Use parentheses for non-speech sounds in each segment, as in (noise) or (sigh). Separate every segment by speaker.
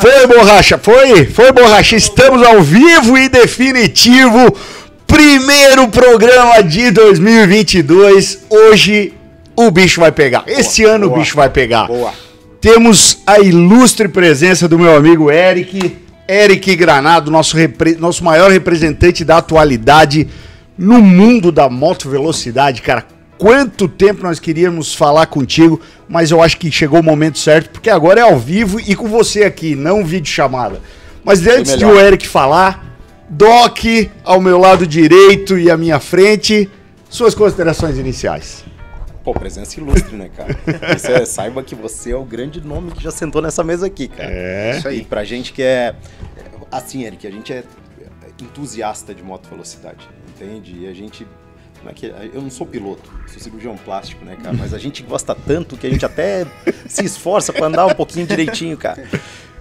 Speaker 1: Foi, borracha, foi, foi, borracha. Estamos ao vivo e definitivo. Primeiro programa de 2022. Hoje o bicho vai pegar. Esse ano
Speaker 2: boa,
Speaker 1: o bicho vai pegar.
Speaker 2: boa.
Speaker 1: Temos a ilustre presença do meu amigo Eric. Eric Granado, nosso, repre- nosso maior representante da atualidade no mundo da moto velocidade, cara. Quanto tempo nós queríamos falar contigo, mas eu acho que chegou o momento certo, porque agora é ao vivo e com você aqui, não vídeo chamada. Mas antes de o Eric falar, Doc ao meu lado direito e à minha frente, suas considerações iniciais.
Speaker 2: Pô, presença ilustre, né, cara? (laughs) Você saiba que você é o grande nome que já sentou nessa mesa aqui, cara.
Speaker 1: É.
Speaker 2: Isso aí. E pra gente que é. Assim, Eric, a gente é entusiasta de moto velocidade, entende? E a gente. Não é que, eu não sou piloto, sou cirurgião plástico, né, cara? Mas a gente gosta tanto que a gente até se esforça pra andar um pouquinho direitinho, cara.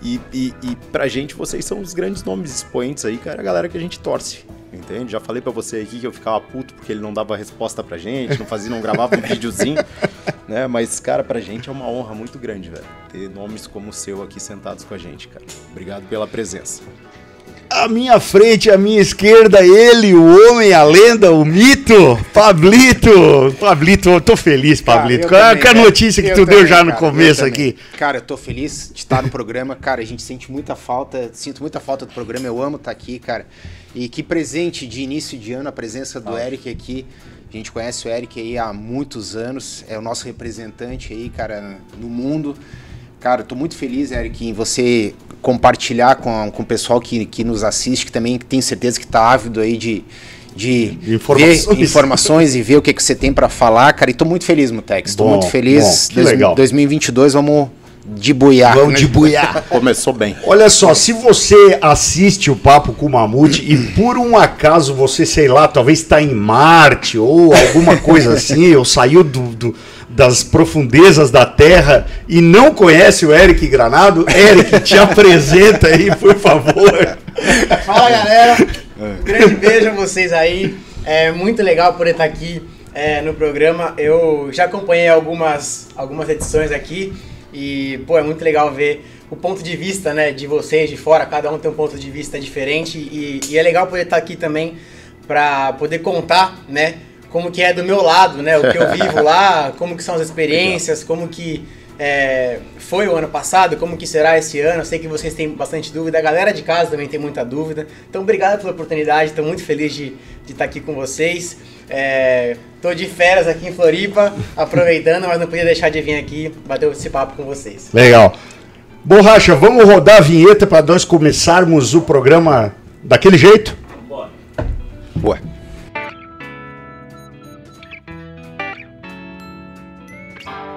Speaker 2: E, e, e pra gente, vocês são os grandes nomes expoentes aí, cara, a galera que a gente torce. Entende? Já falei pra você aqui que eu ficava puto porque ele não dava resposta pra gente, não fazia, não gravava um videozinho, né? Mas, cara, pra gente é uma honra muito grande, velho. Ter nomes como o seu aqui sentados com a gente, cara. Obrigado pela presença.
Speaker 1: À minha frente, à minha esquerda, ele, o homem, a lenda, o mito, Pablito. Pablito, eu tô feliz, Pablito.
Speaker 3: Cara,
Speaker 1: Qual é a notícia que tu deu
Speaker 3: também,
Speaker 1: já no
Speaker 3: cara,
Speaker 1: começo
Speaker 3: eu também.
Speaker 1: aqui?
Speaker 3: Cara, eu tô feliz de estar no programa. Cara, a gente sente muita falta, sinto muita falta do programa. Eu amo estar aqui, cara. E que presente de início de ano a presença do Eric aqui. A gente conhece o Eric aí há muitos anos. É o nosso representante aí, cara, no mundo. Cara, eu tô muito feliz, Eric, em você compartilhar com, com o pessoal que, que nos assiste, que também tenho certeza que tá ávido aí de, de
Speaker 1: De informações.
Speaker 3: ver informações e ver o que, que você tem pra falar, cara. E tô muito feliz, Mutex. Tô
Speaker 1: Bom,
Speaker 3: muito feliz.
Speaker 1: bom, que legal.
Speaker 3: 2022, vamos debuiar.
Speaker 1: Vamos
Speaker 3: né?
Speaker 1: de buiar. (laughs)
Speaker 2: Começou bem.
Speaker 1: Olha só, se você assiste o Papo com o Mamute e por um acaso você, sei lá, talvez está em Marte ou alguma coisa assim, ou saiu do, do- das profundezas da Terra e não conhece o Eric Granado, Eric, te apresenta aí, por favor.
Speaker 4: Fala galera, um grande beijo a vocês aí. É muito legal poder estar aqui é, no programa. Eu já acompanhei algumas, algumas edições aqui e pô, é muito legal ver o ponto de vista né, de vocês de fora. Cada um tem um ponto de vista diferente e, e é legal poder estar aqui também para poder contar, né? Como que é do meu lado, né? O que eu vivo lá, (laughs) como que são as experiências, como que é, foi o ano passado, como que será esse ano. Eu sei que vocês têm bastante dúvida, a galera de casa também tem muita dúvida. Então, obrigado pela oportunidade, estou muito feliz de, de estar aqui com vocês. É, tô de férias aqui em Floripa, (laughs) aproveitando, mas não podia deixar de vir aqui bater esse papo com vocês.
Speaker 1: Legal. Borracha, vamos rodar a vinheta para nós começarmos o programa daquele jeito?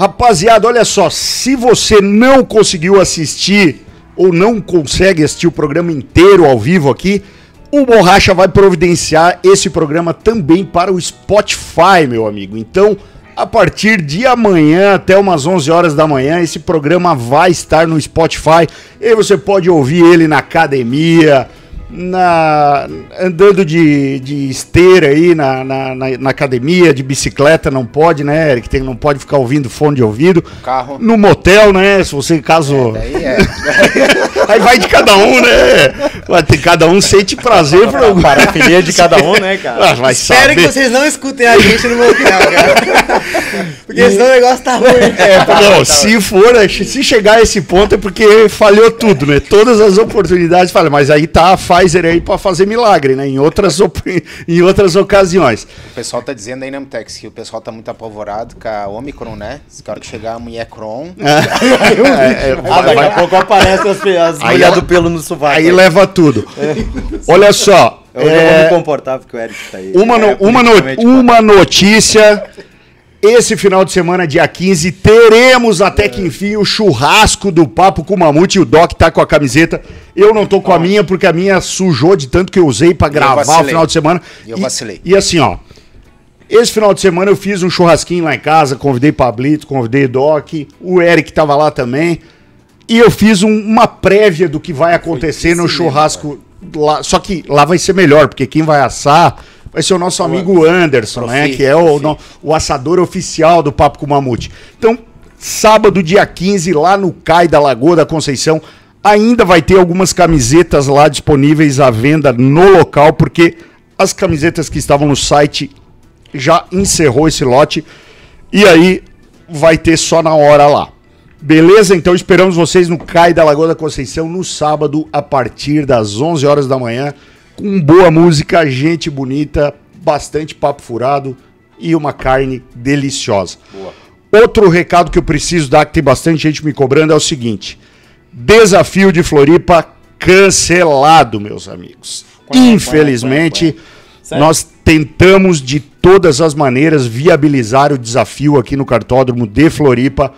Speaker 1: Rapaziada, olha só, se você não conseguiu assistir ou não consegue assistir o programa inteiro ao vivo aqui, o Borracha vai providenciar esse programa também para o Spotify, meu amigo. Então, a partir de amanhã até umas 11 horas da manhã, esse programa vai estar no Spotify. E você pode ouvir ele na academia, na andando de, de esteira aí na, na, na- na academia, de bicicleta, não pode, né, Eric? Tem, não pode ficar ouvindo fone de ouvido.
Speaker 3: Carro.
Speaker 1: No motel, né? Se você caso.
Speaker 3: Daí é. (laughs)
Speaker 1: Aí vai de cada um, né? Vai ter cada um sente prazer algum.
Speaker 2: Parafilia de cada um, né, cara?
Speaker 1: Ah, vai
Speaker 4: Espero
Speaker 1: saber.
Speaker 4: que vocês não escutem a gente no motel, cara. (laughs) Porque senão o negócio tá ruim. (laughs)
Speaker 1: É, (laughs) não, se for, se chegar a esse ponto é porque falhou tudo, né? Todas as oportunidades falham, mas aí tá a Pfizer aí pra fazer milagre, né? Em outras, op- (laughs) em outras ocasiões.
Speaker 3: O pessoal tá dizendo aí, né, Mutex, que o pessoal tá muito apavorado com a Omicron, né? Se a hora que chegar a mulher Cron.
Speaker 1: É, é,
Speaker 2: Ah, daqui a pouco aparecem as, as
Speaker 1: Aí
Speaker 2: mulheres do pelo no sovaco.
Speaker 1: Aí leva tudo. Olha só,
Speaker 2: Eu
Speaker 1: É.
Speaker 2: vou me comportar porque o Eric tá aí.
Speaker 1: Uma, no-
Speaker 2: É,
Speaker 1: uma, no- uma notícia. Esse final de semana, dia 15, teremos até que enfim o churrasco do Papo com o Mamute. E o Doc tá com a camiseta. Eu não tô com a minha, porque a minha sujou de tanto que eu usei pra gravar o
Speaker 3: vacilei.
Speaker 1: final de semana.
Speaker 3: Eu
Speaker 1: E-
Speaker 3: vacilei.
Speaker 1: E, assim, ó. Esse final de semana eu fiz um churrasquinho lá em casa, convidei Pablito, convidei Doc, o Eric tava lá também. E eu fiz um- uma prévia do que vai acontecer no churrasco lá. Só que lá vai ser melhor, porque quem vai assar vai ser o nosso amigo Anderson, né? Que é o, no- o assador oficial do Papo com o Mamute. Então, sábado, dia 15, lá no CAI da Lagoa da Conceição, ainda vai ter algumas camisetas lá disponíveis à venda no local, porque as camisetas que estavam no site já encerrou esse lote. E aí vai ter só na hora lá. Beleza? Então esperamos vocês no CAI da Lagoa da Conceição no sábado a partir das 11 horas da manhã com boa música, gente bonita, bastante papo furado e uma carne deliciosa. Outro recado que eu preciso dar, que tem bastante gente me cobrando, é o seguinte: desafio de Floripa cancelado, meus amigos. Infelizmente,
Speaker 2: Sério?
Speaker 1: nós tentamos de todas as maneiras viabilizar o desafio aqui no cartódromo de Floripa.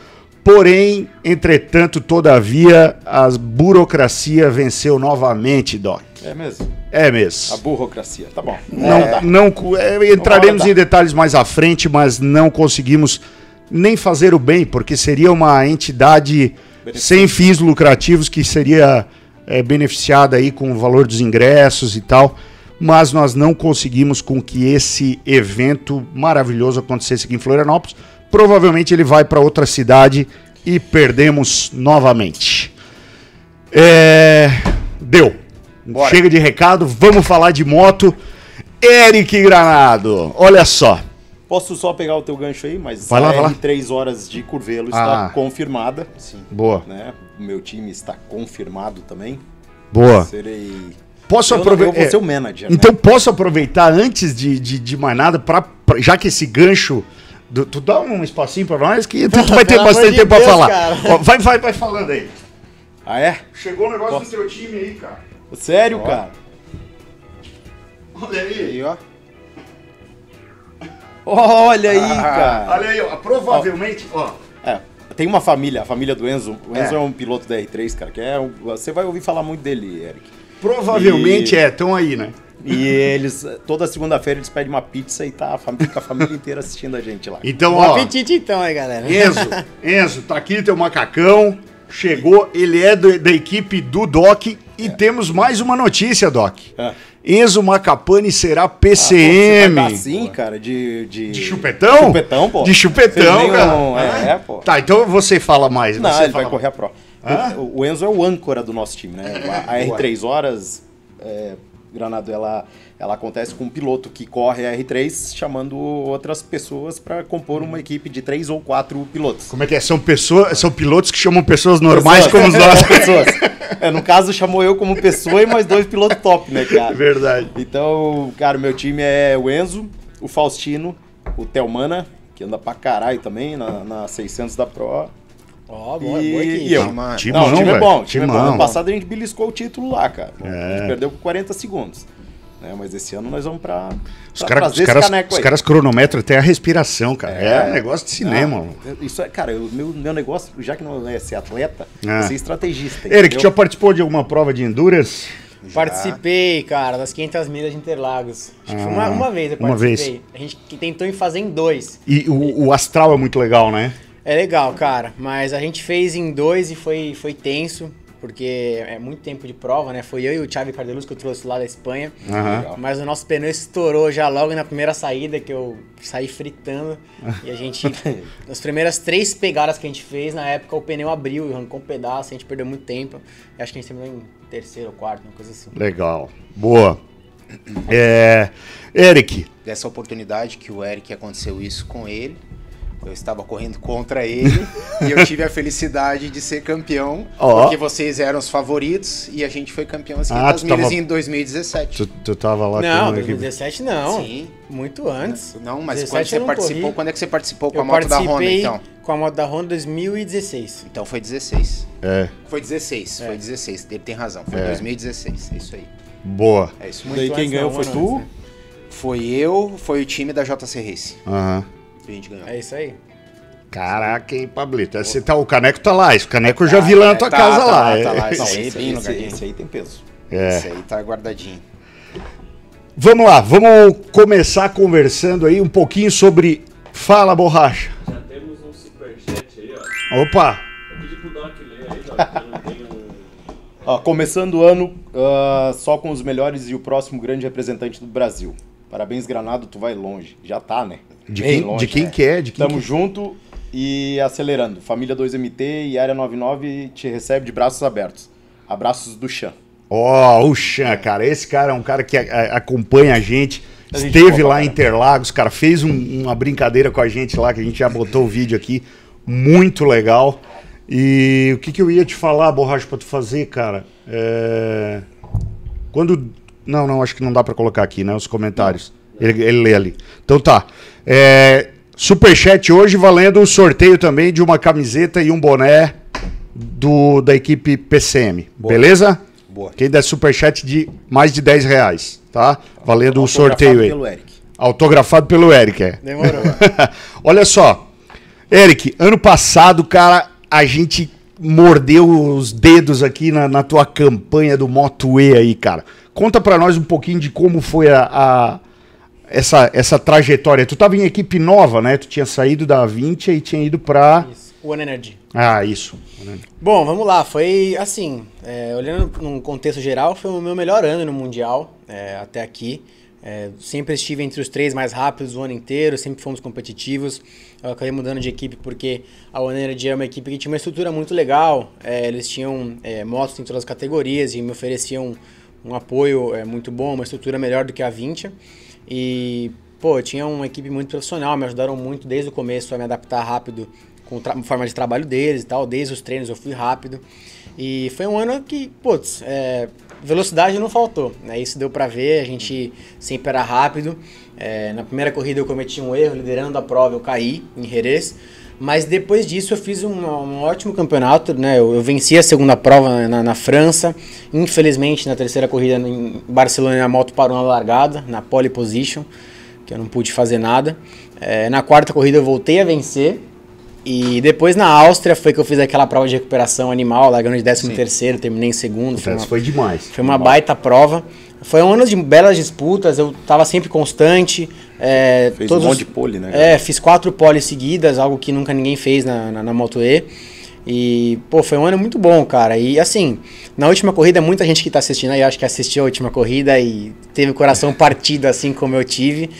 Speaker 1: Porém, entretanto, todavia, a burocracia venceu novamente, Doc.
Speaker 2: É mesmo.
Speaker 1: É
Speaker 2: A
Speaker 1: mesmo.
Speaker 2: burocracia. Tá bom.
Speaker 1: Não,
Speaker 2: É,
Speaker 1: não, cu- é, entraremos em detalhes mais à frente, mas não conseguimos nem fazer o bem, porque seria uma entidade sem fins lucrativos que seria é, beneficiada aí com o valor dos ingressos e tal, mas nós não conseguimos com que esse evento maravilhoso acontecesse aqui em Florianópolis. Provavelmente ele vai para outra cidade e perdemos novamente. É, Deu.
Speaker 3: Bora.
Speaker 1: Chega de recado, vamos falar de moto. Eric Granado, olha só.
Speaker 2: Posso só pegar o teu gancho aí, mas
Speaker 1: Vai lá,
Speaker 2: a
Speaker 1: vai lá.
Speaker 2: R3 horas de Curvelo está
Speaker 1: Ah.
Speaker 2: confirmada.
Speaker 1: Boa,
Speaker 2: Né? O meu time está confirmado também.
Speaker 1: boa.
Speaker 2: Serei.
Speaker 1: Posso aproveitar.
Speaker 2: eu vou ser o manager. né?
Speaker 1: Então posso aproveitar antes de, de, de mais nada, pra, pra- já que esse gancho. Do- tu dá um espacinho pra nós que tu, tu vai ter bastante
Speaker 4: de
Speaker 1: tempo pra
Speaker 4: Deus,
Speaker 1: falar.
Speaker 4: cara.
Speaker 1: Ó, vai, vai, vai falando aí.
Speaker 2: Ah, é?
Speaker 1: Chegou o negócio
Speaker 2: Posso?
Speaker 1: do teu time aí, cara.
Speaker 2: Sério, cara?
Speaker 1: Olha aí.
Speaker 3: E ó,
Speaker 2: Olha aí,
Speaker 1: Ah,
Speaker 2: cara.
Speaker 1: Olha aí, ó. Provavelmente, ó.
Speaker 2: É, tem uma família, a família do Enzo. O Enzo
Speaker 1: É.
Speaker 2: é, um piloto da R3, cara, que é. um- Você vai ouvir falar muito dele, Eric.
Speaker 1: Provavelmente
Speaker 2: E-
Speaker 1: é, estão aí, né?
Speaker 2: E eles, toda segunda-feira, eles pedem uma pizza e tá a família, fica a família inteira assistindo a gente lá.
Speaker 1: Então,
Speaker 4: Bom
Speaker 1: ó.
Speaker 4: apetite então aí, galera.
Speaker 1: Enzo, (laughs) Enzo, tá aqui teu macacão. Chegou, ele é do- da equipe do Doc. E temos mais uma notícia, Doc.
Speaker 2: É.
Speaker 1: Enzo Macapane será PCM.
Speaker 2: vai dar assim, cara, de, de...
Speaker 1: De chupetão?
Speaker 2: Chupetão, pô.
Speaker 1: De chupetão, cara.
Speaker 2: um- é, é, pô.
Speaker 1: Tá, então você fala mais.
Speaker 2: Não,
Speaker 1: você
Speaker 2: ele
Speaker 1: fala
Speaker 2: vai correr a pro.
Speaker 1: Hã?
Speaker 2: O, o Enzo é o âncora do nosso time, né? A, a
Speaker 1: Boa.
Speaker 2: R3 Horas, é, Granado, ela, ela acontece com um piloto que corre a R3, chamando outras pessoas para compor uma equipe de três ou quatro pilotos.
Speaker 1: Como é que é? São pessoas, são pilotos que chamam pessoas normais
Speaker 2: Pessoas.
Speaker 1: como nós. (laughs)
Speaker 2: pessoas. É, no caso, chamou eu como pessoa e mais dois pilotos top, né, cara? (laughs)
Speaker 1: Verdade.
Speaker 2: Então, cara, meu time é o Enzo, o Faustino, o Telmana, que anda pra caralho também na, na 600 da Pro.
Speaker 4: Ó, boa,
Speaker 2: e,
Speaker 4: boa
Speaker 2: e
Speaker 4: equipe.
Speaker 2: eu.
Speaker 1: Timão,
Speaker 2: Não, o time é bom, o time é bom. Ano passado a gente beliscou o título lá, cara. A
Speaker 1: É.
Speaker 2: gente perdeu com 40 segundos. Né? Mas esse ano nós vamos pra,
Speaker 1: Os,
Speaker 2: pra
Speaker 1: cara- os caras, os caras cronometram até a respiração, cara. É,
Speaker 2: É.
Speaker 1: negócio de cinema.
Speaker 2: Ah, Isso é, cara, o meu, meu negócio, já que não é ser atleta,
Speaker 1: Ah.
Speaker 2: é ser estrategista.
Speaker 1: Eric, já
Speaker 2: entendeu?
Speaker 1: participou de alguma prova de endurance?
Speaker 4: Participei, cara, das 500 milhas de Interlagos. Acho que foi uma,
Speaker 1: Ah,
Speaker 4: uma vez eu
Speaker 1: uma
Speaker 4: participei. A gente tentou em fazer em dois.
Speaker 1: E o, o astral é muito legal, né?
Speaker 4: É legal, cara, mas a gente fez em dois e foi, foi tenso, porque é muito tempo de prova, né? Foi eu e o Xavi Cardeluz que eu trouxe lá da Espanha.
Speaker 1: Aham.
Speaker 4: Mas o nosso pneu estourou já logo na primeira saída, que eu saí fritando. e a gente. (laughs) Nas primeiras três pegadas que a gente fez, na época o pneu abriu e arrancou um pedaço, a gente perdeu muito tempo. E acho que a gente terminou em terceiro ou quarto, uma coisa assim.
Speaker 1: Legal. Boa. É, Eric,
Speaker 3: dessa oportunidade que o Eric aconteceu isso com ele. Eu estava correndo contra ele (laughs) e eu tive a felicidade de ser campeão,
Speaker 1: Ó.
Speaker 3: porque vocês eram os favoritos e a gente foi campeão às
Speaker 1: Ah,
Speaker 3: 500
Speaker 1: tu
Speaker 3: milhas
Speaker 1: tava-
Speaker 3: em 2017.
Speaker 1: tu, tu tava lá
Speaker 4: Não,
Speaker 1: com a equipe.
Speaker 4: 2017 não.
Speaker 3: Sim.
Speaker 4: Muito antes.
Speaker 3: Não, mas
Speaker 4: 17
Speaker 3: quando você participou,
Speaker 4: corri.
Speaker 3: quando é que você participou com
Speaker 4: Eu
Speaker 3: a moto da Honda então?
Speaker 4: com a moto da Honda 2016.
Speaker 3: Então foi 16.
Speaker 1: É.
Speaker 3: Foi 16,
Speaker 4: É.
Speaker 3: foi 16. Ele tem razão, foi
Speaker 1: É.
Speaker 3: 2016, é isso aí.
Speaker 1: Boa.
Speaker 2: É isso.
Speaker 4: Muito
Speaker 2: Daí quem ganhou foi tu?
Speaker 4: antes, né?
Speaker 3: Foi eu, foi o time da JC Race
Speaker 1: Aham.
Speaker 3: que a gente ganhou.
Speaker 4: É isso aí.
Speaker 1: Caraca, hein, Pablito? Esse tá, o caneco tá lá. Esse caneco eu já vi lá na tua
Speaker 3: tá,
Speaker 1: casa
Speaker 3: tá
Speaker 1: lá. é.
Speaker 3: tá lá.
Speaker 2: Não, (laughs)
Speaker 3: Esse aí,
Speaker 2: esse,
Speaker 3: bem
Speaker 2: esse, aí tem peso.
Speaker 1: É.
Speaker 3: Esse aí tá guardadinho.
Speaker 1: Vamos lá, vamos começar conversando aí um pouquinho sobre. Fala, borracha.
Speaker 5: Já temos um superchat aí, ó.
Speaker 1: Opa!
Speaker 5: Vou pedir pro Doc ler aí, Doc, eu não tenho. (laughs)
Speaker 2: Ó, começando o ano ah, só com os melhores e o próximo grande representante do Brasil. Parabéns, Granado, tu vai longe. Já tá, né?
Speaker 1: De quem,
Speaker 2: longe,
Speaker 1: de quem
Speaker 2: né?
Speaker 1: que é? De quem
Speaker 2: Tamo junto e acelerando. Família 2MT e Área 99 te recebe de braços abertos. Abraços do Chan.
Speaker 1: Ó, o Xan, cara. Esse cara é um cara que a- a- acompanha a gente.
Speaker 2: A gente
Speaker 1: Esteve lá em. Interlagos, cara. Fez um- uma brincadeira com a gente lá, que a gente já botou o vídeo aqui. Muito legal. E o que, que eu ia te falar, borracha, pra tu fazer, cara? É... Quando. Não, não, acho que não dá pra colocar aqui, né? Os comentários. Ele, ele lê ali. Então tá. É... Superchat hoje valendo o sorteio também de uma camiseta e um boné do, da equipe PCM. Beleza?
Speaker 3: Boa.
Speaker 1: Quem der superchat de mais de 10 reais, tá? Valendo o sorteio aí.
Speaker 2: pelo Eric.
Speaker 1: Autografado pelo Eric, é.
Speaker 4: Demorou. (laughs)
Speaker 1: Olha só. Eric, ano passado, cara, a gente mordeu os dedos aqui na, na tua campanha do Moto E aí, cara. Conta pra nós um pouquinho de como foi a, a- essa, essa trajetória. Tu tava em equipe nova, né? Tu tinha saído da 20 e tinha ido.
Speaker 4: Isso. One Energy.
Speaker 1: Ah, isso.
Speaker 4: Bom, vamos lá. Foi assim, é, olhando num contexto geral, foi o meu melhor ano no Mundial é, até aqui. É, sempre estive entre os três mais rápidos o ano inteiro, sempre fomos competitivos. Eu acabei mudando de equipe porque a One Energy é uma equipe que tinha uma estrutura muito legal. É, eles tinham é, motos em todas as categorias e me ofereciam um apoio é, muito bom, uma estrutura melhor do que a 20. E, pô, eu tinha uma equipe muito profissional, me ajudaram muito desde o começo a me adaptar rápido com a forma de trabalho deles e tal. Desde os treinos eu fui rápido. E foi um ano que, putz, é, velocidade não faltou. Né? Isso deu pra ver, a gente sempre era rápido. É, na primeira corrida eu cometi um erro, liderando a prova eu caí em Jerez. Mas depois disso eu fiz um, um ótimo campeonato, né? Eu, eu venci a segunda prova na, na França. Infelizmente, na terceira corrida em Barcelona, a moto parou na largada, na pole position, que eu não pude fazer nada. É, na quarta corrida eu voltei a vencer. E depois na Áustria foi que eu fiz aquela prova de recuperação animal, largando de 13 terceiro, terminei em segundo. Foi
Speaker 1: Essa
Speaker 4: uma,
Speaker 1: foi demais.
Speaker 4: foi uma baita prova. Foi um ano de belas disputas, eu tava sempre constante. É,
Speaker 2: Fez
Speaker 4: todos
Speaker 2: um monte de pole, né?
Speaker 4: É, fiz quatro poles seguidas, algo que nunca ninguém fez na, na, na Moto E. E, pô, foi um ano muito bom, cara. E assim, na última corrida, muita gente que tá assistindo aí, acho que assistiu a última corrida e teve o coração (laughs) partido, assim como eu tive.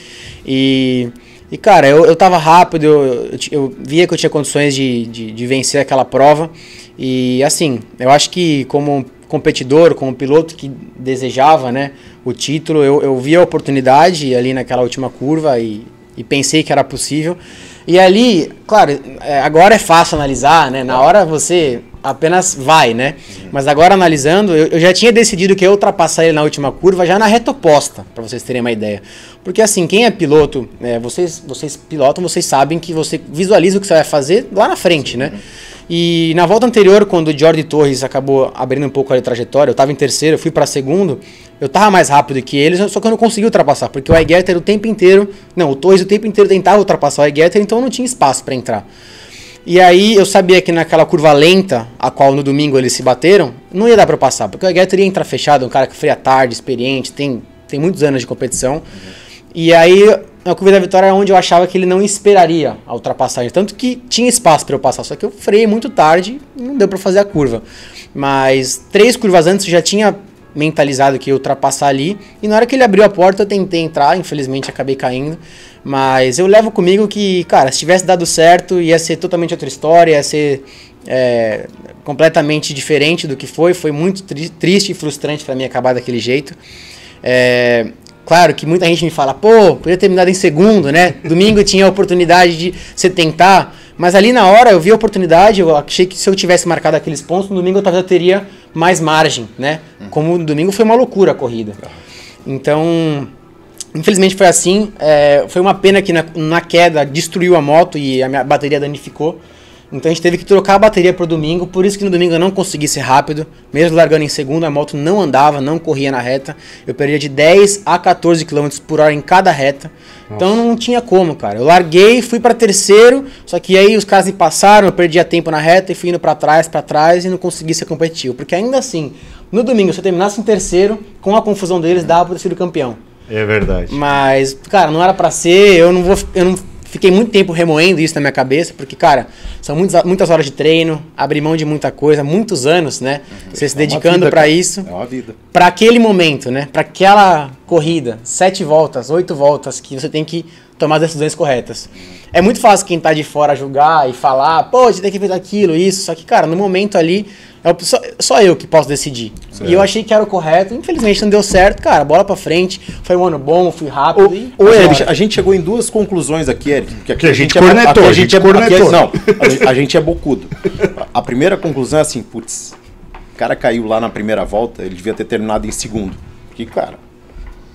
Speaker 4: E, e cara, eu, eu tava rápido, eu, eu via que eu tinha condições de, de, de vencer aquela prova. E assim, eu acho que como competidor, como piloto que desejava né, o título, eu, eu vi a oportunidade ali naquela última curva e, e pensei que era possível. E ali, claro, é, agora é fácil analisar, né? Na hora você apenas vai, né? Mas agora analisando, eu, eu já tinha decidido que eu ia ultrapassar ele na última curva já na reta oposta, para vocês terem uma ideia. Porque assim, quem é piloto, é, vocês, vocês pilotam, vocês sabem que você visualiza o que você vai fazer lá na frente, né? E na volta anterior, quando o Jordi Torres acabou abrindo um pouco a trajetória, eu estava em terceiro, eu fui para segundo, eu tava mais rápido que eles, só que eu não consegui ultrapassar, porque o Egeter o tempo inteiro, não, o Torres o tempo inteiro tentava ultrapassar o Egeter, então não tinha espaço para entrar. E aí eu sabia que naquela curva lenta, a qual no domingo eles se bateram, não ia dar para passar, porque o Egeter ia entrar fechado, um cara que freia tarde, experiente, tem, tem muitos anos de competição. E aí, na curva da vitória é onde eu achava que ele não esperaria a ultrapassagem. Tanto que tinha espaço para eu passar, só que eu freiei muito tarde e não deu para fazer a curva. Mas três curvas antes eu já tinha mentalizado que ia ultrapassar ali. E na hora que ele abriu a porta eu tentei entrar, infelizmente acabei caindo. Mas eu levo comigo que, cara, se tivesse dado certo, ia ser totalmente outra história, ia ser é, completamente diferente do que foi. Foi muito tri triste e frustrante para mim acabar daquele jeito. É, claro que muita gente me fala, pô, podia ter terminado em segundo, né? Domingo tinha a oportunidade de você tentar. Mas ali na hora eu vi a oportunidade, eu achei que se eu tivesse marcado aqueles pontos, no domingo eu talvez eu teria mais margem, né? Como no domingo foi uma loucura a corrida. Então, infelizmente foi assim. É, foi uma pena que na, na queda destruiu a moto e a minha bateria danificou. Então a gente teve que trocar a bateria pro domingo, por isso que no domingo eu não consegui ser rápido. Mesmo largando em segundo, a moto não andava, não corria na reta. Eu perdia de 10 a 14 km por hora em cada reta. Então não tinha como, cara. Eu larguei, fui para terceiro, só que aí os caras me passaram, eu perdia tempo na reta e fui indo para trás, para trás e não consegui ser competitivo. Porque ainda assim, no domingo, se eu terminasse em terceiro, com a confusão deles, dava pra ter sido campeão.
Speaker 1: É verdade.
Speaker 4: Mas, cara, não era pra ser, eu não vou. Eu não fiquei muito tempo remoendo isso na minha cabeça, porque, cara, são muitas, muitas horas de treino, abrir mão de muita coisa, muitos anos, né? Você se
Speaker 2: É
Speaker 4: dedicando
Speaker 2: cara.
Speaker 4: isso
Speaker 2: É uma vida.
Speaker 4: para aquele momento, né? Para aquela corrida, sete voltas, oito voltas, que você tem que tomar as decisões corretas. É muito fácil quem tá de fora julgar e falar, pô, você tem que fazer aquilo, isso. Só que, cara, no momento ali, é o- só, só eu que posso decidir. E eu achei que era o correto, infelizmente não deu certo, cara, bola pra frente. Foi um ano bom, fui rápido. e-
Speaker 2: Ô, Eric, a gente chegou em duas conclusões aqui, Eric. Que, aqui
Speaker 1: Que a gente
Speaker 2: é-
Speaker 1: cornetou,
Speaker 2: aqui
Speaker 1: a gente cornetou.
Speaker 2: é- não, a gente, a gente é bocudo. A a primeira conclusão é assim, putz, o cara caiu lá na primeira volta, ele devia ter terminado em segundo. Que, cara,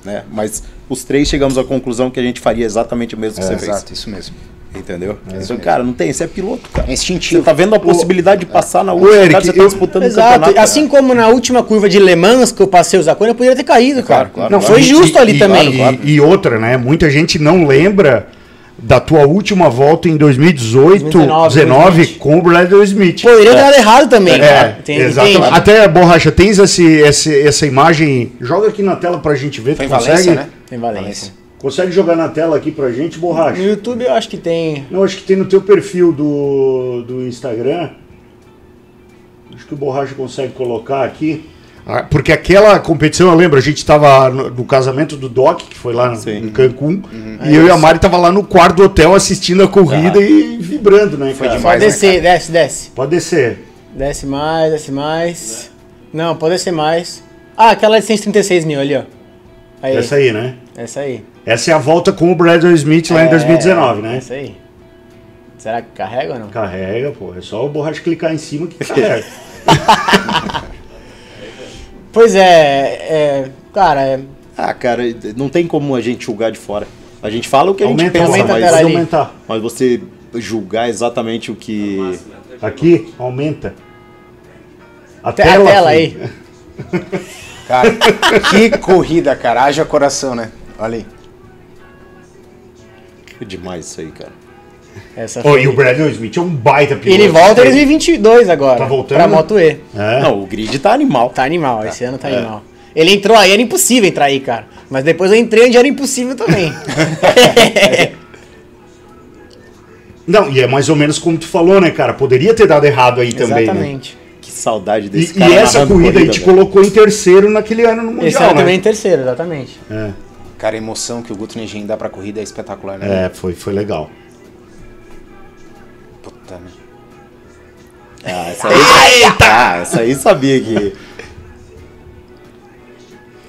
Speaker 2: né? Mas os três chegamos à conclusão que a gente faria exatamente o mesmo que você fez.
Speaker 3: Exato, isso mesmo.
Speaker 2: Entendeu? então, cara, não tem, você é piloto, cara.
Speaker 3: É instintivo.
Speaker 2: Você tá vendo a possibilidade de passar na última,
Speaker 1: Eric,
Speaker 2: cara, você tá
Speaker 1: eu-
Speaker 2: disputando o
Speaker 4: Exato,
Speaker 2: campeonato.
Speaker 4: assim como na última curva de Le Mans que eu passei o Zacone, eu poderia ter caído, cara.
Speaker 2: Claro, claro,
Speaker 4: não
Speaker 2: claro.
Speaker 4: foi justo
Speaker 1: E-
Speaker 4: ali
Speaker 1: e-
Speaker 4: também.
Speaker 1: E, e outra, né? Muita gente não lembra da tua última volta em 2018,
Speaker 4: 2019,
Speaker 1: 19, com o Bradley Smith.
Speaker 4: Pô, eu iria ter dado errado também.
Speaker 1: É,
Speaker 4: cara. Entende?
Speaker 1: exatamente.
Speaker 4: Entende?
Speaker 1: Até, Borracha, tens esse, esse- essa imagem? Joga aqui na tela pra gente ver.
Speaker 3: Foi
Speaker 1: tu consegue?
Speaker 3: Valência, né?
Speaker 4: Tem Valência.
Speaker 1: Consegue jogar na tela aqui pra gente, Borracha?
Speaker 4: No YouTube eu acho que tem.
Speaker 1: Não, acho que tem no teu perfil do, do Instagram. Acho que o Borracha consegue colocar aqui. Ah, Porque aquela competição, eu lembro, a gente estava no, no casamento do Doc, que foi lá no- em Cancún, e eu e a Mari tava lá no quarto do hotel assistindo a corrida e vibrando, né,
Speaker 3: Foi
Speaker 1: cara?
Speaker 3: demais.
Speaker 4: Pode
Speaker 3: né,
Speaker 4: descer, desce, desce.
Speaker 1: Pode descer.
Speaker 4: Desce mais, desce mais. Não, pode descer mais. Ah, aquela de 136 mil ali, ó. Aí,
Speaker 1: Essa aí, né?
Speaker 4: essa aí.
Speaker 1: Essa é a volta com o Bradley Smith lá em
Speaker 4: É,
Speaker 1: 2019, né?
Speaker 4: Essa aí. Será que carrega ou não?
Speaker 1: Carrega, pô. É só o Borracha clicar em cima que carrega. (laughs)
Speaker 4: Pois é, é cara, é,
Speaker 2: Ah, cara, não tem como a gente julgar de fora. A gente fala o que a gente
Speaker 1: aumenta,
Speaker 2: pensa,
Speaker 1: aumenta,
Speaker 2: mas,
Speaker 4: tela
Speaker 1: aumentar.
Speaker 2: mas você julgar exatamente o que.
Speaker 1: Aqui, aumenta. A
Speaker 4: Te- a tela aí. (laughs)
Speaker 3: Cara, que corrida, cara. Haja coração, né? Olha aí.
Speaker 2: É demais isso aí, cara.
Speaker 4: essa
Speaker 1: Oh, e o Bradley Smith é um baita piloto.
Speaker 4: Ele volta em 2022 agora.
Speaker 1: Tá voltando?
Speaker 4: Pra Moto E.
Speaker 1: É.
Speaker 2: Não, o grid tá animal.
Speaker 4: Tá animal, esse ano tá
Speaker 2: É.
Speaker 4: animal. Ele entrou aí, era impossível entrar aí, cara. Mas depois eu entrei onde era impossível também. (laughs)
Speaker 1: Não, e é mais ou menos como tu falou, né, cara? Poderia ter dado errado aí também. Né?
Speaker 4: Exatamente.
Speaker 2: Que saudade
Speaker 1: E,
Speaker 2: desse
Speaker 1: e
Speaker 2: cara.
Speaker 1: essa
Speaker 2: narrando
Speaker 1: corrida, a
Speaker 2: corrida,
Speaker 1: gente
Speaker 2: velho.
Speaker 1: colocou em terceiro naquele ano no Mundial,
Speaker 4: Esse ano
Speaker 1: né?
Speaker 4: também em terceiro, exatamente.
Speaker 1: É,
Speaker 3: Cara, a emoção que o Guto Negen dá pra corrida é espetacular, né?
Speaker 1: é, foi, foi legal.
Speaker 3: Puta, né?
Speaker 2: Ah, essa aí, ah, essa aí sabia que.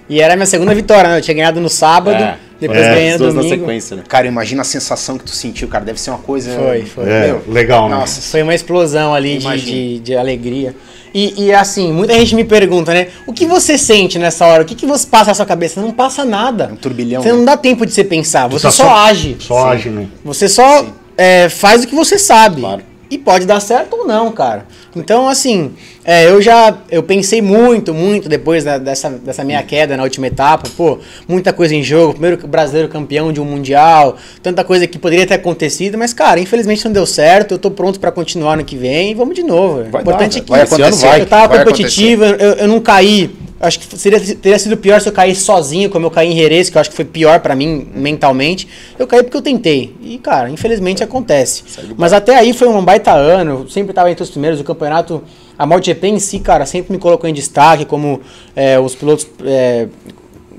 Speaker 4: E era a minha segunda vitória, né? Eu tinha ganhado no sábado,
Speaker 2: É,
Speaker 4: depois
Speaker 1: é,
Speaker 4: no
Speaker 2: duas na
Speaker 4: domingo.
Speaker 2: sequência, né?
Speaker 3: Cara, imagina a sensação que tu sentiu, cara. Deve ser uma coisa.
Speaker 4: Foi, foi.
Speaker 1: É, legal, né?
Speaker 3: Nossa,
Speaker 4: Foi uma explosão ali de, de, de alegria. E, e, assim, muita gente me pergunta, né? O que você sente nessa hora? O que, que você passa na sua cabeça? Não passa nada.
Speaker 3: Um turbilhão,
Speaker 4: Você
Speaker 3: né?
Speaker 4: não dá tempo de você pensar, você
Speaker 1: tá
Speaker 4: só,
Speaker 1: só-
Speaker 4: age.
Speaker 1: Só age, né?
Speaker 4: Você só é, faz o que você sabe.
Speaker 2: Claro.
Speaker 4: E pode dar certo ou não, cara. Então, assim, é, eu já eu pensei muito, muito depois da- dessa, dessa minha queda na última etapa. Pô, muita coisa em jogo. Primeiro brasileiro campeão de um mundial. Tanta coisa que poderia ter acontecido. Mas, cara, infelizmente não deu certo. Eu tô pronto pra continuar no que vem. Vamos de novo.
Speaker 2: Vai
Speaker 4: o importante
Speaker 2: dar,
Speaker 4: é que
Speaker 3: vai
Speaker 2: esse ano vai.
Speaker 4: eu tava
Speaker 3: vai
Speaker 4: competitivo, eu, eu não caí. Acho que seria, teria sido pior se eu caísse sozinho, como eu caí em Jerez, que eu acho que foi pior pra mim mentalmente. Eu caí porque eu tentei. E, cara, infelizmente acontece. Mas até aí foi um baita ano, eu sempre tava entre os primeiros. O campeonato, a MotoGP em si, cara, sempre me colocou em destaque, como é, os pilotos. é,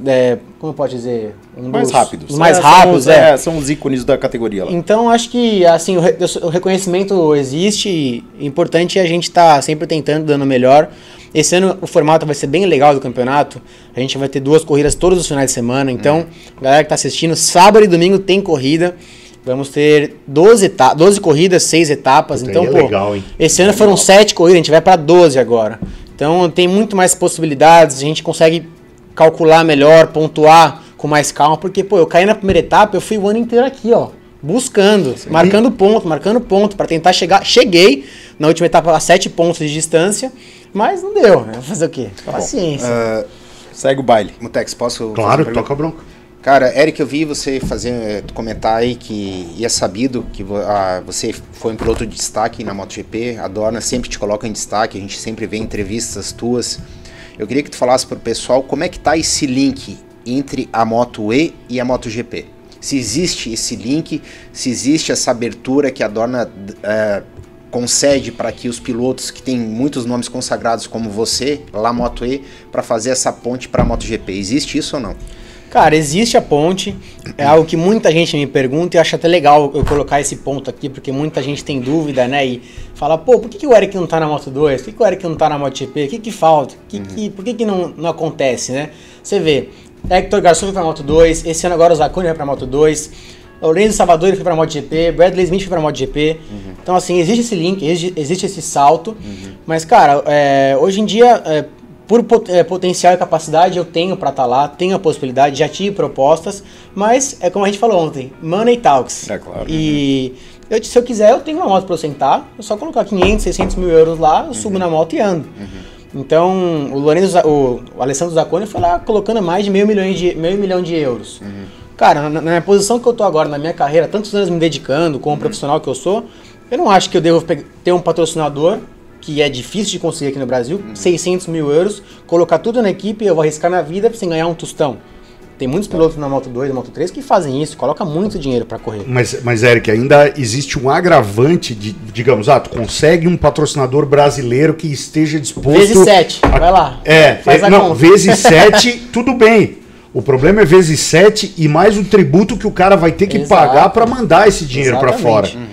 Speaker 4: é, como pode dizer? Um
Speaker 2: Mais
Speaker 4: dos-
Speaker 2: rápidos.
Speaker 4: Os mais
Speaker 2: É, são
Speaker 4: rápidos,
Speaker 2: os-
Speaker 4: é.
Speaker 2: é, São os ícones da categoria lá.
Speaker 4: Então acho que assim o, re- o reconhecimento existe e importante é a gente estar sempre tentando, dando o melhor. Esse ano o formato vai ser bem legal do campeonato. A gente vai ter duas corridas todos os finais de semana. Então, galera que está assistindo, sábado e domingo tem corrida. Vamos ter 12, eta 12 corridas, 6 etapas.
Speaker 1: Puta,
Speaker 4: então,
Speaker 1: é
Speaker 4: pô,
Speaker 1: legal, hein?
Speaker 4: esse ano foram 7 corridas, a gente vai para 12 agora. Então tem muito mais possibilidades, a gente consegue calcular melhor, pontuar com mais calma, porque, pô, eu caí na primeira etapa, eu fui o ano inteiro aqui, ó. buscando, marcando ponto, marcando ponto para tentar chegar. Cheguei na última etapa a 7 pontos de distância, mas não deu. Né? Fazer o quê? Paciência.
Speaker 3: Ah,
Speaker 2: Segue o baile.
Speaker 3: Mutex, posso.
Speaker 1: Claro, toca a bronca.
Speaker 3: Cara, Eric, eu vi você fazer, eh, comentar aí que e é sabido que vo- ah, você foi um piloto de destaque na MotoGP, a Dorna sempre te coloca em destaque, a gente sempre vê entrevistas tuas. Eu queria que tu falasse pro pessoal como é que tá esse link entre a Moto E e a MotoGP. Se existe esse link, se existe essa abertura que a Dorna eh, concede para que os pilotos que têm muitos nomes consagrados como você, lá Moto E, para fazer essa ponte para a MotoGP. Existe isso ou não?
Speaker 4: Cara, existe a ponte, é algo que muita gente me pergunta e acho até legal eu colocar esse ponto aqui, porque muita gente tem dúvida, né? E fala, pô, por que, que o Eric não tá na Moto 2? Por que, que o Eric não tá na MotoGP? O que que falta? Que, que, por que, que não, não acontece, né? Você vê, Hector Garçon foi pra Moto 2, esse ano agora o Zacuni vai pra Moto 2, Lorenzo Salvador foi pra MotoGP, Bradley Smith foi pra MotoGP. Então, assim, existe esse link, existe, existe esse salto, mas, cara, é, hoje em dia... é, por eh, potencial e capacidade eu tenho pra estar lá, tenho a possibilidade, já tive propostas, mas é como a gente falou ontem, money talks.
Speaker 2: É claro.
Speaker 4: E eu, se eu quiser, eu tenho uma moto pra eu sentar, é só colocar 500, 600 mil euros lá, eu subo na moto e ando. Então, o Lorenzo, o, o Alessandro Zacconi foi lá colocando mais de meio milhão de, meio milhão de euros. Cara, na, na posição que eu tô agora, na minha carreira, tantos anos me dedicando, como profissional que eu sou, eu não acho que eu devo ter um patrocinador, que é difícil de conseguir aqui no Brasil, 600 mil euros, colocar tudo na equipe eu vou arriscar minha vida sem ganhar um tostão. Tem muitos pilotos na Moto 2 e Moto 3 que fazem isso, coloca muito dinheiro pra correr.
Speaker 1: Mas, mas, Eric, ainda existe um agravante de, digamos, ah, tu consegue um patrocinador brasileiro que esteja disposto.
Speaker 4: Vezes 7,
Speaker 1: a-
Speaker 4: vai lá.
Speaker 1: É,
Speaker 4: faz
Speaker 1: é,
Speaker 4: a
Speaker 1: não,
Speaker 4: conta.
Speaker 1: vezes (laughs) 7, tudo bem. O problema é vezes 7 e mais o tributo que o cara vai ter que
Speaker 4: Exato.
Speaker 1: pagar para mandar esse dinheiro para fora.
Speaker 4: Exatamente.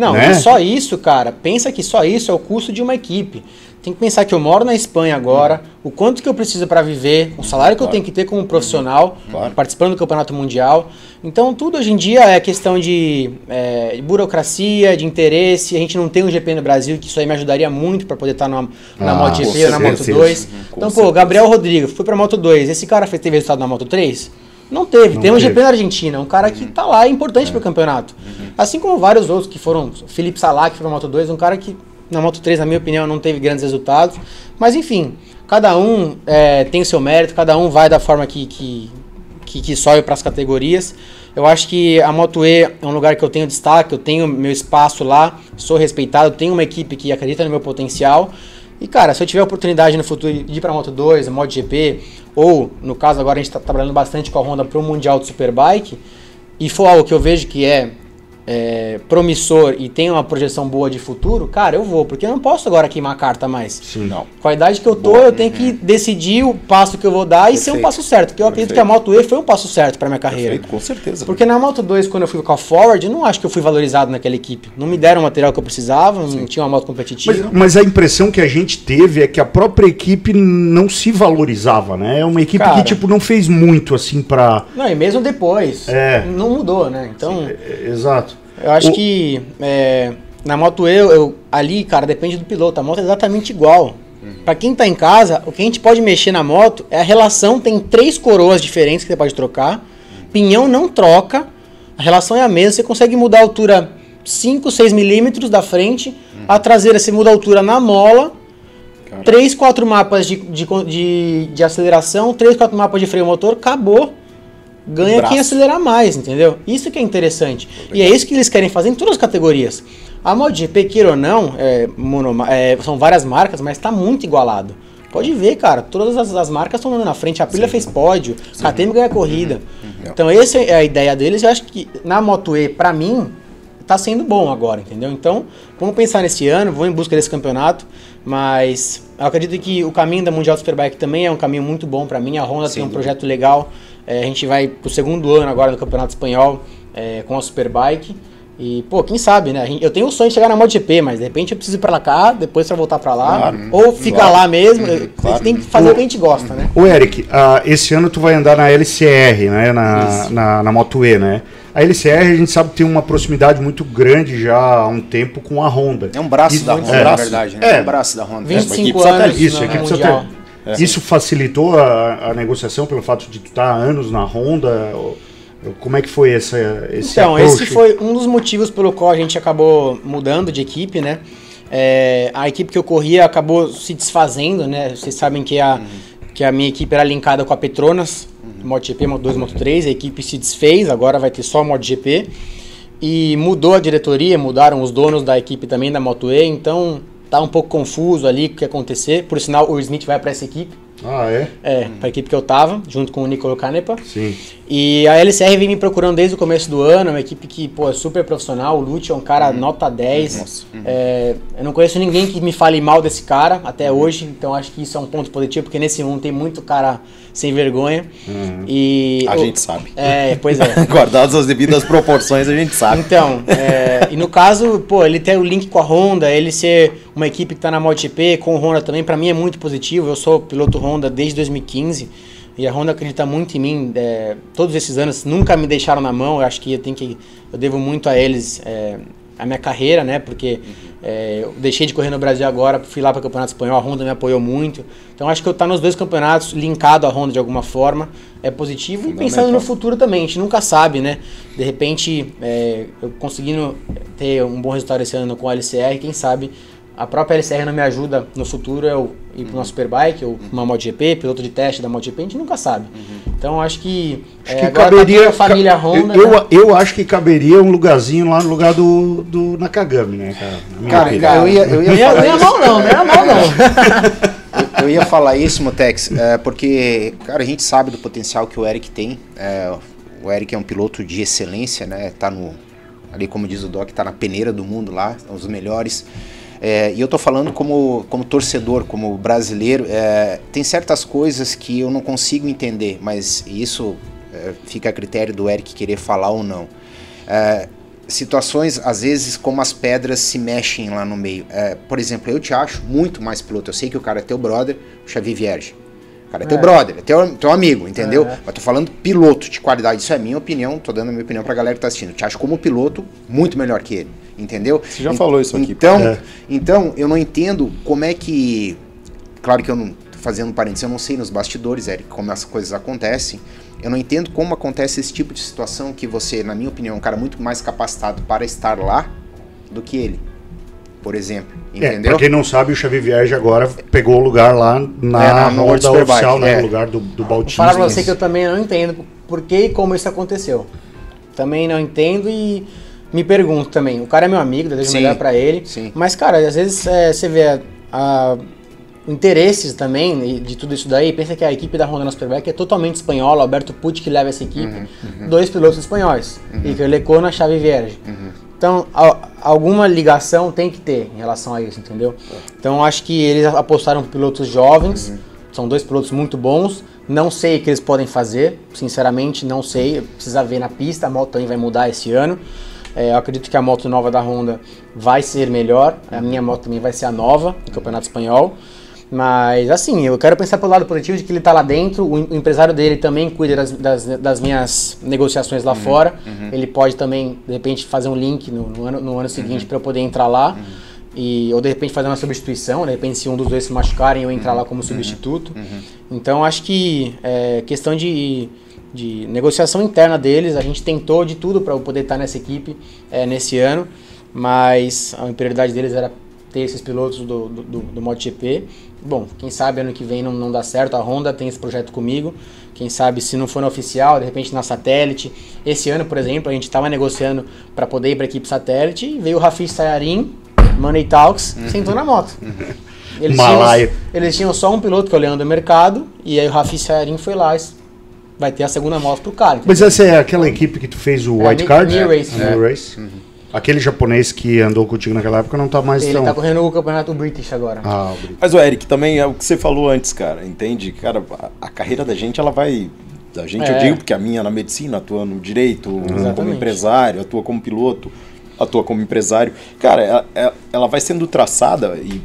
Speaker 4: Não,
Speaker 1: Né?
Speaker 4: e só isso, cara. Pensa que só isso é o custo de uma equipe. Tem que pensar que eu moro na Espanha agora, o quanto que eu preciso para viver, o salário que eu tenho que ter como profissional,
Speaker 2: Claro.
Speaker 4: participando do campeonato mundial. Então, tudo hoje em dia é questão de, é, de burocracia, de interesse. A gente não tem um GP no Brasil, que isso aí me ajudaria muito para poder estar na, na
Speaker 1: Ah,
Speaker 4: MotoGP na Moto
Speaker 1: certeza.
Speaker 4: 2.
Speaker 2: Com
Speaker 4: Então, pô. Gabriel Rodrigues, foi pra Moto 2. Esse cara fez, teve resultado na Moto 3? Não teve.
Speaker 1: Não
Speaker 4: tem um
Speaker 1: teve.
Speaker 4: GP na Argentina, um cara que tá lá, é importante pro campeonato. Assim como vários outros que foram. Felipe Salah, que foi pra Moto 2, um cara que na Moto 3, na minha opinião, não teve grandes resultados. Mas enfim, cada um é, tem o seu mérito, cada um vai da forma que, que, que, que sobe para as categorias. Eu acho que a Moto E é um lugar que eu tenho destaque, eu tenho meu espaço lá, sou respeitado, tenho uma equipe que acredita no meu potencial. E cara, se eu tiver oportunidade no futuro de ir para Moto 2, MotoGP, ou no caso agora a gente está trabalhando bastante com a Honda para o Mundial de Superbike, e for algo que eu vejo que é, é, promissor e tem uma projeção boa de futuro, cara, eu vou, porque eu não posso agora queimar a carta mais.
Speaker 1: Sim.
Speaker 2: Não.
Speaker 4: Com a idade que eu tô, eu tenho que decidir o passo que eu vou dar e ser um
Speaker 2: Perfeito.
Speaker 4: passo certo. Porque eu acredito que a Moto E foi um passo certo para minha carreira.
Speaker 2: Perfeito, com certeza.
Speaker 4: Porque na Moto 2, quando eu fui com a Forward, eu não acho que eu fui valorizado naquela equipe. Não me deram o material que eu precisava, não tinha uma moto competitiva.
Speaker 1: Mas, mas a impressão que a gente teve é que a própria equipe não se valorizava, né? É uma equipe
Speaker 4: Cara.
Speaker 1: que, tipo, não fez muito, assim, pra...
Speaker 4: Não, e mesmo depois,
Speaker 1: É.
Speaker 4: não mudou, né? Então,
Speaker 1: É, Exato.
Speaker 4: Eu acho
Speaker 1: O-
Speaker 4: que é, na Moto eu, eu- ali, cara, depende do piloto. A moto é exatamente igual. Pra quem tá em casa, o que a gente pode mexer na moto é a relação. Tem três coroas diferentes que você pode trocar. Pinhão não troca. A relação é a mesma. Você consegue mudar a altura 5, 6 milímetros da frente. A traseira você muda a altura na mola.
Speaker 2: Cara.
Speaker 4: 3, 4 mapas de, de, de, de aceleração. 3, 4 mapas de freio motor. Acabou. Ganha quem acelerar mais, entendeu? Isso que é interessante. E é isso que eles querem fazer em todas as categorias. A MotoGP, queira ou não, é, monoma- é, são várias marcas, mas tá muito igualado. Pode ver, cara, todas as, as marcas estão andando na frente. A Aprilia fez pódio, a KTM ganha corrida. Então, essa é a ideia deles. Eu acho que na Moto E, pra mim, tá sendo bom agora, entendeu? Então, vamos pensar nesse ano, vamos em busca desse campeonato. Mas eu acredito que o caminho da Mundial Superbike também é um caminho muito bom pra mim. A Honda tem um projeto legal. É, a gente vai pro segundo ano agora no Campeonato Espanhol é, com a Superbike. E, pô, quem sabe, né? Eu tenho o sonho de chegar na MotoGP, mas de repente eu preciso ir pra cá, depois pra voltar pra lá.
Speaker 2: Claro.
Speaker 4: ou ficar
Speaker 2: Claro.
Speaker 4: lá mesmo. A gente
Speaker 2: claro.
Speaker 4: tem que fazer o que a gente gosta, né?
Speaker 1: Ô, Eric, ah, esse ano tu vai andar na LCR, né? Na, na, na Moto E, né? A LCR a gente sabe que tem uma proximidade muito grande já há um tempo com a Honda.
Speaker 3: É um braço
Speaker 1: Isso-
Speaker 3: da Honda,
Speaker 1: é.
Speaker 3: na verdade, né?
Speaker 1: É.
Speaker 3: É um braço da Honda.
Speaker 4: 25
Speaker 2: equipe
Speaker 4: anos
Speaker 2: satélite.
Speaker 1: Isso, a equipe
Speaker 4: Mundial.
Speaker 1: Satélite. Isso facilitou a, a negociação pelo fato de tu estar há anos na Honda? Como é que foi essa, esse
Speaker 4: Então,
Speaker 1: approach?
Speaker 4: esse foi um dos motivos pelo qual a gente acabou mudando de equipe, né? É, a equipe que eu corria acabou se desfazendo, né? Vocês sabem que a, que a minha equipe era linkada com a Petronas, MotoGP, Moto2, Moto3, a equipe se desfez, agora vai ter só MotoGP. E mudou a diretoria, mudaram os donos da equipe também da Moto E, então tá um pouco confuso ali o que acontecer. Por sinal, o Smith vai para essa equipe,
Speaker 1: Ah, é?
Speaker 4: é, para a equipe que eu tava, junto com o Nicolo Canepa.
Speaker 1: Sim.
Speaker 4: E a LCR vem me procurando desde o começo do ano, é uma equipe que, pô, é super profissional. O Lute é um cara nota 10. É, eu não conheço ninguém que me fale mal desse cara até hoje, então acho que isso é um ponto positivo, porque nesse mundo tem muito cara sem vergonha. E
Speaker 2: A
Speaker 4: o-
Speaker 2: gente sabe.
Speaker 4: É, pois é. (laughs)
Speaker 2: Guardadas as devidas proporções, a gente sabe.
Speaker 4: Então, é, e no caso, pô, ele ter o link com a Honda, ele ser uma equipe que tá na MotoGP, com o Honda também, pra mim é muito positivo. Eu sou piloto Honda desde 2015 e a Honda acredita muito em mim. é, todos esses anos nunca me deixaram na mão. Eu acho que eu tenho que eu devo muito a eles é, a minha carreira, né? Porque é, eu deixei de correr no Brasil agora, fui lá para o Campeonato Espanhol, a Honda me apoiou muito. Então acho que eu estar nos dois campeonatos linkado à Honda de alguma forma é positivo e pensando no futuro também, a gente nunca sabe, né? De repente, é, eu conseguindo ter um bom resultado esse ano com a LCR, quem sabe a própria LCR não me ajuda no futuro eu ir para uma Superbike ou uma MotoGP, piloto de teste da MotoGP, a gente nunca sabe. Então acho que,
Speaker 1: Acho
Speaker 4: é,
Speaker 1: que
Speaker 4: agora
Speaker 1: caberia.
Speaker 4: tá toda a família
Speaker 1: ca-
Speaker 4: Honda.
Speaker 1: eu,
Speaker 4: né?
Speaker 1: eu, eu acho que caberia um lugarzinho lá no lugar do, do Nakagami, né, cara?
Speaker 3: Cara,
Speaker 1: opinião.
Speaker 3: eu ia, eu ia
Speaker 4: ia,
Speaker 3: falar
Speaker 4: não ia mal não, não ia mal não.
Speaker 3: Eu, eu ia falar isso, Motex, é, porque, cara, a gente sabe do potencial que o Eric tem. é, o Eric é um piloto de excelência, né? Tá no. Ali, como diz o Doc, tá na peneira do mundo lá, é um dos melhores. É, e eu tô falando como, como torcedor, como brasileiro. é, tem certas coisas que eu não consigo entender, mas isso é, fica a critério do Eric querer falar ou não. É, situações, às vezes, como as pedras se mexem lá no meio. É, por exemplo, eu te acho muito mais piloto. Eu sei que o cara é teu brother, o Xavi Vierge. O cara é teu
Speaker 4: É.
Speaker 3: brother, é teu, teu amigo, entendeu? Mas tô falando piloto de qualidade. Isso é minha opinião, tô dando a minha opinião pra galera que tá assistindo. Eu te acho como piloto muito melhor que ele, entendeu?
Speaker 2: Você já
Speaker 3: En-
Speaker 2: falou isso aqui,
Speaker 3: Então,
Speaker 1: É.
Speaker 3: então, eu não entendo como é que. Claro que eu não. Fazendo um parênteses, eu não sei nos bastidores, Eric, como essas coisas acontecem. Eu não entendo como acontece esse tipo de situação que você, na minha opinião, é um cara muito mais capacitado para estar lá do que ele. Por exemplo.
Speaker 1: É,
Speaker 3: Entendeu?
Speaker 1: pra quem não sabe, o Xavi Vierge agora pegou o lugar lá na,
Speaker 3: É, na- World
Speaker 1: oficial, né?
Speaker 3: é.
Speaker 1: No lugar do, do Bautista.
Speaker 4: falar pra você que eu também não entendo por que e como isso aconteceu. Também não entendo e me pergunto também. O cara é meu amigo, desejo o
Speaker 3: Sim,
Speaker 4: melhor pra ele.
Speaker 3: sim.
Speaker 4: Mas, cara, às vezes é, você vê a, a- interesses também e de tudo isso daí. Pensa que a equipe da Honda na Superbike é totalmente espanhola. Alberto Pucci que leva essa equipe.
Speaker 3: Uhum,
Speaker 4: Dois pilotos espanhóis. E que Lecou na chave verde.
Speaker 3: Uhum.
Speaker 4: Então, a- alguma ligação tem que ter em relação a isso, entendeu? Então, acho que eles apostaram pilotos jovens.
Speaker 3: Uhum.
Speaker 4: São dois pilotos muito bons. Não sei o que eles podem fazer. Sinceramente, não sei. Precisa ver na pista. A moto também vai mudar esse ano. É, eu acredito que a moto nova da Honda vai ser melhor. A minha moto também vai ser a nova do Campeonato Espanhol. Mas, assim, eu quero pensar pelo lado positivo de que ele tá lá dentro. O em- o empresário dele também cuida das, das, das minhas negociações lá fora. Ele pode também, de repente, fazer um link no, no ano, no ano seguinte para eu poder entrar lá. E, ou de repente fazer uma substituição, de repente se um dos dois se machucarem eu entrar lá como substituto. Então acho que é questão de, de negociação interna deles, a gente tentou de tudo para poder estar nessa equipe é, nesse ano, mas a prioridade deles era ter esses pilotos do, do, do, do MotoGP. Bom, quem sabe ano que vem não, não dá certo, a Honda tem esse projeto comigo. Quem sabe se não for na oficial, de repente na satélite. Esse ano, por exemplo, a gente estava negociando para poder ir para a equipe satélite e veio o Rafiz Sayarin, Money Talks, sentou na moto. Eles
Speaker 1: Malaio.
Speaker 4: tinham, eles tinham só um piloto que é o Leandro Mercado, e aí o Rafi Sayarin foi lá, vai ter a segunda moto pro cara.
Speaker 1: Mas essa é aquela equipe que tu fez o
Speaker 4: É,
Speaker 1: White Card?
Speaker 4: New Race.
Speaker 1: New Race. Aquele japonês que andou contigo naquela época não tá mais
Speaker 4: Ele
Speaker 1: tão...
Speaker 4: tá correndo o campeonato British agora.
Speaker 1: Ah, o Brito.
Speaker 2: Mas o Eric, também é o que você falou antes, cara, entende? Cara, a, a carreira da gente, ela vai. Da gente, eu
Speaker 4: É.
Speaker 2: digo, porque a minha na medicina, atua no direito, como
Speaker 4: Exatamente.
Speaker 2: empresário, atua como piloto, atua como empresário. Cara, ela, ela- ela vai sendo traçada e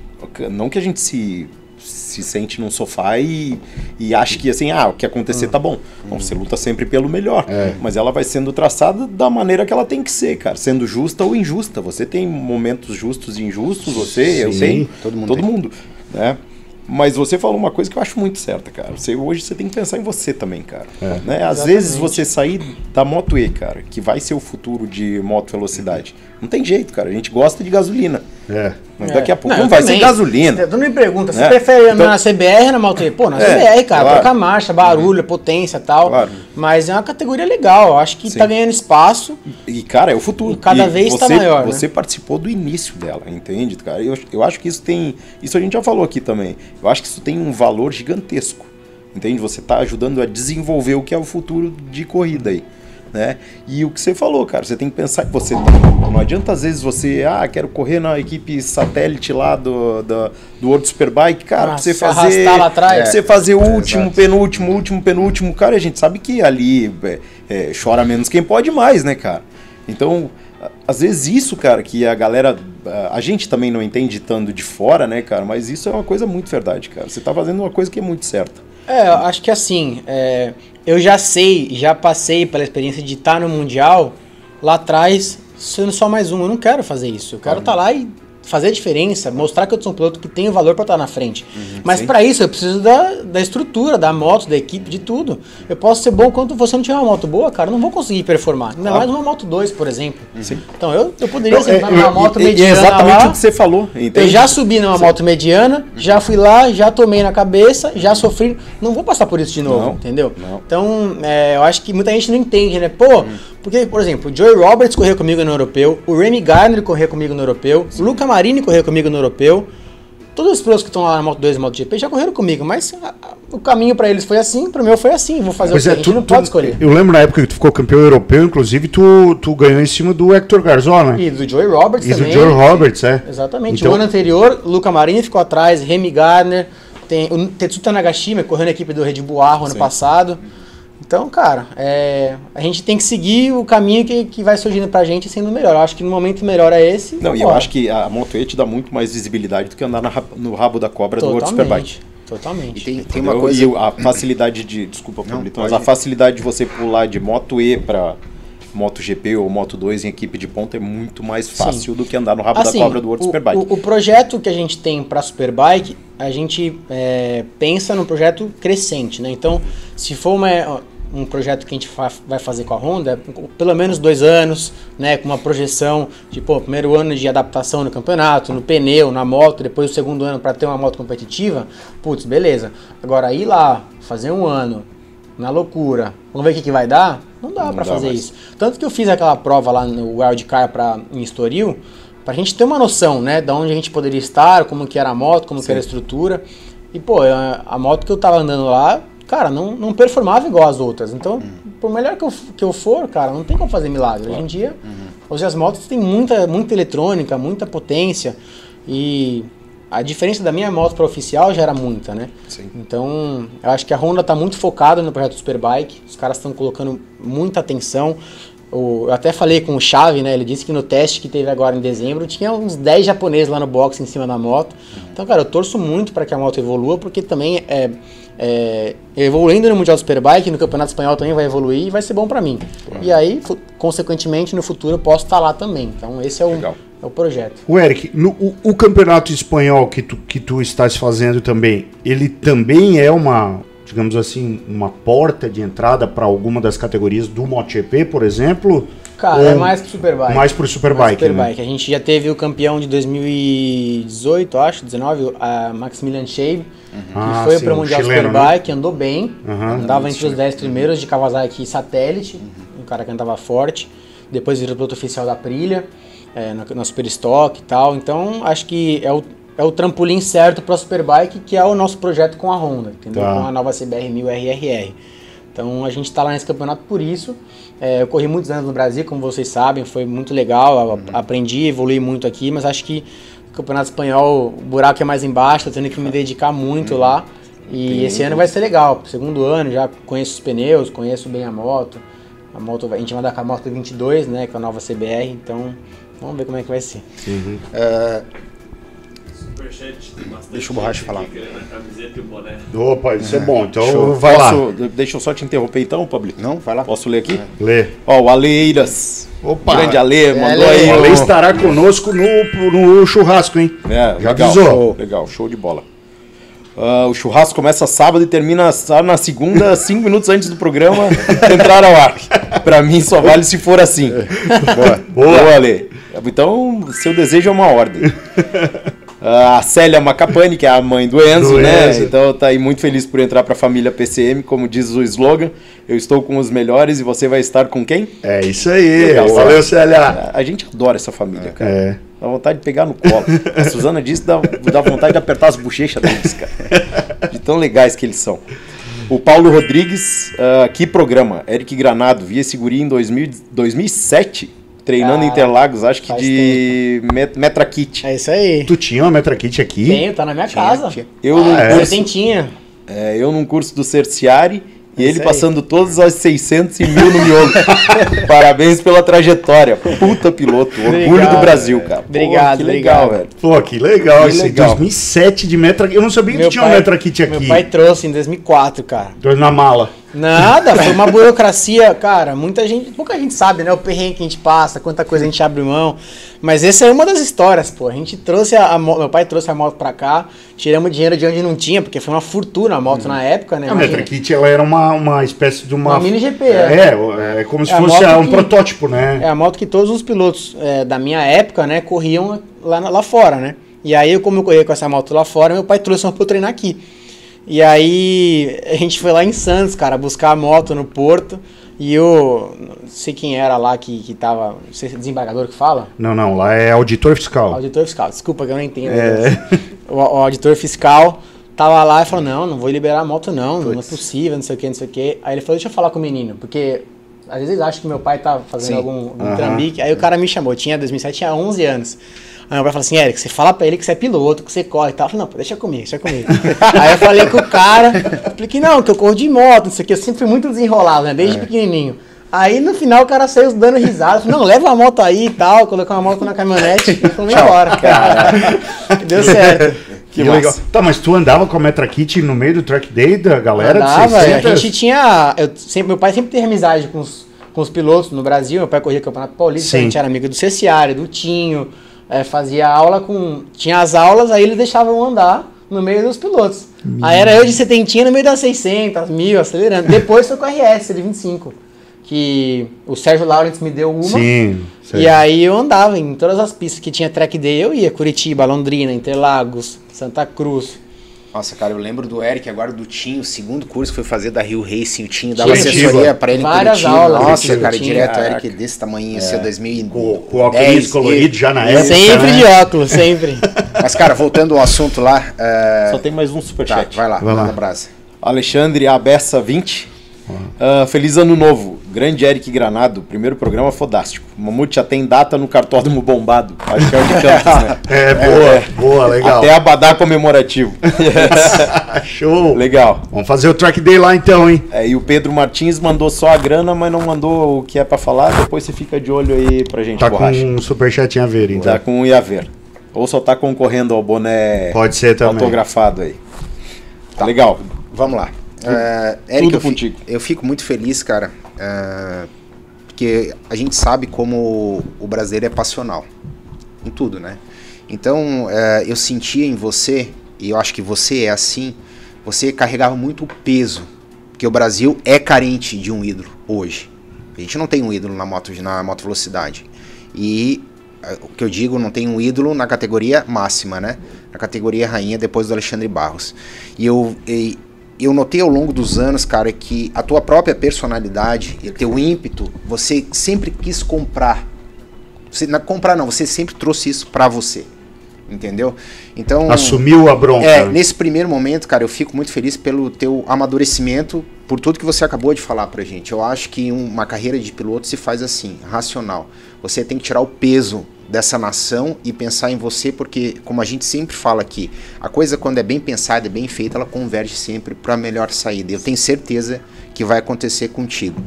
Speaker 2: não que a gente se, se sente num sofá e, e ache que assim, ah, o que acontecer tá bom. Não, você luta sempre pelo melhor.
Speaker 1: É.
Speaker 2: Mas ela vai sendo traçada da maneira que ela tem que ser, cara. Sendo justa ou injusta. Você tem momentos justos e injustos, você, eu
Speaker 1: Sim,
Speaker 2: tenho,
Speaker 3: todo mundo
Speaker 2: todo
Speaker 3: tem.
Speaker 2: mundo, né? Mas você falou uma coisa que eu acho muito certa, cara. Você, hoje você tem que pensar em você também, cara.
Speaker 1: É.
Speaker 2: Né? Às
Speaker 4: Exatamente.
Speaker 2: vezes você sair da Moto E, cara, que vai ser o futuro de moto velocidade. Não tem jeito, cara. A gente gosta de gasolina.
Speaker 1: É.
Speaker 2: Mas daqui a pouco
Speaker 4: Não,
Speaker 2: não, vai
Speaker 4: também.
Speaker 2: ser gasolina.
Speaker 4: Tu me pergunta, você
Speaker 2: É.
Speaker 4: prefere
Speaker 2: Então-
Speaker 4: na CBR ou na Moto E? Pô, na
Speaker 2: É,
Speaker 4: CBR, cara,
Speaker 2: claro.
Speaker 4: trocar marcha, barulho, potência e tal.
Speaker 2: Claro.
Speaker 4: Mas é uma categoria legal, eu acho que
Speaker 2: Sim.
Speaker 4: tá ganhando espaço.
Speaker 2: E, cara, é o futuro.
Speaker 4: E cada vez
Speaker 2: você,
Speaker 4: tá maior, né?
Speaker 2: Você participou do início dela, entende, cara? Eu, eu acho que isso tem. Isso a gente já falou aqui também. Eu acho que isso tem um valor gigantesco. Entende? Você tá ajudando a desenvolver o que é o futuro de corrida aí. Né? E o que você falou, cara, você tem que pensar que você também. Não adianta às vezes você, ah, quero correr na equipe satélite lá do, do, do World Superbike, cara,
Speaker 4: Ah,
Speaker 2: pra você
Speaker 4: se
Speaker 2: fazer.
Speaker 4: arrastar lá atrás.
Speaker 2: pra você fazer o
Speaker 3: É,
Speaker 2: último,
Speaker 3: exato.
Speaker 2: penúltimo, último, penúltimo, cara, a gente sabe que ali é, é, chora menos quem pode mais, né, cara? Então, às vezes isso, cara, que a galera, a- gente também não entende estando de fora, né, cara, mas isso é uma coisa muito verdade, cara. Você tá fazendo uma coisa que é muito certa.
Speaker 4: É, eu acho que assim, é, eu já sei, já passei pela experiência de estar no Mundial lá atrás, sendo só mais um. Eu não quero fazer isso. Eu quero estar lá e fazer a diferença, mostrar que eu sou um piloto que tem o valor para estar na frente. Mas
Speaker 2: sim.
Speaker 4: para isso eu preciso da, da estrutura, da moto, da equipe, de tudo. Eu posso ser bom quando você não tiver uma moto boa, cara, eu não vou conseguir performar. Ainda
Speaker 2: Claro.
Speaker 4: mais uma moto 2, por exemplo.
Speaker 2: Sim.
Speaker 4: Então eu, eu poderia
Speaker 1: Então,
Speaker 4: sentar
Speaker 1: é,
Speaker 4: numa moto
Speaker 2: E- e é
Speaker 4: mediana
Speaker 2: exatamente
Speaker 4: lá,
Speaker 2: o que você falou, entende?
Speaker 4: eu já subi numa moto mediana, já fui lá, já tomei na cabeça, já sofri. Não vou passar por isso de novo,
Speaker 2: Não,
Speaker 4: entendeu?
Speaker 2: não.
Speaker 4: Então, é, eu acho que muita gente não entende, né? Pô, porque, por exemplo, o Joey Roberts correu comigo no europeu, o Remy Gardner correu comigo no europeu, o Luca Marini correu comigo no europeu. Todos os pilotos que estão lá na Moto 2 e Moto GP já correram comigo, mas a- a- o caminho pra eles foi assim, pro meu foi assim. Vou fazer
Speaker 1: Pois
Speaker 4: o
Speaker 1: é,
Speaker 4: a gente
Speaker 1: tu,
Speaker 4: não
Speaker 1: tu-
Speaker 4: pode escolher.
Speaker 1: Eu lembro na época que tu ficou campeão europeu, inclusive, tu, tu ganhou em cima do Hector Garzola.
Speaker 4: E do Joey Roberts
Speaker 1: E do
Speaker 4: também.
Speaker 1: Joe Roberts, é.
Speaker 4: Exatamente.
Speaker 1: Então-
Speaker 4: O ano anterior, Luca Marini ficou atrás, Remy Gardner, tem o Tetsuta Nagashima correu na equipe do Red Bull Arrow ano
Speaker 2: Sim.
Speaker 4: passado. Então, cara, é, a gente tem que seguir o caminho que, que vai surgindo pra gente sendo melhor. Eu acho que no momento melhor é esse.
Speaker 2: Não, e eu acho que a Moto E te dá muito mais visibilidade do que andar na no rabo da cobra do World Superbike.
Speaker 4: Totalmente. Totalmente.
Speaker 3: E tem, tem uma coisa.
Speaker 2: E a facilidade de. Desculpa, Pablito, mas a facilidade de você pular de Moto E pra Moto GP ou Moto 2 em equipe de ponta é muito mais fácil do que andar no rabo
Speaker 4: Assim,
Speaker 2: da cobra do World
Speaker 4: o,
Speaker 2: Superbike.
Speaker 4: O, o projeto que a gente tem para Superbike, a gente é, pensa num projeto crescente, né? Então, se for uma- um projeto que a gente fa- vai fazer com a Honda, pelo menos dois anos, né? Com uma projeção de, pô, primeiro ano de adaptação no campeonato, no pneu, na moto, depois o segundo ano para ter uma moto competitiva, putz, beleza. Agora, ir lá, fazer um ano, na loucura, vamos ver o que, que vai dar? Não dá para fazer
Speaker 2: mais.
Speaker 4: isso. Tanto que eu fiz aquela prova lá no Wildcard pra, em Estoril, pra gente ter uma noção, né, da onde a gente poderia estar, como que era a moto, como que era a estrutura. E, pô, a, a moto que eu tava andando lá, cara, não, não performava igual as outras. Então, por melhor que eu, que eu for, cara, não tem como fazer milagre. Hoje em dia, hoje as motos têm muita, muita eletrônica, muita potência. E a diferença da minha moto para oficial já era muita, né?
Speaker 2: Sim.
Speaker 4: Então, eu acho que a Honda está muito focada no projeto Superbike. Os caras estão colocando muita atenção. O- eu até falei com o Chave, né? Ele disse que no teste que teve agora em dezembro tinha uns 10 japoneses lá no box em cima da moto. Então, cara, eu torço muito para que a moto evolua, porque também é, é, evoluindo no Mundial Superbike, no Campeonato Espanhol também vai evoluir e vai ser bom para mim. E aí, consequentemente, no futuro eu posso estar lá também. Então, esse é o,
Speaker 2: Legal.
Speaker 4: É o projeto.
Speaker 1: O Eric, no- o, o campeonato espanhol que tu, que tu estás fazendo também, ele também é uma, digamos assim, uma porta de entrada para alguma das categorias do MotoGP, por exemplo?
Speaker 4: Cara,
Speaker 1: Ou
Speaker 4: é mais pro Superbike.
Speaker 1: Mais pro Superbike,
Speaker 4: Mais
Speaker 1: né?
Speaker 4: Superbike. A gente já teve o campeão de 2018, acho, 19, a Maximilian Shave,
Speaker 1: Ah,
Speaker 4: que foi
Speaker 1: sim,
Speaker 4: pro
Speaker 1: o
Speaker 4: Mundial
Speaker 1: chileno,
Speaker 4: Superbike, andou bem,
Speaker 1: Aham.
Speaker 4: andava entre os 10 primeiros de Kawasaki satélite, um cara que andava forte, depois virou piloto oficial da Aprilia, é, na, na Super Stock e tal, então acho que é o, é o trampolim certo para Superbike, que é o nosso projeto com a Honda, entendeu?
Speaker 1: Tá.
Speaker 4: Com a nova CBR 1000 RRR. Então a gente está lá nesse campeonato por isso. É, eu corri muitos anos no Brasil, como vocês sabem, foi muito legal. a- Aprendi, evolui muito aqui, mas acho que o campeonato espanhol, o buraco é mais embaixo, tô tendo que me dedicar muito lá. E esse ano vai ser legal. Segundo ano, já conheço os pneus, conheço bem a moto. A moto, a gente vai andar com a moto 22, né, com a nova CBR, então vamos ver como é que vai ser.
Speaker 3: É,
Speaker 5: Superchat tem bastante
Speaker 3: Deixa o Borracha falar.
Speaker 1: Opa, isso é bom. Então
Speaker 2: Show.
Speaker 1: vai lá,
Speaker 2: Posso- Deixa eu só te interromper então, Pablito.
Speaker 3: não, vai lá.
Speaker 2: Posso ler aqui?
Speaker 1: lê.
Speaker 2: Ó, o Aleiras.
Speaker 1: Opa.
Speaker 2: Grande Ale, mandou aí.
Speaker 1: O Ale estará conosco no, no churrasco, hein?
Speaker 2: É,
Speaker 1: Já
Speaker 2: legal,
Speaker 1: avisou.
Speaker 2: Show, legal, show de bola. Ah, o churrasco começa sábado e termina na segunda, (laughs) cinco minutos antes do programa (laughs) entrar ao ar. Pra mim só vale se for assim. (laughs) Boa, boa, Ale. Então, seu desejo é uma ordem. (laughs) Ah, A Célia Macapane, que é a mãe do Enzo,
Speaker 1: Do
Speaker 2: né?
Speaker 1: Enzo.
Speaker 2: Então tá aí muito feliz por entrar pra família PCM, como diz o slogan. Eu estou com os melhores e você vai estar com quem?
Speaker 1: É isso aí.
Speaker 2: Legal,
Speaker 1: Valeu,
Speaker 2: Célia. A gente adora essa família, cara.
Speaker 1: É.
Speaker 2: Dá vontade de pegar no colo. A Suzana disse que dá, dá vontade de apertar as bochechas deles, cara. De tão legais que eles são. O Paulo Rodrigues, ah, que programa? Eric Granado, vi esse guri em 2000, 2007, treinando em
Speaker 4: Ah,
Speaker 2: Interlagos, acho que de met, Metra Kit.
Speaker 4: É isso aí.
Speaker 1: Tu tinha uma Metra Kit aqui?
Speaker 4: Tenho, tá na minha casa.
Speaker 3: tinha.
Speaker 2: Eu,
Speaker 1: Ah,
Speaker 2: num
Speaker 1: é?
Speaker 2: curso,
Speaker 4: Setentinha.
Speaker 2: é, eu num curso do Cerciari e
Speaker 4: É
Speaker 2: ele passando todas as 600 e mil no miolo. (laughs) Parabéns pela trajetória. Puta piloto. Orgulho
Speaker 4: Obrigado,
Speaker 2: do Brasil, cara. Pô,
Speaker 4: Obrigado,
Speaker 2: que legal,
Speaker 4: obrigado.
Speaker 2: velho.
Speaker 1: Pô, que legal.
Speaker 2: Que
Speaker 1: Esse
Speaker 2: legal.
Speaker 1: 2007 de Metra Eu não sabia que tu tinha uma Metra Kit aqui.
Speaker 4: Meu pai trouxe em 2004, cara.
Speaker 1: Dois na mala.
Speaker 4: Nada, (laughs) foi uma burocracia, cara. Muita gente, pouca gente sabe, né? O perrengue que a gente passa, quanta coisa a gente abre mão. Mas essa é uma das histórias, pô. A gente trouxe a, a mo- meu pai trouxe a moto pra cá, tiramos dinheiro de onde não tinha, porque foi uma fortuna a moto na época, né?
Speaker 1: A
Speaker 4: Imagina.
Speaker 1: Metra Kit ela era uma, uma espécie de uma.
Speaker 4: Uma mini GP,
Speaker 1: É, é, como se
Speaker 4: É a
Speaker 1: fosse
Speaker 4: moto
Speaker 1: ah, um
Speaker 4: que-
Speaker 1: protótipo, né?
Speaker 4: É a moto que todos os pilotos é, da minha época, né, corriam lá, lá fora, né? E aí, como eu corria com essa moto lá fora, meu pai trouxe uma pra eu treinar aqui. E aí, a gente foi lá em Santos, cara, buscar a moto no porto. E eu não sei quem era lá que, que tava. Não sei se é desembargador que fala.
Speaker 1: Não, não, lá é auditor fiscal.
Speaker 4: Auditor fiscal, desculpa que eu não entendo.
Speaker 1: É.
Speaker 4: O, o auditor fiscal tava lá e falou: Não, não vou liberar a moto, não, não é possível, não sei o que, não sei o que. Aí ele falou: Deixa eu falar com o menino, porque às vezes eles acham que meu pai tá fazendo
Speaker 3: Sim.
Speaker 4: algum, algum trambique. Aí o cara me chamou, tinha 2007, tinha 11 anos. Aí meu pai falou assim: Eric, você fala pra ele que você é piloto, que você corre e tal. Eu falei: Não, pô, deixa comigo, deixa comigo. (laughs) Aí eu falei com o cara, falei que não, que eu corro de moto, não sei o que. Eu sempre fui muito desenrolado, né, desde pequenininho. Aí no final o cara saiu dando risada, falou, não, leva a moto aí e tal, colocou a moto na caminhonete e foi embora. (laughs) Deu certo. (laughs)
Speaker 1: Que legal. Tá, mas tu andava com a Metra Kit no meio do track day da galera
Speaker 4: Andava,
Speaker 1: de 60?
Speaker 4: a gente tinha. Eu sempre, meu pai sempre teve amizade com os, com os pilotos no Brasil. Meu pai corria Campeonato Paulista,
Speaker 1: Sim.
Speaker 4: a gente era amigo do Cessiário, do Tinho. É, fazia aula com. Tinha as aulas, aí eles deixavam andar no meio dos pilotos. Aí era eu de setentinha no meio das 600, mil, acelerando. Depois foi com a RS de 25, que o Sérgio Lawrence me deu uma.
Speaker 1: Sim. sei.
Speaker 4: E aí eu andava em todas as pistas que tinha track day, eu ia. Curitiba, Londrina, Interlagos, Santa Cruz.
Speaker 3: Nossa, cara, eu lembro do Eric, agora do Tinho, o segundo curso que foi fazer da Rio Racing. O Tinho dava
Speaker 4: Tinha.
Speaker 3: assessoria pra ele em
Speaker 4: Várias
Speaker 3: Curitiba.
Speaker 4: aulas
Speaker 3: Nossa,
Speaker 4: Tinho,
Speaker 3: cara,
Speaker 4: Tinho.
Speaker 3: direto, o
Speaker 2: Caraca.
Speaker 3: Eric desse tamanho, seu 2010.
Speaker 1: Com, óculos colorido já na época.
Speaker 4: sempre
Speaker 1: né?
Speaker 4: de óculos, sempre. (laughs)
Speaker 3: Mas, cara, voltando ao assunto lá. é,
Speaker 2: Só tem mais um
Speaker 3: Tá,
Speaker 2: superchat.
Speaker 3: vai lá,
Speaker 1: Vai lá.
Speaker 3: manda brasa.
Speaker 2: Alexandre Abessa 20. Ah, feliz ano novo. Grande Eric Granado. Primeiro programa fodástico. Mamute já tem data no cartódromo bombado. Acho que é o de (laughs) Campos, né?
Speaker 1: É, boa, boa, legal.
Speaker 2: Até Abadá comemorativo. (laughs)
Speaker 1: Show.
Speaker 2: Legal.
Speaker 1: Vamos fazer o track day lá então, hein?
Speaker 2: É, e o Pedro Martins mandou só a grana, mas não mandou o que é pra falar. Depois você fica de olho aí pra gente,
Speaker 1: Tá
Speaker 2: borracha.
Speaker 1: com um superchat em a ver, então.
Speaker 2: Tá com o Iaver. Ou só tá concorrendo ao boné
Speaker 1: Pode ser também.
Speaker 2: autografado aí. Tá legal.
Speaker 3: Vamos lá. É, Eric,
Speaker 2: tudo
Speaker 3: eu,
Speaker 2: contigo.
Speaker 3: eu fico muito feliz, cara, é, porque a gente sabe como o brasileiro é passional em tudo, né? Então, é, eu sentia em você, e eu acho que você é assim, você carregava muito peso, porque o Brasil é carente de um ídolo hoje. A gente não tem um ídolo na moto, na moto velocidade. E o que eu digo, não tem um ídolo na categoria máxima, né? Na categoria rainha, depois do Alexandre Barros. E eu, e eu notei ao longo dos anos, cara, que a tua própria personalidade, e teu ímpeto, você sempre quis comprar. Você, não, comprar não, você sempre trouxe isso pra você. Entendeu? Então.
Speaker 1: Assumiu a bronca.
Speaker 3: É, nesse primeiro momento, cara, eu fico muito feliz pelo teu amadurecimento, por tudo que você acabou de falar pra gente. Eu acho que uma carreira de piloto se faz assim, racional. Você tem que tirar o peso dessa nação e pensar em você, porque, como a gente sempre fala aqui, a coisa quando é bem pensada, é bem feita, ela converge sempre para a melhor saída. Eu tenho certeza que vai acontecer contigo.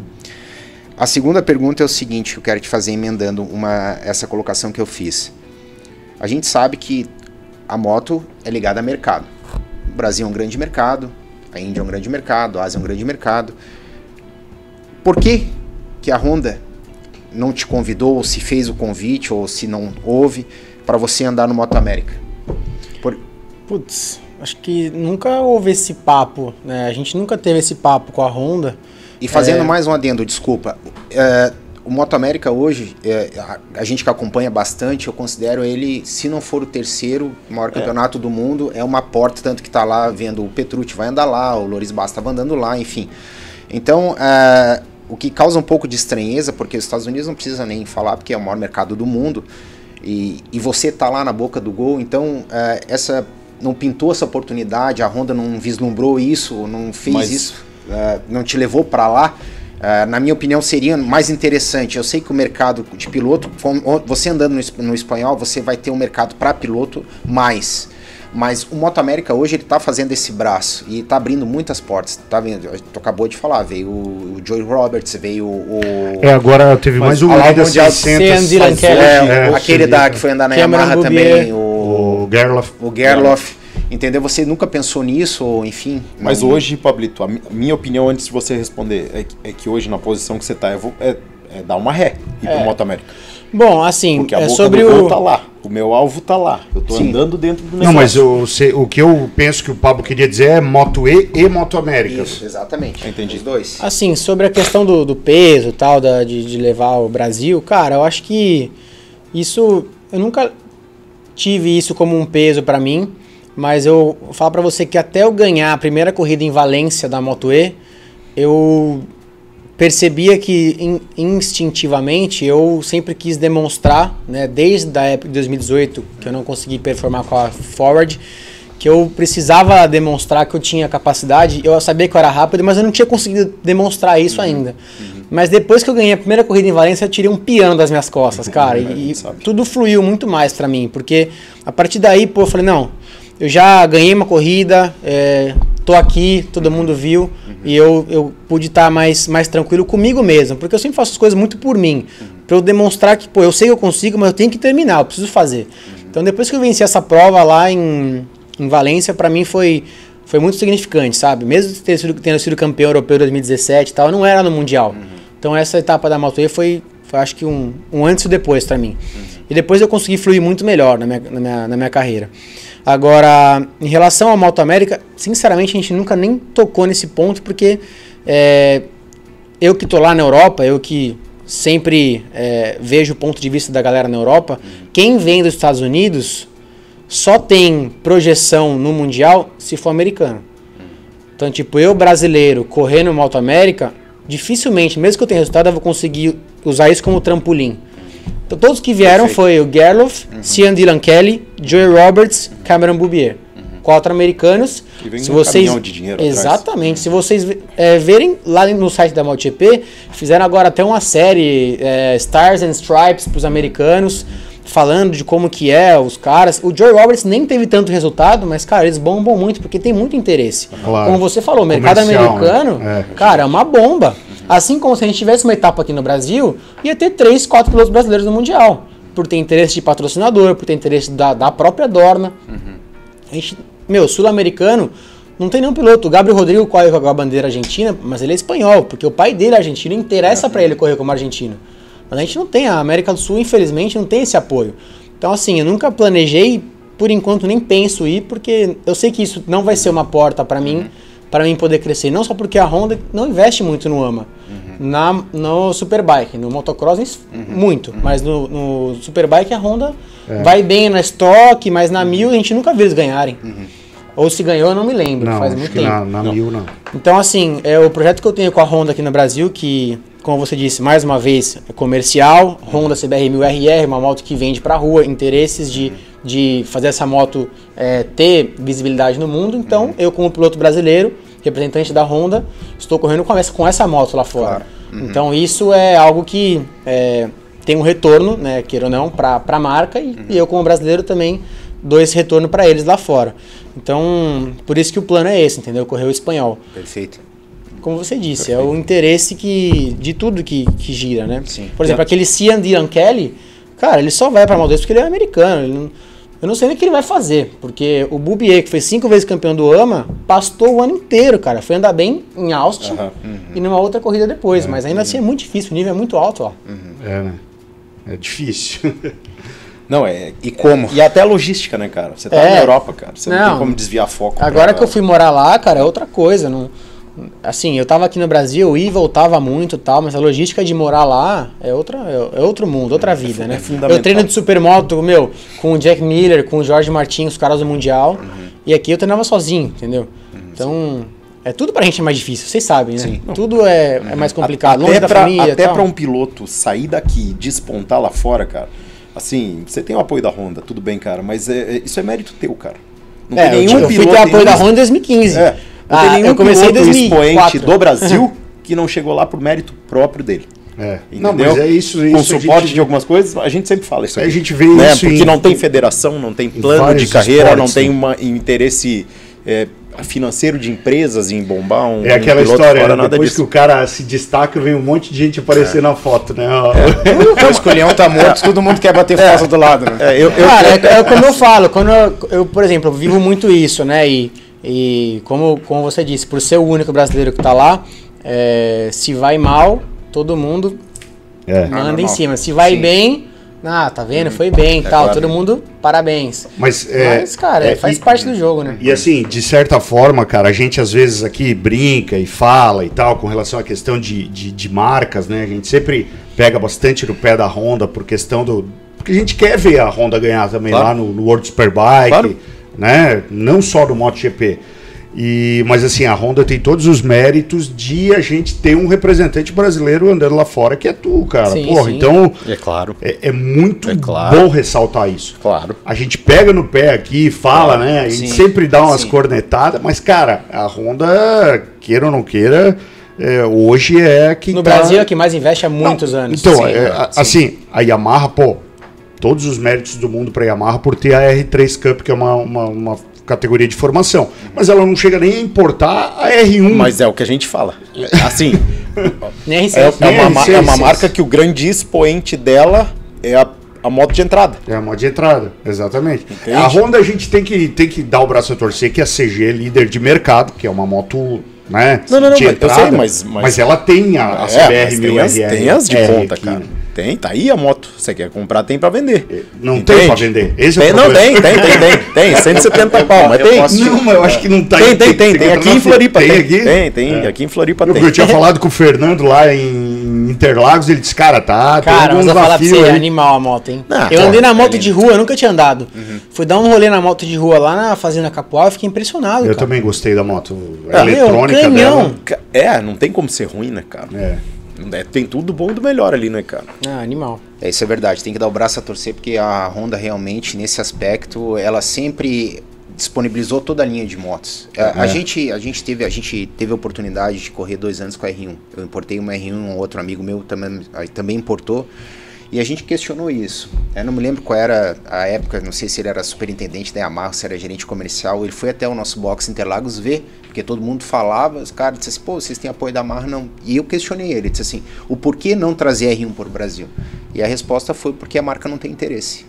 Speaker 3: A segunda pergunta é o seguinte, que eu quero te fazer emendando uma, essa colocação que eu fiz. A gente sabe que a moto é ligada a mercado. O Brasil é um grande mercado, a Índia é um grande mercado, a Ásia é um grande mercado. Por que, que a Honda não te convidou, ou se fez o convite, ou se não houve, para você andar no Moto América? Por...
Speaker 4: Putz, acho que nunca houve esse papo, né? A gente nunca teve esse papo com a Honda.
Speaker 3: E fazendo mais um adendo, desculpa. É, o Moto América hoje, é, a, a gente que acompanha bastante, eu considero ele, se não for o terceiro maior campeonato do mundo, é uma porta, tanto que tá lá vendo o Petrucci vai andar lá, o Loris Basta andando lá, enfim. Então, é, o que causa um pouco de estranheza, porque os Estados Unidos não precisa nem falar, porque é o maior mercado do mundo, e, e você tá lá na boca do gol, então é, essa não pintou essa oportunidade, a Honda não vislumbrou isso, não fez
Speaker 2: Mas-
Speaker 3: isso, é, não te levou para lá. É, na minha opinião, seria mais interessante. Eu sei que o mercado de piloto, você andando no espanhol, você vai ter um mercado para piloto mais. Mas o Moto América hoje ele tá fazendo esse braço e tá abrindo muitas portas. Tá vendo? Tu acabou de falar, veio o, Joey Roberts, veio o.
Speaker 1: É, agora teve mais um Lida
Speaker 3: Mundial
Speaker 1: 600.
Speaker 4: Sam Dylan
Speaker 1: mas
Speaker 4: Kelly.
Speaker 1: hoje-
Speaker 3: É,
Speaker 1: é,
Speaker 3: aquele da que foi andar na
Speaker 4: Cameron
Speaker 3: Yamaha também, o,
Speaker 1: O Gerloff.
Speaker 3: o Gerloff. Entendeu? Você nunca pensou nisso, ou enfim.
Speaker 2: Mas
Speaker 3: não-
Speaker 2: hoje, Pablito, a mi- a minha opinião antes de você responder é que, é que hoje, na posição que você tá, eu vou, é, é dar uma ré e ir pro Moto América.
Speaker 4: Bom, assim,
Speaker 2: Porque a
Speaker 4: é
Speaker 2: boca
Speaker 4: sobre
Speaker 2: do
Speaker 4: o.
Speaker 2: tá lá. O meu alvo tá lá. Eu tô
Speaker 3: Sim.
Speaker 2: andando dentro do
Speaker 1: Não,
Speaker 2: negócio.
Speaker 1: mas eu, sei- o que eu penso que o Pablo queria dizer é Moto E e Moto Américas.
Speaker 3: Isso, exatamente.
Speaker 2: Entendi.
Speaker 3: Os dois.
Speaker 4: Assim, sobre a questão do, do peso e tal, da, de, de levar o Brasil, cara, eu acho que isso. Eu nunca tive isso como um peso pra mim, mas eu falo pra você que até eu ganhar a primeira corrida em Valência da Moto E, eu percebia que in- instintivamente eu sempre quis demonstrar, né, desde a época de 2018, que eu não consegui performar com a Forward, que eu precisava demonstrar que eu tinha capacidade. Eu sabia que eu era rápido, mas eu não tinha conseguido demonstrar isso ainda. Mas depois que eu ganhei a primeira corrida em Valência, eu tirei um piano das minhas costas, (laughs) cara. e e
Speaker 2: sabe.
Speaker 4: tudo fluiu muito mais pra mim, porque a partir daí, pô, eu falei, não, eu já ganhei uma corrida, é, tô aqui, todo mundo viu, e eu, eu pude estar mais, mais tranquilo comigo mesmo, porque eu sempre faço as coisas muito por mim, pra eu demonstrar que, pô, eu sei que eu consigo, mas eu tenho que terminar, eu preciso fazer. Então depois que eu venci essa prova lá em, em Valência, pra mim foi, foi muito significante, sabe? Mesmo ter sido, tendo sido campeão europeu em 2017 e tal, eu não era no Mundial. Então essa etapa da E foi, foi acho que um, um antes e depois pra mim. E depois eu consegui fluir muito melhor na minha, na minha, na minha carreira. Agora, em relação ao Moto América, sinceramente a gente nunca nem tocou nesse ponto, porque é, eu que tô lá na Europa, eu que sempre é, vejo o ponto de vista da galera na Europa, quem vem dos Estados Unidos só tem projeção no Mundial se for americano. Então, tipo, eu brasileiro correndo Moto América, dificilmente, mesmo que eu tenha resultado, eu vou conseguir usar isso como trampolim. Então, todos que vieram
Speaker 3: Perfeito.
Speaker 4: foi o Gerloff, Cian Dylan Kelly, Joey Roberts, Cameron Boubier. Quatro americanos.
Speaker 2: E vem
Speaker 4: Se
Speaker 2: um
Speaker 4: vocês
Speaker 2: caminhão de dinheiro atrás.
Speaker 4: Exatamente. Se vocês é, verem lá no site da MotoGP, fizeram agora até uma série é, Stars and Stripes para os americanos, falando de como que é os caras. O Joey Roberts nem teve tanto resultado, mas cara, eles bombam muito porque tem muito interesse.
Speaker 1: Claro.
Speaker 4: Como você falou, o mercado
Speaker 1: Comercial,
Speaker 4: americano,
Speaker 1: né? É.
Speaker 4: cara, é uma bomba. Assim como se a gente tivesse uma etapa aqui no Brasil, ia ter três, quatro pilotos brasileiros no Mundial. Por ter interesse de patrocinador, por ter interesse da, da própria Dorna. A gente, meu, sul-americano, não tem nenhum piloto. O Gabriel Rodrigo corre com a bandeira argentina, mas ele é espanhol, porque o pai dele é argentino interessa pra ele correr como argentino. Mas a gente não tem, a América do Sul, infelizmente, não tem esse apoio. Então, assim, eu nunca planejei, por enquanto nem penso ir, porque eu sei que isso não vai ser uma porta pra mim, para mim poder crescer. Não só porque a Honda não investe muito no AMA. Na, no Superbike, no motocross, muito. Mas no, no Superbike a Honda vai bem na Stock, mas na Mil a gente nunca viu eles ganharem. Ou se ganhou, eu não me lembro.
Speaker 1: Não,
Speaker 4: faz muito tempo.
Speaker 1: na, na mil não.
Speaker 4: Então, assim, é o projeto que eu tenho com a Honda aqui no Brasil, que, como você disse, mais uma vez, é comercial, Honda CBR 1000RR, uma moto que vende pra rua, interesses de, de fazer essa moto é, ter visibilidade no mundo. Então, eu como piloto brasileiro, representante da Honda, estou correndo com essa, com essa moto lá fora. Então, isso é algo que é, tem um retorno, né, queira ou não, pra, pra marca, e, e eu como brasileiro também dou esse retorno pra eles lá fora. Então, por isso que o plano é esse, entendeu? Correr o espanhol
Speaker 3: Perfeito.
Speaker 4: como você disse, é o interesse que de tudo que, que gira, né?
Speaker 3: Sim.
Speaker 4: Por exemplo, aquele Cian Dylan Kelly, cara, ele só vai pra Maldives porque ele é americano. ele não- eu não sei nem o que ele vai fazer, porque o Bubier, que foi cinco vezes campeão do AMA, pastou o ano inteiro, cara. Foi andar bem em Austin
Speaker 2: Aham.
Speaker 4: e numa outra corrida depois, mas ainda assim é muito difícil, o nível é muito alto, ó.
Speaker 1: É, né? É difícil. (laughs)
Speaker 2: Não, é.
Speaker 3: E como?
Speaker 2: E até a logística, né, cara? Você tá
Speaker 4: É.
Speaker 2: na Europa, cara. Você não,
Speaker 4: Não.
Speaker 2: tem como desviar foco.
Speaker 4: Agora
Speaker 2: pra-
Speaker 4: que eu fui morar lá, cara, é outra coisa. Não, assim, eu tava aqui no Brasil, eu ia e voltava muito tal, mas a logística de morar lá é, outra, é, é outro mundo, outra vida,
Speaker 2: fu-
Speaker 4: né?
Speaker 2: é fundamental.
Speaker 4: eu treino de supermoto, meu, com o Jack Miller, com o Jorge Martins, os caras do Mundial,
Speaker 2: Uhum.
Speaker 4: e aqui eu treinava sozinho, entendeu? então, é tudo pra gente é mais difícil, vocês sabem, né?
Speaker 3: Sim.
Speaker 4: Tudo é, é mais complicado, longe
Speaker 2: até
Speaker 4: da
Speaker 2: pra,
Speaker 4: família e
Speaker 2: Até
Speaker 4: tal.
Speaker 2: pra um piloto sair daqui e despontar lá fora, cara. Assim, você tem o apoio da Honda, tudo bem, cara, mas é- é- isso é mérito teu, cara. Não
Speaker 4: É, eu, eu fui ter o apoio da Honda em 2015.
Speaker 2: É, não tem
Speaker 4: Ah,
Speaker 2: nenhum
Speaker 4: eu comecei em
Speaker 2: piloto
Speaker 4: 2004.
Speaker 2: expoente do Brasil que não chegou lá por mérito próprio dele.
Speaker 1: É.
Speaker 2: Entendeu?
Speaker 1: Não, mas é isso.
Speaker 2: Com
Speaker 1: isso a
Speaker 2: suporte
Speaker 1: gente-
Speaker 2: de algumas coisas, a gente sempre fala isso
Speaker 1: A
Speaker 2: aqui.
Speaker 1: gente vê
Speaker 2: né?
Speaker 1: isso
Speaker 2: Porque
Speaker 1: em-
Speaker 2: não tem federação, não tem plano de carreira,
Speaker 1: esportes,
Speaker 2: não tem uma, um interesse é, financeiro de empresas em bombar um
Speaker 1: É aquela
Speaker 2: um piloto
Speaker 1: história,
Speaker 2: fora,
Speaker 1: né?
Speaker 2: nada
Speaker 1: depois
Speaker 2: disso.
Speaker 1: que o cara se destaca, vem um monte de gente aparecer na foto, né?
Speaker 3: Que o leão tá morto, todo mundo quer bater foto do lado, né?
Speaker 2: É, eu, eu-
Speaker 4: Cara, é, é como eu falo, quando eu, eu, por exemplo, eu vivo muito isso, né? E, e como, como você disse, por ser o único brasileiro que tá lá, é, se vai mal, todo mundo
Speaker 1: É.
Speaker 4: manda em
Speaker 3: normal.
Speaker 4: cima. Se vai
Speaker 3: Sim.
Speaker 4: bem, ah, tá vendo? Foi bem e
Speaker 2: É
Speaker 4: tal.
Speaker 2: claro.
Speaker 4: Todo mundo, parabéns.
Speaker 1: Mas, é,
Speaker 4: Mas, cara,
Speaker 1: é,
Speaker 4: faz
Speaker 1: e-
Speaker 4: parte do jogo, né?
Speaker 1: E assim, de certa forma, cara, a gente às vezes aqui brinca e fala e tal com relação à questão de, de, de marcas, né? A gente sempre pega bastante no pé da Honda por questão do. Porque a gente quer ver a Honda ganhar também
Speaker 2: Claro.
Speaker 1: lá no, no World Superbike,
Speaker 2: Claro.
Speaker 1: Né? Não só do MotoGP. E, mas assim, a Honda tem todos os méritos de a gente ter um representante brasileiro andando lá fora que é tu, cara.
Speaker 4: Sim,
Speaker 1: Porra,
Speaker 4: sim.
Speaker 1: então
Speaker 2: É claro,
Speaker 1: é, é muito
Speaker 2: É claro.
Speaker 1: bom ressaltar isso.
Speaker 2: claro.
Speaker 1: A gente pega no pé aqui, fala,
Speaker 2: Claro,
Speaker 1: né? A gente
Speaker 3: sim,
Speaker 1: sempre dá umas
Speaker 3: sim.
Speaker 1: cornetadas, mas, cara, a Honda, queira ou não queira, é, hoje é quem
Speaker 4: No
Speaker 1: tá-
Speaker 4: Brasil é que mais investe há muitos anos.
Speaker 1: Então,
Speaker 4: Sim.
Speaker 1: é, assim, a Yamaha, pô, todos os méritos do mundo pra Yamaha por ter a R3 Cup, que é uma, uma, uma categoria de formação. Mas ela não chega nem a importar a R1.
Speaker 2: Mas é o que a gente fala. Assim, (laughs)
Speaker 4: Nem
Speaker 2: é, é uma, é uma marca que o grande expoente dela é a, a moto de entrada.
Speaker 1: É a moda de entrada, exatamente.
Speaker 2: Entende?
Speaker 1: A Honda a gente tem que, tem que dar o braço a torcer, que a CG é líder de mercado, que é uma moto, né?
Speaker 2: Não, não, não,
Speaker 1: de
Speaker 2: mas eu sei, mas-
Speaker 1: mas,
Speaker 2: mas-
Speaker 1: ela tem a, a
Speaker 2: É,
Speaker 1: CBR
Speaker 2: mas
Speaker 1: 1000
Speaker 2: tem, tem as de ponta, cara. Tem, tá aí a moto. Você quer comprar, tem pra vender.
Speaker 1: Não
Speaker 2: Entende?
Speaker 1: tem pra vender. Esse é o
Speaker 2: Tem, não,
Speaker 1: problema.
Speaker 2: tem, tem, tem, tem. Tem, 170 pau, mas
Speaker 3: Eu
Speaker 2: tem.
Speaker 3: posso-
Speaker 1: Não, mas eu acho que não tá
Speaker 2: Tem, tem, tem. Tem
Speaker 1: entrar
Speaker 2: aqui
Speaker 1: na
Speaker 2: em Floripa,
Speaker 1: Tem
Speaker 2: tem.
Speaker 1: aqui?
Speaker 2: Tem, tem.
Speaker 1: É.
Speaker 2: Aqui em Floripa
Speaker 1: Eu,
Speaker 2: tem.
Speaker 1: eu tinha (laughs) falado com o Fernando lá em Interlagos, ele disse, cara, tá, tem
Speaker 4: Cara, eu vou falar pra
Speaker 1: desafios
Speaker 4: você, é
Speaker 1: aí.
Speaker 4: animal a moto, hein?
Speaker 2: Ah,
Speaker 4: eu andei na
Speaker 2: é
Speaker 4: moto
Speaker 2: lindo.
Speaker 4: de rua, eu nunca tinha andado. Fui dar um rolê na moto de rua lá na Fazenda Capoal e fiquei impressionado,
Speaker 1: Eu
Speaker 4: cara.
Speaker 1: também gostei da moto.
Speaker 2: Ah,
Speaker 4: meu,
Speaker 1: eletrônica
Speaker 4: canhão.
Speaker 1: dela.
Speaker 2: Ca- É, não tem como ser ruim, né, cara?
Speaker 1: É.
Speaker 2: É, tem tudo bom e do melhor ali, né, cara?
Speaker 4: Ah, animal.
Speaker 3: É, isso é verdade, tem que dar o braço a torcer, porque a Honda realmente, nesse aspecto, ela sempre disponibilizou toda a linha de motos. A, a gente, a, gente teve, a gente teve a oportunidade de correr dois anos com a R1. Eu importei uma R1, um outro amigo meu também, aí também importou. E a gente questionou isso. Eu não me lembro qual era a época, não sei se ele era superintendente da Yamaha, se era gerente comercial. Ele foi até o nosso box Interlagos ver, porque todo mundo falava, os caras disseram assim, pô, vocês têm apoio da Yamaha? Não. E eu questionei ele, disse assim, o porquê não trazer R1 para o Brasil? E a resposta foi porque a marca não tem interesse.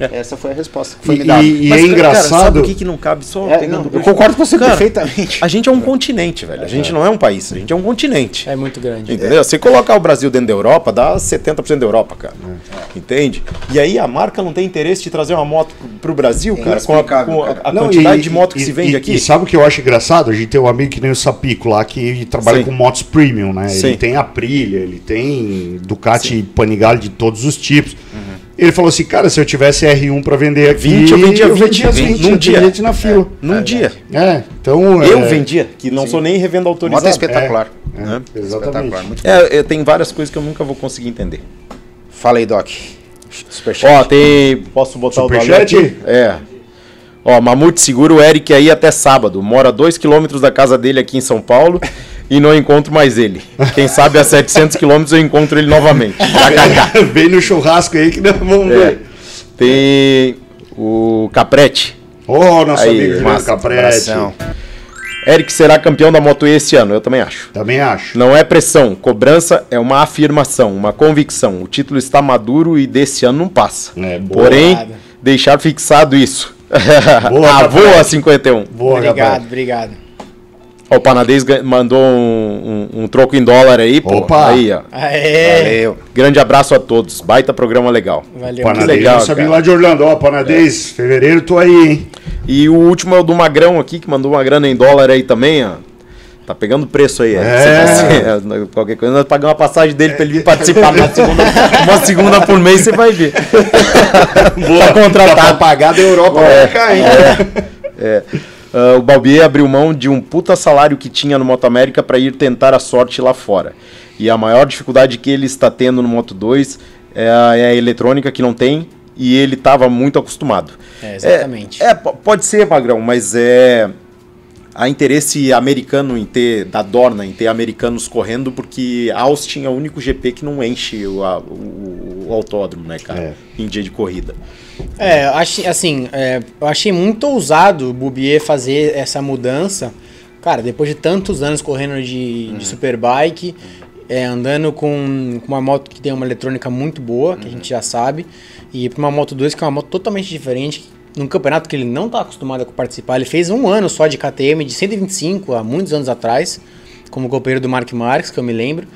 Speaker 2: É.
Speaker 3: Essa foi a resposta que foi
Speaker 1: E,
Speaker 3: me dada.
Speaker 1: e- e
Speaker 2: Mas,
Speaker 1: é
Speaker 2: cara,
Speaker 1: engraçado.
Speaker 2: sabe o que, que não cabe só
Speaker 3: É,
Speaker 2: pegando
Speaker 3: não, eu concordo com você
Speaker 2: Cara,
Speaker 3: perfeitamente.
Speaker 2: A gente é um continente, velho. A gente não é um país, a gente é um continente.
Speaker 4: É muito grande.
Speaker 2: Entendeu? Se colocar o Brasil dentro da Europa, dá 70% da Europa, cara. Entende? E aí a marca não tem interesse de trazer uma moto pro- Brasil, cara, com a, com a-
Speaker 3: cara.
Speaker 2: a
Speaker 1: Não,
Speaker 2: quantidade
Speaker 1: e-
Speaker 2: de moto que
Speaker 1: e-
Speaker 2: se vende
Speaker 1: e-
Speaker 2: aqui.
Speaker 1: E sabe o que eu acho engraçado? A gente tem um amigo que nem o Sapico lá, que trabalha
Speaker 2: Sim.
Speaker 1: com motos premium, né?
Speaker 2: Sim.
Speaker 1: Ele tem Aprilia, ele tem Ducati Panigale de todos os tipos. Ele falou assim, cara, se eu tivesse R1 pra vender aqui,
Speaker 2: 20, eu vendia 20,
Speaker 1: as
Speaker 2: 20,
Speaker 1: 20,
Speaker 2: num
Speaker 1: eu
Speaker 2: dia.
Speaker 1: tinha gente na fila.
Speaker 2: Num dia.
Speaker 1: É, então...
Speaker 2: Eu
Speaker 1: é,
Speaker 2: vendia, que não sou nem revenda autorizada.
Speaker 3: é espetacular.
Speaker 1: é,
Speaker 2: né?
Speaker 1: Exatamente.
Speaker 3: Espetacular, muito
Speaker 2: É, eu- tem várias coisas que eu nunca vou conseguir entender.
Speaker 3: Fala aí, Doc. Superchat.
Speaker 2: Ó, tem. Posso botar o
Speaker 1: Superchat?
Speaker 2: aqui? É. Ó, Mamute segura o Eric aí até sábado. Mora a 2 km da casa dele aqui em São Paulo e não encontro mais ele. Quem sabe a 700 km eu encontro ele novamente. (laughs)
Speaker 1: Vem no churrasco aí que nós vamos
Speaker 2: É.
Speaker 1: ver.
Speaker 2: Tem o Caprete.
Speaker 1: Ô, nosso
Speaker 2: Aí,
Speaker 1: amigo Juliano
Speaker 2: massa,
Speaker 1: Caprete.
Speaker 3: Abração.
Speaker 2: Eric será campeão da Moto E esse ano, eu também acho.
Speaker 1: Também acho.
Speaker 2: Não é pressão, cobrança é uma afirmação, uma convicção. O título está maduro e desse ano não passa.
Speaker 1: É, boa.
Speaker 2: Porém, deixar fixado isso. (laughs)
Speaker 1: Boa,
Speaker 2: a
Speaker 1: Caprete.
Speaker 2: voa 51.
Speaker 1: Boa,
Speaker 4: obrigado,
Speaker 1: Caprete.
Speaker 4: obrigado.
Speaker 2: Ó, o Panadez mandou um, um- um troco em dólar aí, pô.
Speaker 1: Opa!
Speaker 2: Aí, ó.
Speaker 4: Aê!
Speaker 2: Valeu. Grande abraço a todos. Baita programa legal.
Speaker 4: Valeu.
Speaker 1: Panadez,
Speaker 2: legal,
Speaker 1: nosso amigo
Speaker 2: cara.
Speaker 1: lá de Orlando. Ó, Panadez, fevereiro tô aí, hein?
Speaker 2: E o último é o do Magrão aqui, que mandou uma grana em dólar aí também, ó. Tá pegando preço aí,
Speaker 1: É.
Speaker 2: é. Você- é, Qualquer coisa, nós pagamos uma passagem dele pra ele vir participar na segunda, uma segunda por mês, você vai ver.
Speaker 1: Boa,
Speaker 2: Tá contratado.
Speaker 1: Pra pagar da Europa
Speaker 2: É.
Speaker 1: pra cá, hein?
Speaker 2: É. Ah, o Balbier abriu mão de um puta salário que tinha no Moto América para ir tentar a sorte lá fora. E a maior dificuldade que ele está tendo no Moto 2 é a, é a eletrônica que não tem e ele estava muito acostumado.
Speaker 4: É, exatamente.
Speaker 2: É, é, po- pode ser, Magrão, mas é. Há interesse americano em ter, da Dorna, em ter americanos correndo, porque Austin é o único GP que não enche o, o- o autódromo, né, cara?
Speaker 1: É.
Speaker 2: Em dia de corrida.
Speaker 4: É, achei, assim, é, eu achei muito ousado o Bubier fazer essa mudança. Cara, depois de tantos anos correndo de, de superbike, é, andando com, com uma moto que tem uma eletrônica muito boa, que a gente já sabe, e para uma Moto 2 que é uma moto totalmente diferente, num campeonato que ele não está acostumado a participar. Ele fez um ano só de KTM, de 125, há muitos anos atrás, como companheiro do Mark Marques, que eu me lembro.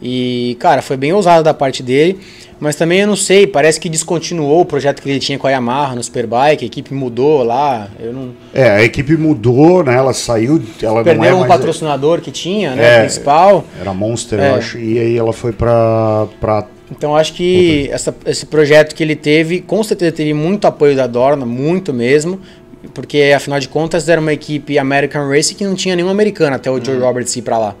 Speaker 4: E, cara, foi bem ousado da parte dele. Mas também eu não sei, parece que descontinuou o projeto que ele tinha com a Yamaha no Superbike, a equipe mudou lá. Eu não.
Speaker 1: É, a equipe mudou, né? Ela saiu, ela é
Speaker 4: Perderam um
Speaker 1: mais...
Speaker 4: patrocinador que tinha, né?
Speaker 1: É.
Speaker 4: principal.
Speaker 1: Era Monster,
Speaker 4: É.
Speaker 1: eu acho. E aí ela foi pra... pra...
Speaker 4: Então acho que essa- esse projeto que ele teve, com certeza teve muito apoio da Dorna, muito mesmo. Porque afinal de contas era uma equipe American Race que não tinha nenhum americano até o Joe Roberts ir pra lá.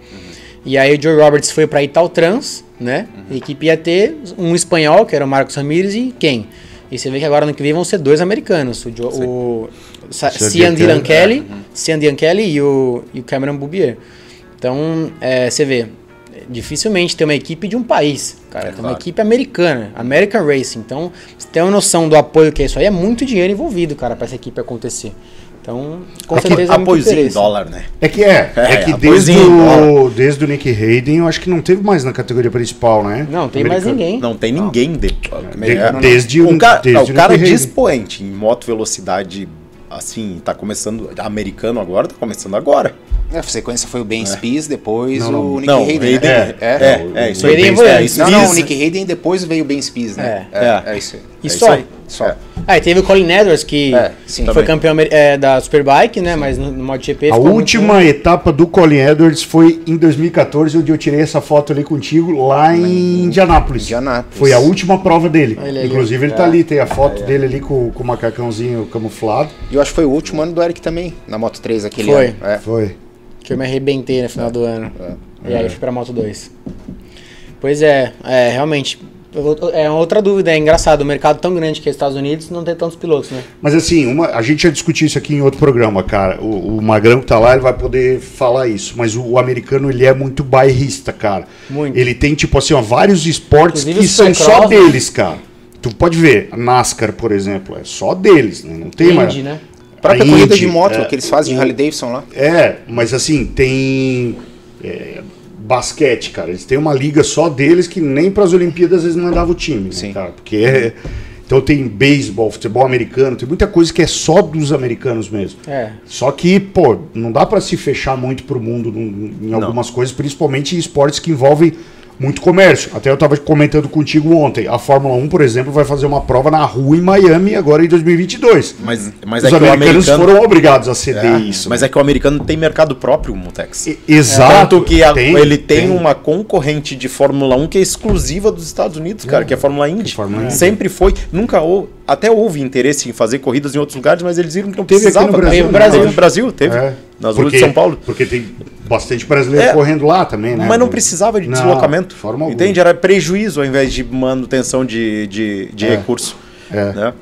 Speaker 4: E aí o Joe Roberts foi pra Italtrans, né? A equipe ia ter um espanhol, que era o Marcos Ramirez, e quem? E você vê que agora no que vem vão ser dois americanos, o, Joe, o
Speaker 1: Sean
Speaker 4: Cian Dylan
Speaker 1: Kelly,
Speaker 4: Kelly, Cian Dylan Kelly e o, e o Cameron Bubier. Então, é, você vê, dificilmente tem uma equipe de um país, cara.
Speaker 2: É
Speaker 4: tem uma
Speaker 2: claro.
Speaker 4: equipe americana, American Racing. Então, você tem uma noção do apoio que é isso aí, é muito dinheiro envolvido, cara, pra essa equipe acontecer. Então, com certeza é muito
Speaker 2: Apoiozinho em dólar, né?
Speaker 1: É que é, é, (laughs)
Speaker 2: É,
Speaker 1: que desde o, desde o Nick Hayden, eu acho que não teve mais na categoria principal, né?
Speaker 4: Não, tem mais
Speaker 1: Americano.
Speaker 4: ninguém.
Speaker 2: Não tem ninguém de,
Speaker 1: De- desde
Speaker 2: o
Speaker 1: o
Speaker 2: cara,
Speaker 1: desde
Speaker 2: não,
Speaker 1: o
Speaker 2: o cara
Speaker 1: Nick Hayden.
Speaker 2: dispoente em moto velocidade assim, tá começando americano agora, tá começando agora.
Speaker 3: A sequência foi o Ben Spies, depois
Speaker 1: Não, não.
Speaker 3: o Nick
Speaker 2: Não,
Speaker 3: Hayden.
Speaker 2: Hayden-
Speaker 3: né?
Speaker 1: é,
Speaker 3: é.
Speaker 2: É, é, isso aí. é, isso
Speaker 3: Não, não, o Nick Hayden depois veio o Ben Spies, né?
Speaker 2: É.
Speaker 3: É, é isso aí. É
Speaker 4: só?
Speaker 3: Só.
Speaker 4: Ah, e teve o Colin Edwards, que
Speaker 3: É, sim.
Speaker 4: foi
Speaker 2: Também.
Speaker 4: campeão é, da Superbike, né? Mas no, no MotoGP
Speaker 1: A
Speaker 4: ficou muito-
Speaker 1: última etapa do Colin Edwards foi em 2014, onde eu tirei essa foto ali contigo, lá em Indianápolis.
Speaker 3: Indianápolis.
Speaker 1: Foi a última prova dele.
Speaker 4: Ali.
Speaker 1: Inclusive ele tá ali, tem a foto dele ali com, com o macacãozinho camuflado.
Speaker 3: E eu acho que foi o último ano do Eric também, na Moto 3 aquele
Speaker 4: Foi.
Speaker 3: ano. É.
Speaker 1: Foi.
Speaker 4: Que eu me arrebentei no final do ano.
Speaker 3: É.
Speaker 4: E aí fui pra Moto 2. Pois é, é realmente. É outra dúvida, é engraçado, o mercado tão grande que é os Estados Unidos não tem tantos pilotos, né?
Speaker 1: Mas assim, uma, a gente já discutiu isso aqui em outro programa, cara. O, o Magrão que tá lá, ele vai poder falar isso. Mas o, o americano, ele é muito bairrista, cara.
Speaker 4: Muito.
Speaker 1: Ele tem, tipo assim, ó, vários esportes
Speaker 4: Inclusive
Speaker 1: que são só
Speaker 4: né?
Speaker 1: deles, cara. Tu pode ver, a NASCAR, por exemplo, é só deles, né? Não tem mais.
Speaker 4: Né?
Speaker 3: A própria
Speaker 1: A
Speaker 3: corrida
Speaker 1: Indy,
Speaker 3: de moto
Speaker 1: é,
Speaker 3: que eles fazem de Harley Davidson lá.
Speaker 1: É, mas assim, tem é, basquete, cara. Eles têm uma liga só deles que nem para as Olimpíadas eles mandavam o time, né,
Speaker 3: Sim.
Speaker 1: cara? Porque é, então tem beisebol, futebol americano, tem muita coisa que é só dos americanos mesmo.
Speaker 4: É.
Speaker 1: Só que, pô, não dá para se fechar muito pro mundo num- em algumas coisas, principalmente em esportes que envolvem muito comércio. Até eu tava comentando contigo ontem. A Fórmula 1, por exemplo, vai fazer uma prova na rua em Miami agora em 2022.
Speaker 2: Mas, mas
Speaker 1: Os
Speaker 2: é que o
Speaker 1: americanos
Speaker 2: americano.
Speaker 1: foram obrigados a ceder
Speaker 2: É,
Speaker 1: isso.
Speaker 2: mas
Speaker 1: né?
Speaker 2: é que o americano tem mercado próprio, Mutex.
Speaker 1: E- Exato.
Speaker 2: Tanto que a-
Speaker 1: Tem,
Speaker 2: ele tem,
Speaker 1: tem.
Speaker 2: uma concorrente de Fórmula 1 que é exclusiva dos Estados Unidos, cara, que é a Fórmula Indy.
Speaker 1: Fórmula Indy.
Speaker 2: Sempre foi, nunca houve, até houve interesse em fazer corridas em outros lugares, mas eles viram que não
Speaker 1: Teve aqui
Speaker 2: precisava.
Speaker 1: no Brasil,
Speaker 2: Teve
Speaker 4: né?
Speaker 2: Brasil, no Brasil, teve.
Speaker 1: É.
Speaker 2: Nas ruas de São Paulo.
Speaker 1: Porque tem bastante brasileiro
Speaker 2: É.
Speaker 1: correndo lá também, né?
Speaker 2: Mas não precisava de
Speaker 1: Não,
Speaker 2: deslocamento.
Speaker 1: de forma alguma.
Speaker 2: entende? Era prejuízo ao invés de manutenção de, de, de
Speaker 1: É.
Speaker 2: recurso.
Speaker 1: É.
Speaker 2: né?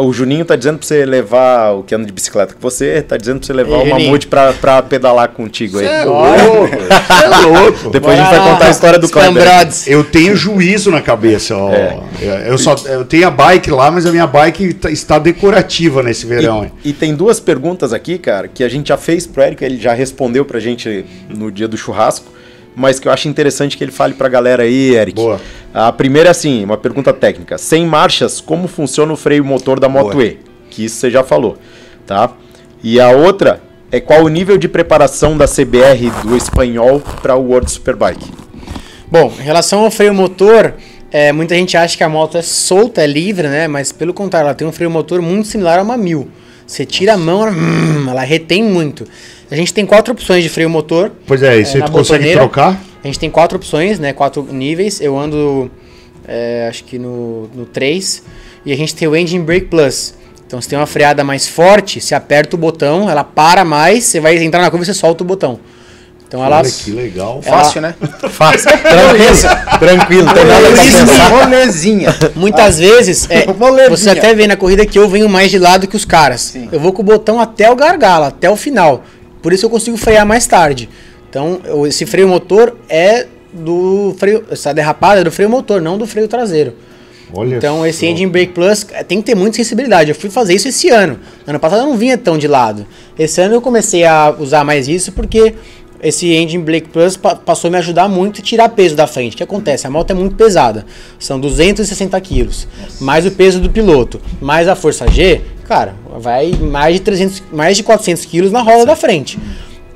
Speaker 2: O Juninho tá dizendo pra você levar o que anda de bicicleta com você, tá dizendo pra você levar
Speaker 4: Ei,
Speaker 2: o mamute pra, pra pedalar contigo aí.
Speaker 1: É louco, é louco. (laughs)
Speaker 2: Depois a gente
Speaker 4: Bora
Speaker 2: vai contar a história do Kleber.
Speaker 1: Eu tenho juízo na cabeça, ó.
Speaker 2: É.
Speaker 1: Eu, só, eu tenho a bike lá, mas a minha bike tá- está decorativa nesse verão.
Speaker 2: E, e tem duas perguntas aqui, cara, que a gente já fez pro Érico, ele já respondeu pra gente no dia do churrasco, mas que eu acho interessante que ele fale pra galera aí, Eric.
Speaker 1: Boa.
Speaker 2: A primeira é assim, uma pergunta técnica. Sem marchas, como funciona o freio motor da Moto
Speaker 3: Boa.
Speaker 2: E? Que isso você já falou, tá? E a outra é qual o nível de preparação da CBR do espanhol para o World Superbike?
Speaker 4: Bom, em relação ao freio motor, é, muita gente acha que a moto é solta, é livre, né? Mas pelo contrário, ela tem um freio motor muito similar a uma 1000. Você tira a mão, ela, (laughs) ela retém muito. A gente tem quatro opções de freio motor.
Speaker 1: Pois é, e você
Speaker 4: na
Speaker 1: consegue
Speaker 4: botoneira.
Speaker 1: trocar?
Speaker 4: A gente tem quatro opções, né? Quatro níveis. Eu ando, é, acho que no, no 3. E a gente tem o Engine Brake Plus. Então, se tem uma freada mais forte, você aperta o botão, ela para mais, você vai entrar na curva e você solta o botão. Então, ela...
Speaker 1: Olha que legal.
Speaker 4: Ela-
Speaker 3: Fácil, né? (laughs)
Speaker 2: Fácil. (laughs) Tranquilo. Tranquilo, tem nada pra pensar.
Speaker 3: Molezinha.
Speaker 4: Muitas vezes, é, (laughs) você até vê na corrida que eu venho mais de lado que os caras.
Speaker 3: Sim.
Speaker 4: Eu vou com o botão até o gargalo, até o final. Por isso eu consigo frear mais tarde. Então, esse freio motor é do freio. Essa derrapada é do freio motor, não do freio traseiro.
Speaker 1: Olha
Speaker 4: Então, esse
Speaker 1: só.
Speaker 4: Engine Brake Plus é, tem que ter muita sensibilidade. Eu fui fazer isso esse ano. Ano passado eu não vinha tão de lado. Esse ano eu comecei a usar mais isso porque esse Engine Brake Plus pa- passou a me ajudar muito a tirar peso da frente. O que acontece? A moto é muito pesada. São 260 quilos. Mais o peso do piloto, mais a força G, cara, vai mais de 300, mais de 400 quilos na roda da frente.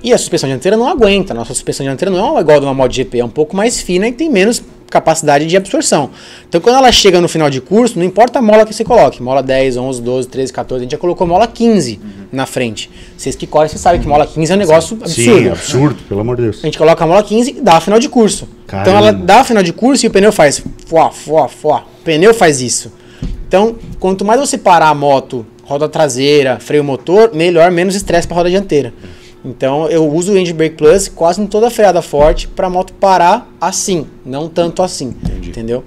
Speaker 4: E a suspensão dianteira não aguenta. Nossa suspensão dianteira não é igual a de uma MotoGP, é um pouco mais fina e tem menos capacidade de absorção. Então quando ela chega no final de curso, não importa a mola que você coloque, mola 10, 11, 12, 13, 14, a gente já colocou mola 15 na frente. Vocês que correm, vocês sabem que mola 15 é um negócio absurdo.
Speaker 1: Sim, absurdo, pelo amor de Deus.
Speaker 4: A gente coloca a mola 15 e dá a final de curso.
Speaker 1: Caramba.
Speaker 4: Então ela dá a final de curso e o pneu faz fuá, fuá, fuá. O pneu faz isso. Então, quanto mais você parar a moto, roda traseira, freio motor, melhor, menos estresse para roda dianteira. Então, eu uso o Engine Brake Plus quase em toda a freada forte para a moto parar assim, não tanto assim. Entendeu?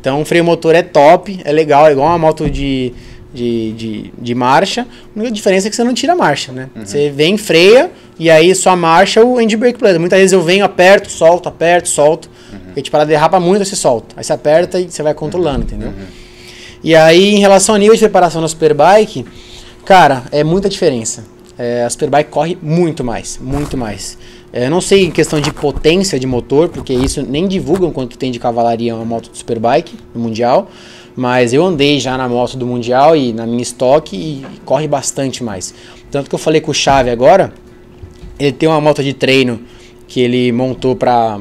Speaker 4: Então, o freio motor é top, é legal, é igual uma moto de, de, de, de marcha. A única diferença é que você não tira a marcha, né? Você vem, freia, e aí só marcha o Engine Brake Plus. Muitas vezes eu venho, aperto, solto, aperto, solto. Porque tipo, ela derrapa muito, você solta. Aí você aperta e você vai controlando, entendeu? E aí, em relação ao nível de preparação na Superbike, cara, é muita diferença. É, a Superbike corre muito mais, muito mais. É, não sei em questão de potência de motor, porque isso nem divulgam quanto tem de cavalaria uma moto de Superbike no Mundial. Mas eu andei já na moto do Mundial e na minha estoque e corre bastante mais. Tanto que eu falei com o Chave agora, ele tem uma moto de treino que ele montou pra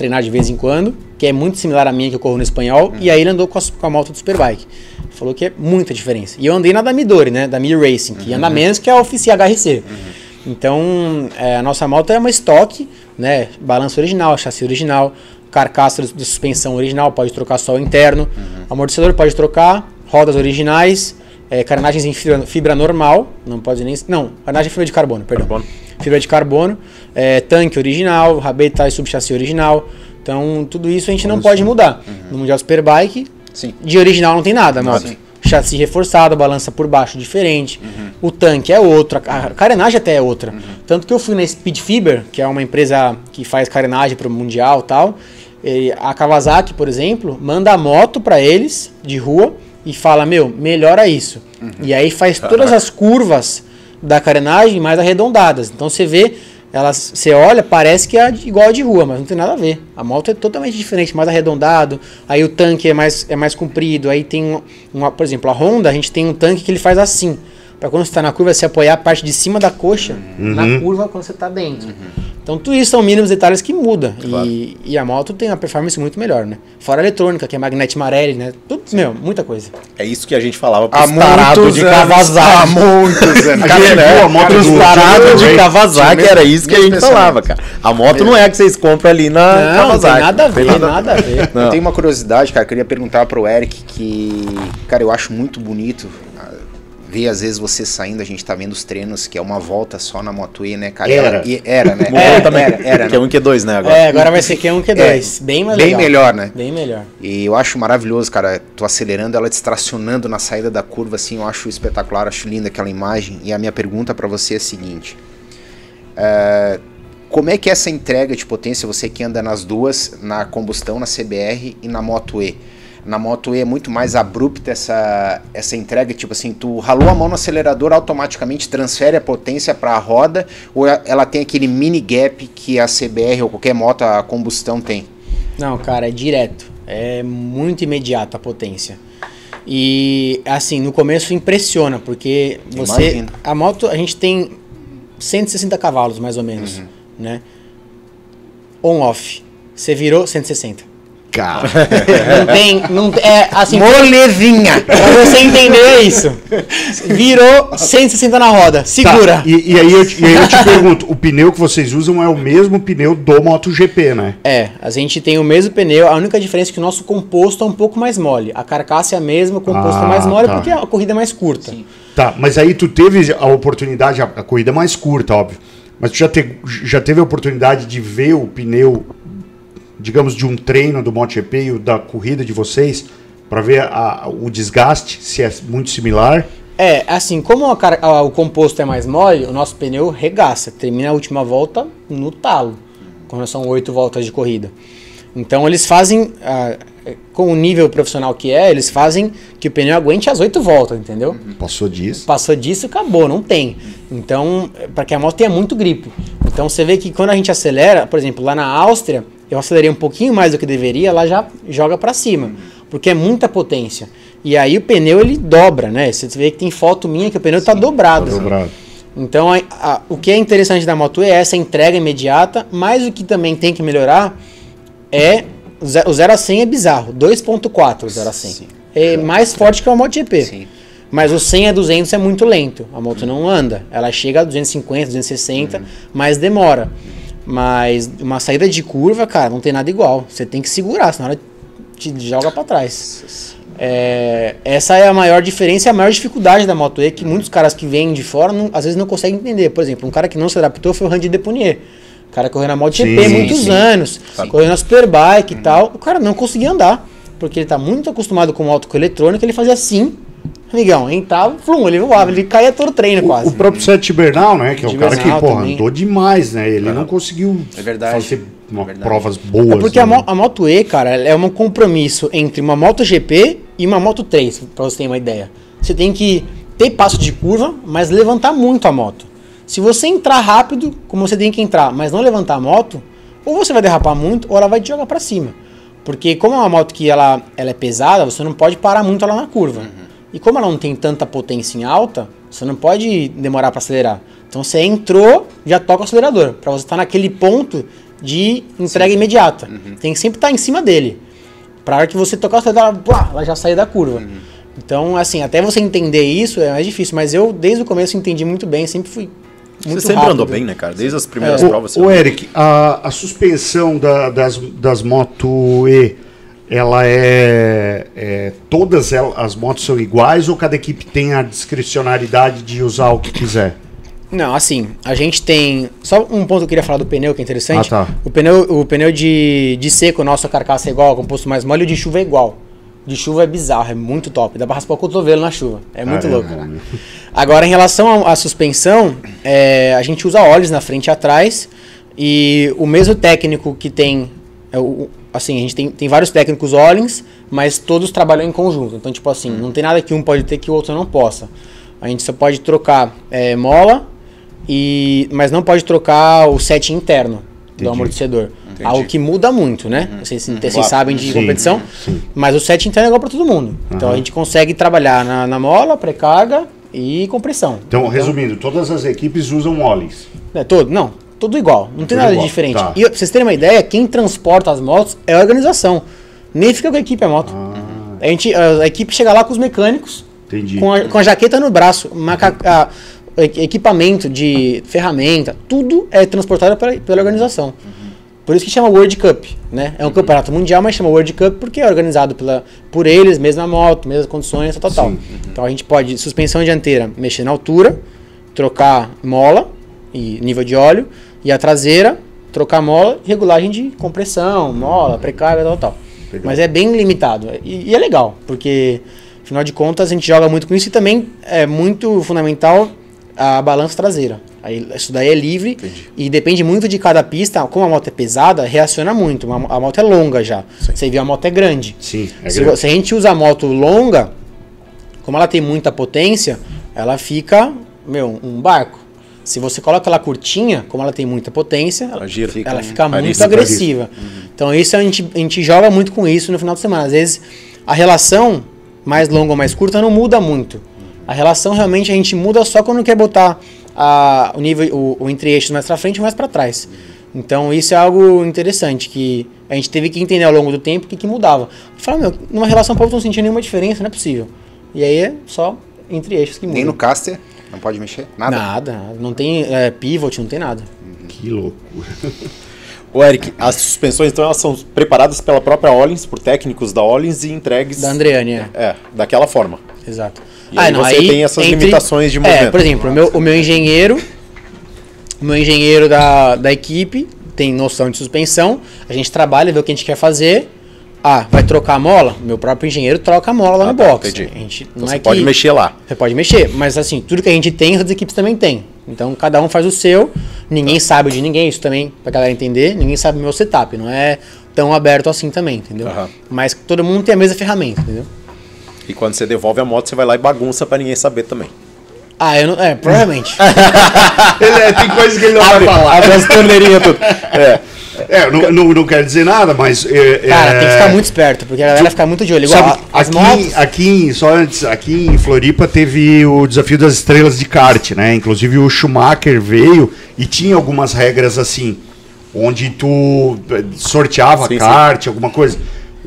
Speaker 4: treinar de vez em quando, que é muito similar à minha que eu corro no espanhol, e aí ele andou com a, com a moto do Superbike. Falou que é muita diferença. E eu andei na da Midori, né? Da Mi Racing, que anda menos que a Oficia HRC. Então, é, a nossa moto é uma estoque, né? Balanço original, chassi original, carcaça de suspensão original, pode trocar só o interno, amortecedor pode trocar, rodas originais, é, carenagens em fibra, fibra normal, não pode nem. Não, carenagem em fibra de carbono, perdão.
Speaker 2: Carbono.
Speaker 4: Fibra de carbono, é, tanque original, rabeta e subchassi original. Então, tudo isso a gente não pode mudar. No Mundial Superbike,
Speaker 3: Sim.
Speaker 4: de original não tem nada, moto.
Speaker 3: Sim.
Speaker 4: Chassi reforçado, balança por baixo diferente. O tanque é outro, a carenagem até é outra. Tanto que eu fui na Speed Fiber, que é uma empresa que faz carenagem para o Mundial e tal. E a Kawasaki, por exemplo, manda a moto para eles de rua e fala: Meu, melhora isso. E aí faz todas as (laughs) curvas da carenagem mais arredondadas. Então você vê, elas, você olha, parece que é igual a de rua, mas não tem nada a ver. A moto é totalmente diferente, mais arredondado. Aí o tanque é mais, é mais comprido. Aí tem, um- uma, por exemplo, a Honda, a gente tem um tanque que ele faz assim. Pra quando você tá na curva, você apoiar a parte de cima da coxa na curva quando você tá dentro. Então tudo isso são mínimos detalhes que muda. E, e a moto tem uma performance muito melhor, né? Fora a eletrônica, que é Magnete Marelli, né? Tudo, meu, muita coisa.
Speaker 2: É isso que a gente falava pros tarados de. Kawasaki.
Speaker 3: Há muitos anos. (laughs)
Speaker 2: Cara, né?
Speaker 1: a moto
Speaker 2: tarados de? Kawasaki, era isso que a gente falava, cara. A moto não é a que vocês compram ali na
Speaker 4: Não, não
Speaker 2: Kawasaki.
Speaker 4: tem nada a ver,
Speaker 2: Tem
Speaker 4: nada a ver.
Speaker 2: Não.
Speaker 3: Eu tenho uma curiosidade, cara, eu queria perguntar pro Eric que, cara, eu acho muito bonito ver às vezes você saindo, a gente tá vendo os treinos, que é uma volta só na Moto E, né, cara?
Speaker 1: Era.
Speaker 3: E- era, né? (laughs)
Speaker 2: Mudou
Speaker 3: Era,
Speaker 2: também.
Speaker 3: era, era,
Speaker 2: que é
Speaker 3: né?
Speaker 2: um e Q2, né, agora.
Speaker 4: É, agora vai ser Q1, Q2. bem mais
Speaker 3: Bem
Speaker 4: legal.
Speaker 3: melhor, né?
Speaker 4: Bem melhor.
Speaker 3: E eu acho maravilhoso, cara. Tô acelerando ela, distracionando na saída da curva, assim, eu acho espetacular, acho linda aquela imagem. E a minha pergunta pra você é a seguinte: É, como é que é essa entrega de potência, você que anda nas duas, na combustão, na CBR e na Moto E? Na Moto E é muito mais abrupta essa, essa entrega, tipo assim, tu ralou a mão no acelerador, automaticamente transfere a potência para a roda, ou ela tem aquele mini gap que a CBR ou qualquer moto a combustão tem?
Speaker 4: Não, cara, é direto. É muito imediato a potência. E assim, no começo impressiona, porque você.
Speaker 3: Imagino.
Speaker 4: A moto, a gente tem 160 cavalos, mais ou menos, né? On-off. Você virou 160.
Speaker 1: Cara,
Speaker 4: Não tem, não é assim,
Speaker 3: Molezinha!
Speaker 4: pra você entender isso. Virou 160 na roda. Segura.
Speaker 1: Tá, e, e aí eu, te- e aí eu te pergunto, o pneu que vocês usam é o mesmo pneu do MotoGP, né?
Speaker 4: É, a gente tem o mesmo pneu, a única diferença é que o nosso composto é um pouco mais mole. A carcaça é a mesma, o composto
Speaker 1: Ah,
Speaker 4: é mais mole
Speaker 1: tá.
Speaker 4: porque a corrida é mais curta.
Speaker 1: Tá, mas aí tu teve a oportunidade, a, a corrida é mais curta, óbvio, mas tu já, te- já teve a oportunidade de ver o pneu, digamos, de um treino do MotoGP e da corrida de vocês, pra ver a- o desgaste, se é muito similar?
Speaker 4: É, assim, como a a- o composto é mais mole, o nosso pneu regaça, termina a última volta no talo, quando são oito voltas de corrida. Então eles fazem, ah, com o nível profissional que é, eles fazem que o pneu aguente as oito voltas, entendeu?
Speaker 1: Passou disso?
Speaker 4: Passou disso, acabou, não tem. Então, para que a moto tenha muito grip. Então você vê que quando a gente acelera, por exemplo, lá na Áustria, eu acelerei um pouquinho mais do que deveria, lá já joga para cima, porque é muita potência. E aí o pneu ele dobra, né? Você vê que tem foto minha que o pneu tá dobrado.
Speaker 1: Dobrado.
Speaker 4: Então, a- a- o que é interessante da Moto E é essa entrega imediata, mas o que também tem que melhorar é o ze- o 0 a 100 é bizarro, 2.4 o 0 a 100.
Speaker 3: Sim.
Speaker 4: É mais forte que o MotoGP.
Speaker 3: Sim.
Speaker 4: Mas o 100 a 200 é muito lento. A moto não anda. Ela chega a 250, 260, mas demora. Mas uma saída de curva, cara, não tem nada igual. Você tem que segurar, senão ela te joga pra trás. É, essa é a maior diferença e a maior dificuldade da Moto E, que muitos caras que vêm de fora não- às vezes não conseguem entender. Por exemplo, um cara que não se adaptou foi o Randy Depunier. O cara correu na MotoGP
Speaker 1: Sim,
Speaker 4: muitos
Speaker 3: sim.
Speaker 4: anos, correu na Superbike e tal. O cara não conseguia andar, porque ele tá muito acostumado com moto com eletrônica, ele fazia assim, amigão, entrava, flum, ele voava, ele caía todo treino
Speaker 1: O,
Speaker 4: quase.
Speaker 1: o próprio Sete Bernal, né? Que é o cara que, porra,
Speaker 4: também.
Speaker 1: andou demais, né? Ele não conseguiu
Speaker 3: É verdade.
Speaker 1: fazer uma-
Speaker 3: É verdade.
Speaker 1: provas boas.
Speaker 4: É porque a,
Speaker 1: né?
Speaker 4: mo- a Moto E, cara, é um compromisso entre uma Moto GP e uma Moto 3, pra você ter uma ideia. Você tem que ter passo de curva, mas levantar muito a moto. Se você entrar rápido, como você tem que entrar, mas não levantar a moto, ou você vai derrapar muito, ou ela vai te jogar pra cima. Porque como é uma moto que ela, ela é pesada, você não pode parar muito ela na curva. E como ela não tem tanta potência em alta, você não pode demorar pra acelerar. Então você entrou, já toca o acelerador, Pra você estar naquele ponto de entrega imediata. Tem que sempre estar em cima dele. Pra hora que você tocar o acelerador, ela, plá, ela já sair da curva. Então, assim, até você entender isso é mais difícil, mas eu desde o começo entendi muito bem, sempre fui muito
Speaker 2: Você sempre
Speaker 4: rápido.
Speaker 2: andou bem, né, cara? Desde as primeiras
Speaker 1: Ô,
Speaker 2: provas.
Speaker 1: ô, Eric, a, a suspensão da- das, das Moto E, ela é, é- Todas elas, as motos são iguais ou cada equipe tem a discricionariedade de usar o que quiser?
Speaker 4: Não, assim, a gente tem. Só um ponto que eu queria falar do pneu que é interessante.
Speaker 1: Ah, tá.
Speaker 4: O pneu, o pneu de, de seco, nossa carcaça é igual, composto mais mole, o de chuva é igual. De chuva é bizarro, é muito top. Dá pra raspar o cotovelo na chuva. É muito
Speaker 1: Ah, é
Speaker 4: louco.
Speaker 1: né?
Speaker 4: Agora, em relação à suspensão, é, a gente usa óleos na frente e atrás. E o mesmo técnico que tem. é, o- assim, a gente tem, tem vários técnicos Ollins, mas todos trabalham em conjunto. Então, tipo assim, não tem nada que um pode ter que o outro não possa. A gente só pode trocar é, mola, e, mas não pode trocar o set interno
Speaker 1: Entendi.
Speaker 4: do amortecedor. Algo que muda muito, né? Vocês, vocês
Speaker 2: Claro.
Speaker 4: sabem de
Speaker 1: Sim,
Speaker 4: competição.
Speaker 1: sim.
Speaker 4: Mas o set interno é igual para todo mundo. Então
Speaker 1: Aham.
Speaker 4: a gente consegue trabalhar na, na mola, pré-carga e compressão.
Speaker 1: Então, resumindo, todas as equipes usam óleos.
Speaker 4: É todo? Não, tudo igual. Não tem
Speaker 1: Tudo
Speaker 4: nada
Speaker 1: igual,
Speaker 4: diferente.
Speaker 1: tá.
Speaker 4: E pra vocês terem uma ideia, quem transporta as motos é a organização. Nem fica com a equipe a moto. A, gente, a, a equipe chega lá com os mecânicos, com a, com a jaqueta no braço, maca- a- equipamento de ferramenta, tudo é transportado pela, pela organização. Por isso que chama World Cup, né? É um campeonato mundial, mas chama World Cup porque é organizado pela, por eles, mesma moto, mesmas condições, tal, tal.
Speaker 1: Sim.
Speaker 4: Então a gente pode, suspensão dianteira, mexer na altura, trocar mola e nível de óleo, e a traseira, trocar mola, regulagem de compressão, mola, precarga, tal, tal.
Speaker 1: Legal.
Speaker 4: Mas é bem limitado. E, e é legal, porque afinal de contas a gente joga muito com isso e também é muito fundamental a balança traseira. Aí, isso daí é livre e depende muito de cada pista. Como a moto é pesada, reaciona muito. A moto é longa já. Você vê a moto é grande.
Speaker 1: Sim, é
Speaker 4: se,
Speaker 1: grande.
Speaker 4: se a gente usa a moto longa, como ela tem muita potência, ela fica, meu, um barco. Se você coloca ela curtinha, como ela tem muita potência, ela
Speaker 2: Ela gira.
Speaker 4: ela
Speaker 3: um
Speaker 4: fica muito
Speaker 2: arisca,
Speaker 4: agressiva. Então isso a gente, a gente joga muito com isso no final de semana. Às vezes a relação mais longa ou mais curta não muda muito. A relação realmente a gente muda só quando quer botar a, o nível, o, o entre-eixos mais para frente e mais para trás. Então isso é algo interessante que a gente teve que entender ao longo do tempo o que, que mudava. Fala, meu, numa relação povo não sentia nenhuma diferença, não é possível. E aí é só entre eixos que muda.
Speaker 3: Nem no caster, não pode mexer? Nada?
Speaker 4: Nada, não tem é, pivot, não tem nada.
Speaker 1: Que loucura. (laughs)
Speaker 2: Ô, Eric, as suspensões então elas são preparadas pela própria Ollins, por técnicos da Ollins e entregues.
Speaker 4: Da Andreane, é.
Speaker 2: É, daquela forma.
Speaker 4: Exato.
Speaker 2: E aí você tem essas limitações de
Speaker 4: É,
Speaker 2: movimento.
Speaker 4: por exemplo, o meu, o meu engenheiro, o meu engenheiro da, da equipe tem noção de suspensão, a gente trabalha, vê o que a gente quer fazer. Ah, vai trocar a mola? Meu próprio engenheiro troca a mola lá
Speaker 2: Ah,
Speaker 4: no
Speaker 2: tá,
Speaker 4: box.
Speaker 2: entendi.
Speaker 4: A gente,
Speaker 2: Então
Speaker 4: não
Speaker 2: você
Speaker 4: é
Speaker 2: pode
Speaker 4: que-
Speaker 2: mexer lá.
Speaker 4: Você pode mexer, mas assim, tudo que a gente tem, as outras equipes também têm. Então cada um faz o seu, ninguém
Speaker 2: Tá.
Speaker 4: sabe de ninguém, isso também, pra galera entender, ninguém sabe o meu setup, não é tão aberto assim também, entendeu?
Speaker 2: Aham.
Speaker 4: Mas todo mundo tem a mesma ferramenta, entendeu?
Speaker 2: E quando você devolve a moto, você vai lá e bagunça pra ninguém saber também.
Speaker 4: Ah, eu não. É, provavelmente. (laughs)
Speaker 1: Ele é- tem coisas que ele não vai falar.
Speaker 2: Abre as torneirinhas tudo. É.
Speaker 1: É, não, não, não quero dizer nada, mas. é,
Speaker 4: Cara,
Speaker 1: é,
Speaker 4: tem que ficar muito esperto, porque a galera fica muito de olho. Igual
Speaker 1: Sabe,
Speaker 4: a-
Speaker 1: aqui,
Speaker 4: motos.
Speaker 1: aqui, em- só antes, aqui em Floripa teve o desafio das estrelas de kart, né? Inclusive o Schumacher veio e tinha algumas regras assim, onde tu eh, sorteava
Speaker 2: Sim, sim.
Speaker 1: kart, alguma coisa.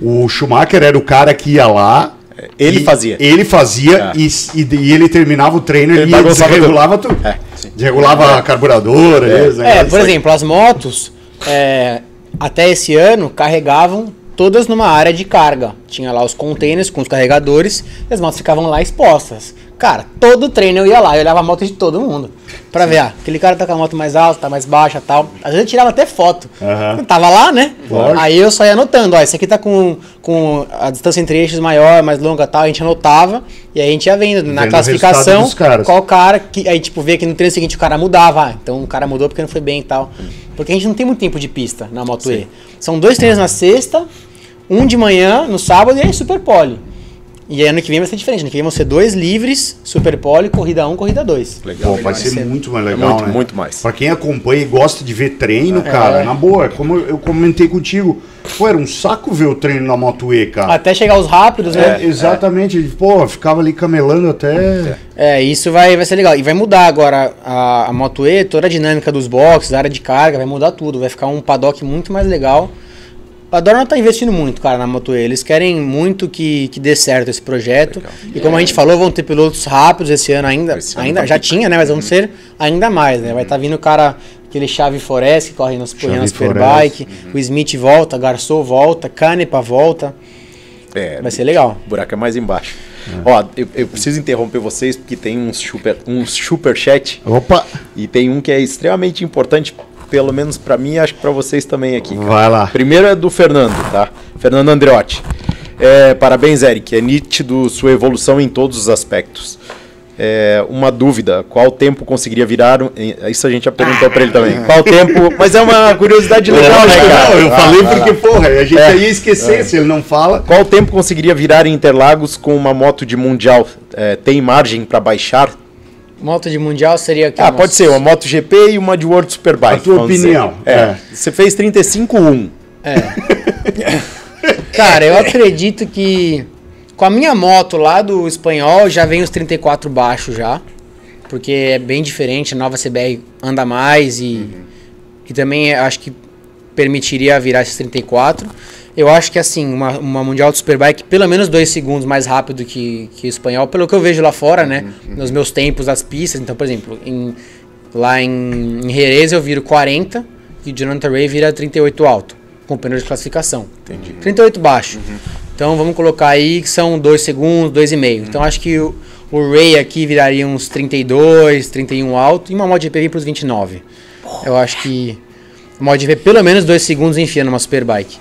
Speaker 1: O Schumacher era o cara que ia lá.
Speaker 2: Ele
Speaker 1: e-
Speaker 2: fazia.
Speaker 1: Ele fazia
Speaker 2: É.
Speaker 1: e, e, e ele terminava o treino
Speaker 2: Ele
Speaker 1: e desregulava tudo.
Speaker 2: É, sim.
Speaker 1: Desregulava a carburadora.
Speaker 4: É,
Speaker 1: negócio
Speaker 4: por exemplo, as motos, é, até esse ano, carregavam todas numa área de carga. Tinha lá os containers com os carregadores e as motos ficavam lá expostas. Cara, todo treino eu ia lá, eu olhava a moto de todo mundo. Pra ver, ah, aquele cara tá com a moto mais alta, tá mais baixa tal. Às vezes eu tirava até foto.
Speaker 1: Aham.
Speaker 4: Tava lá, né?
Speaker 1: Lógico.
Speaker 4: Aí eu só ia anotando, ó, esse aqui tá com, com a distância entre eixos maior, mais longa tal, a gente anotava e aí a gente ia vendo na
Speaker 1: Vendo o
Speaker 4: classificação qual cara que aí tipo vê que no treino seguinte o cara mudava, ah, então o cara mudou porque não foi bem e tal. Porque a gente não tem muito tempo de pista na Moto E. São dois treinos na sexta, um de manhã no sábado e aí super pole. E aí ano que vem vai ser diferente, ano que vem vão ser dois livres, super pole, corrida 1, corrida 2.
Speaker 2: Legal.
Speaker 1: Pô, vai ser muito mais legal,
Speaker 2: muito,
Speaker 1: né?
Speaker 2: muito mais.
Speaker 1: Pra quem acompanha e gosta de ver treino, cara, na boa, como eu comentei contigo, pô, era um saco ver o treino na Moto E, cara.
Speaker 4: Até chegar os rápidos, né?
Speaker 1: É, exatamente, pô, ficava ali camelando até.
Speaker 4: É, isso vai, vai ser legal. E vai mudar agora a, a Moto E, toda a dinâmica dos boxes, a área de carga, vai mudar tudo. Vai ficar um paddock muito mais legal. A Dorna tá investindo muito, cara, na Moto E. Eles querem muito que, que dê certo esse projeto. E como a gente falou, vão ter pilotos rápidos esse ano ainda.
Speaker 2: Esse ano
Speaker 4: ainda
Speaker 2: tá
Speaker 4: já
Speaker 2: muito-
Speaker 4: tinha, né? Mas vão ser ainda mais, né? Vai estar vindo o cara, aquele Chave Forest que corre nos correndo na Superbike. O Smith volta, Garçom volta, Canepa volta.
Speaker 2: É,
Speaker 4: Vai ser legal.
Speaker 2: O buraco é mais embaixo. Ó, eu, eu preciso interromper vocês porque tem uns super, uns super chat
Speaker 1: Opa!
Speaker 2: e tem um que é extremamente importante, pelo menos pra mim e acho que pra vocês também aqui. cara.
Speaker 1: Vai lá.
Speaker 2: Primeiro é do Fernando, tá? Fernando Andreotti. É, parabéns, Eric. É nítido sua evolução em todos os aspectos. É, uma dúvida, qual tempo conseguiria virar? um- Isso a gente já perguntou pra ele também. Qual tempo? Mas é uma curiosidade legal, né, cara?
Speaker 1: Não, eu
Speaker 2: Ah,
Speaker 1: falei
Speaker 2: lá.
Speaker 1: porque, porra, a gente
Speaker 2: É.
Speaker 1: ia esquecer se ele não fala.
Speaker 2: Qual tempo conseguiria virar em Interlagos com uma moto de mundial? É, tem margem pra baixar?
Speaker 4: Moto de Mundial seria que
Speaker 2: Ah, pode ser uma moto GP e uma de World Superbike.
Speaker 1: A tua opinião,
Speaker 2: É.
Speaker 1: é.
Speaker 2: Você fez 35.1. (laughs)
Speaker 4: Cara, eu acredito que com a minha moto lá do espanhol já vem os 34 baixo já. Porque é bem diferente, a nova CBR anda mais e, e também acho que permitiria virar esses 34. Eu acho que assim, uma, uma Mundial de Superbike pelo menos dois segundos mais rápido que, que o espanhol, pelo que eu vejo lá fora, né? Nos meus tempos das pistas. Então, por exemplo, em- lá em, em Jerez eu viro 40 e o Jonathan Ray vira 38 alto, com pneu de classificação.
Speaker 2: Entendi.
Speaker 4: 38 baixo. Então vamos colocar aí que são 2 segundos, 2,5. Então acho que o, o Ray aqui viraria uns 32, 31 alto e uma MotoGP vem para os 29. Eu acho que MotoGP pelo menos 2 segundos enfia numa Superbike.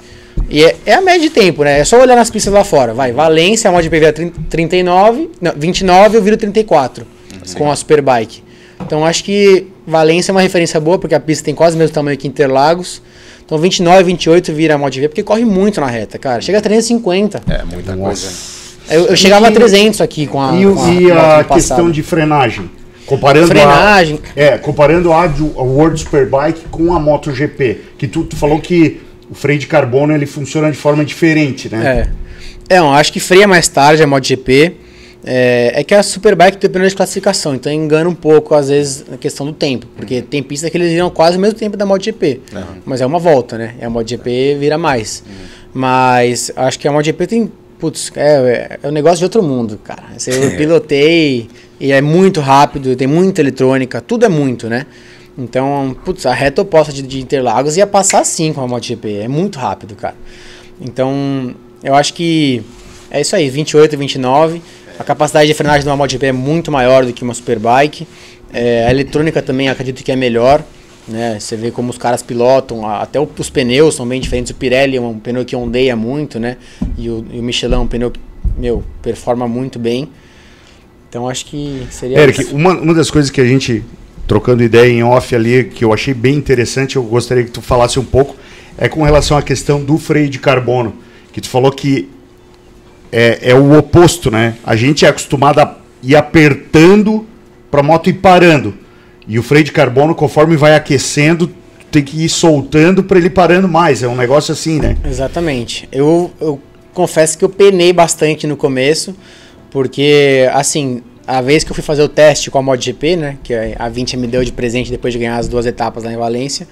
Speaker 4: E é, é a média de tempo, né? É só olhar nas pistas lá fora. Vai, Valência, a MotoGP vira 30, 39, não, 29 eu viro 34 com a Superbike. Então acho que Valência é uma referência boa, porque a pista tem quase o mesmo tamanho que Interlagos. Então 29, 28 vira a MotoGP, porque corre muito na reta, cara. Chega a 350.
Speaker 2: É, muita coisa.
Speaker 4: Eu, eu chegava a 300 aqui com a,
Speaker 1: E,
Speaker 4: com
Speaker 1: e
Speaker 4: moto
Speaker 1: a
Speaker 4: passado.
Speaker 1: questão de frenagem? Comparando
Speaker 4: Frenagem.
Speaker 1: A, é, comparando a, do- a World Superbike com a MotoGP. Que tu, tu falou que o freio de carbono ele funciona de forma diferente, né?
Speaker 4: É. É, eu acho que freia mais tarde a MotoGP. é, é que a Superbike tem pneu de classificação, então engana um pouco, às vezes, na questão do tempo. Porque tem pista que eles viram quase o mesmo tempo da MotoGP. Mas é uma volta, né? E a MotoGP vira mais. Mas acho que a MotoGP tem. Putz, é, é um negócio de outro mundo, cara. Assim, (laughs) Eu pilotei e é muito rápido, tem muita eletrônica, tudo é muito, né? Então, putz, a reta oposta de, de Interlagos ia passar assim com a MotoGP. É muito rápido, cara. Então, eu acho que é isso aí, 28, 29. A capacidade de frenagem de uma MotoGP é muito maior do que uma Superbike. É, a eletrônica também acredito que é melhor. Né? Você vê como os caras pilotam, até os pneus são bem diferentes. O Pirelli é um pneu que ondeia muito, né? E o, e o Michelin é um pneu que, meu, performa muito bem. Então acho que seria
Speaker 1: Eric, uma, uma das coisas que a gente, trocando ideia em off ali, que eu achei bem interessante, eu gostaria que tu falasse um pouco, é com relação à questão do freio de carbono. Que tu falou que é, é o oposto, né? A gente é acostumado a ir apertando para a moto ir parando. E o freio de carbono, conforme vai aquecendo, tem que ir soltando para ele parando mais. É um negócio assim, né?
Speaker 4: Exatamente. Eu, eu confesso que eu penei bastante no começo, porque, assim, a vez que eu fui fazer o teste com a MotoGP, né, que a 20 me deu de presente depois de ganhar as duas etapas lá em Valência,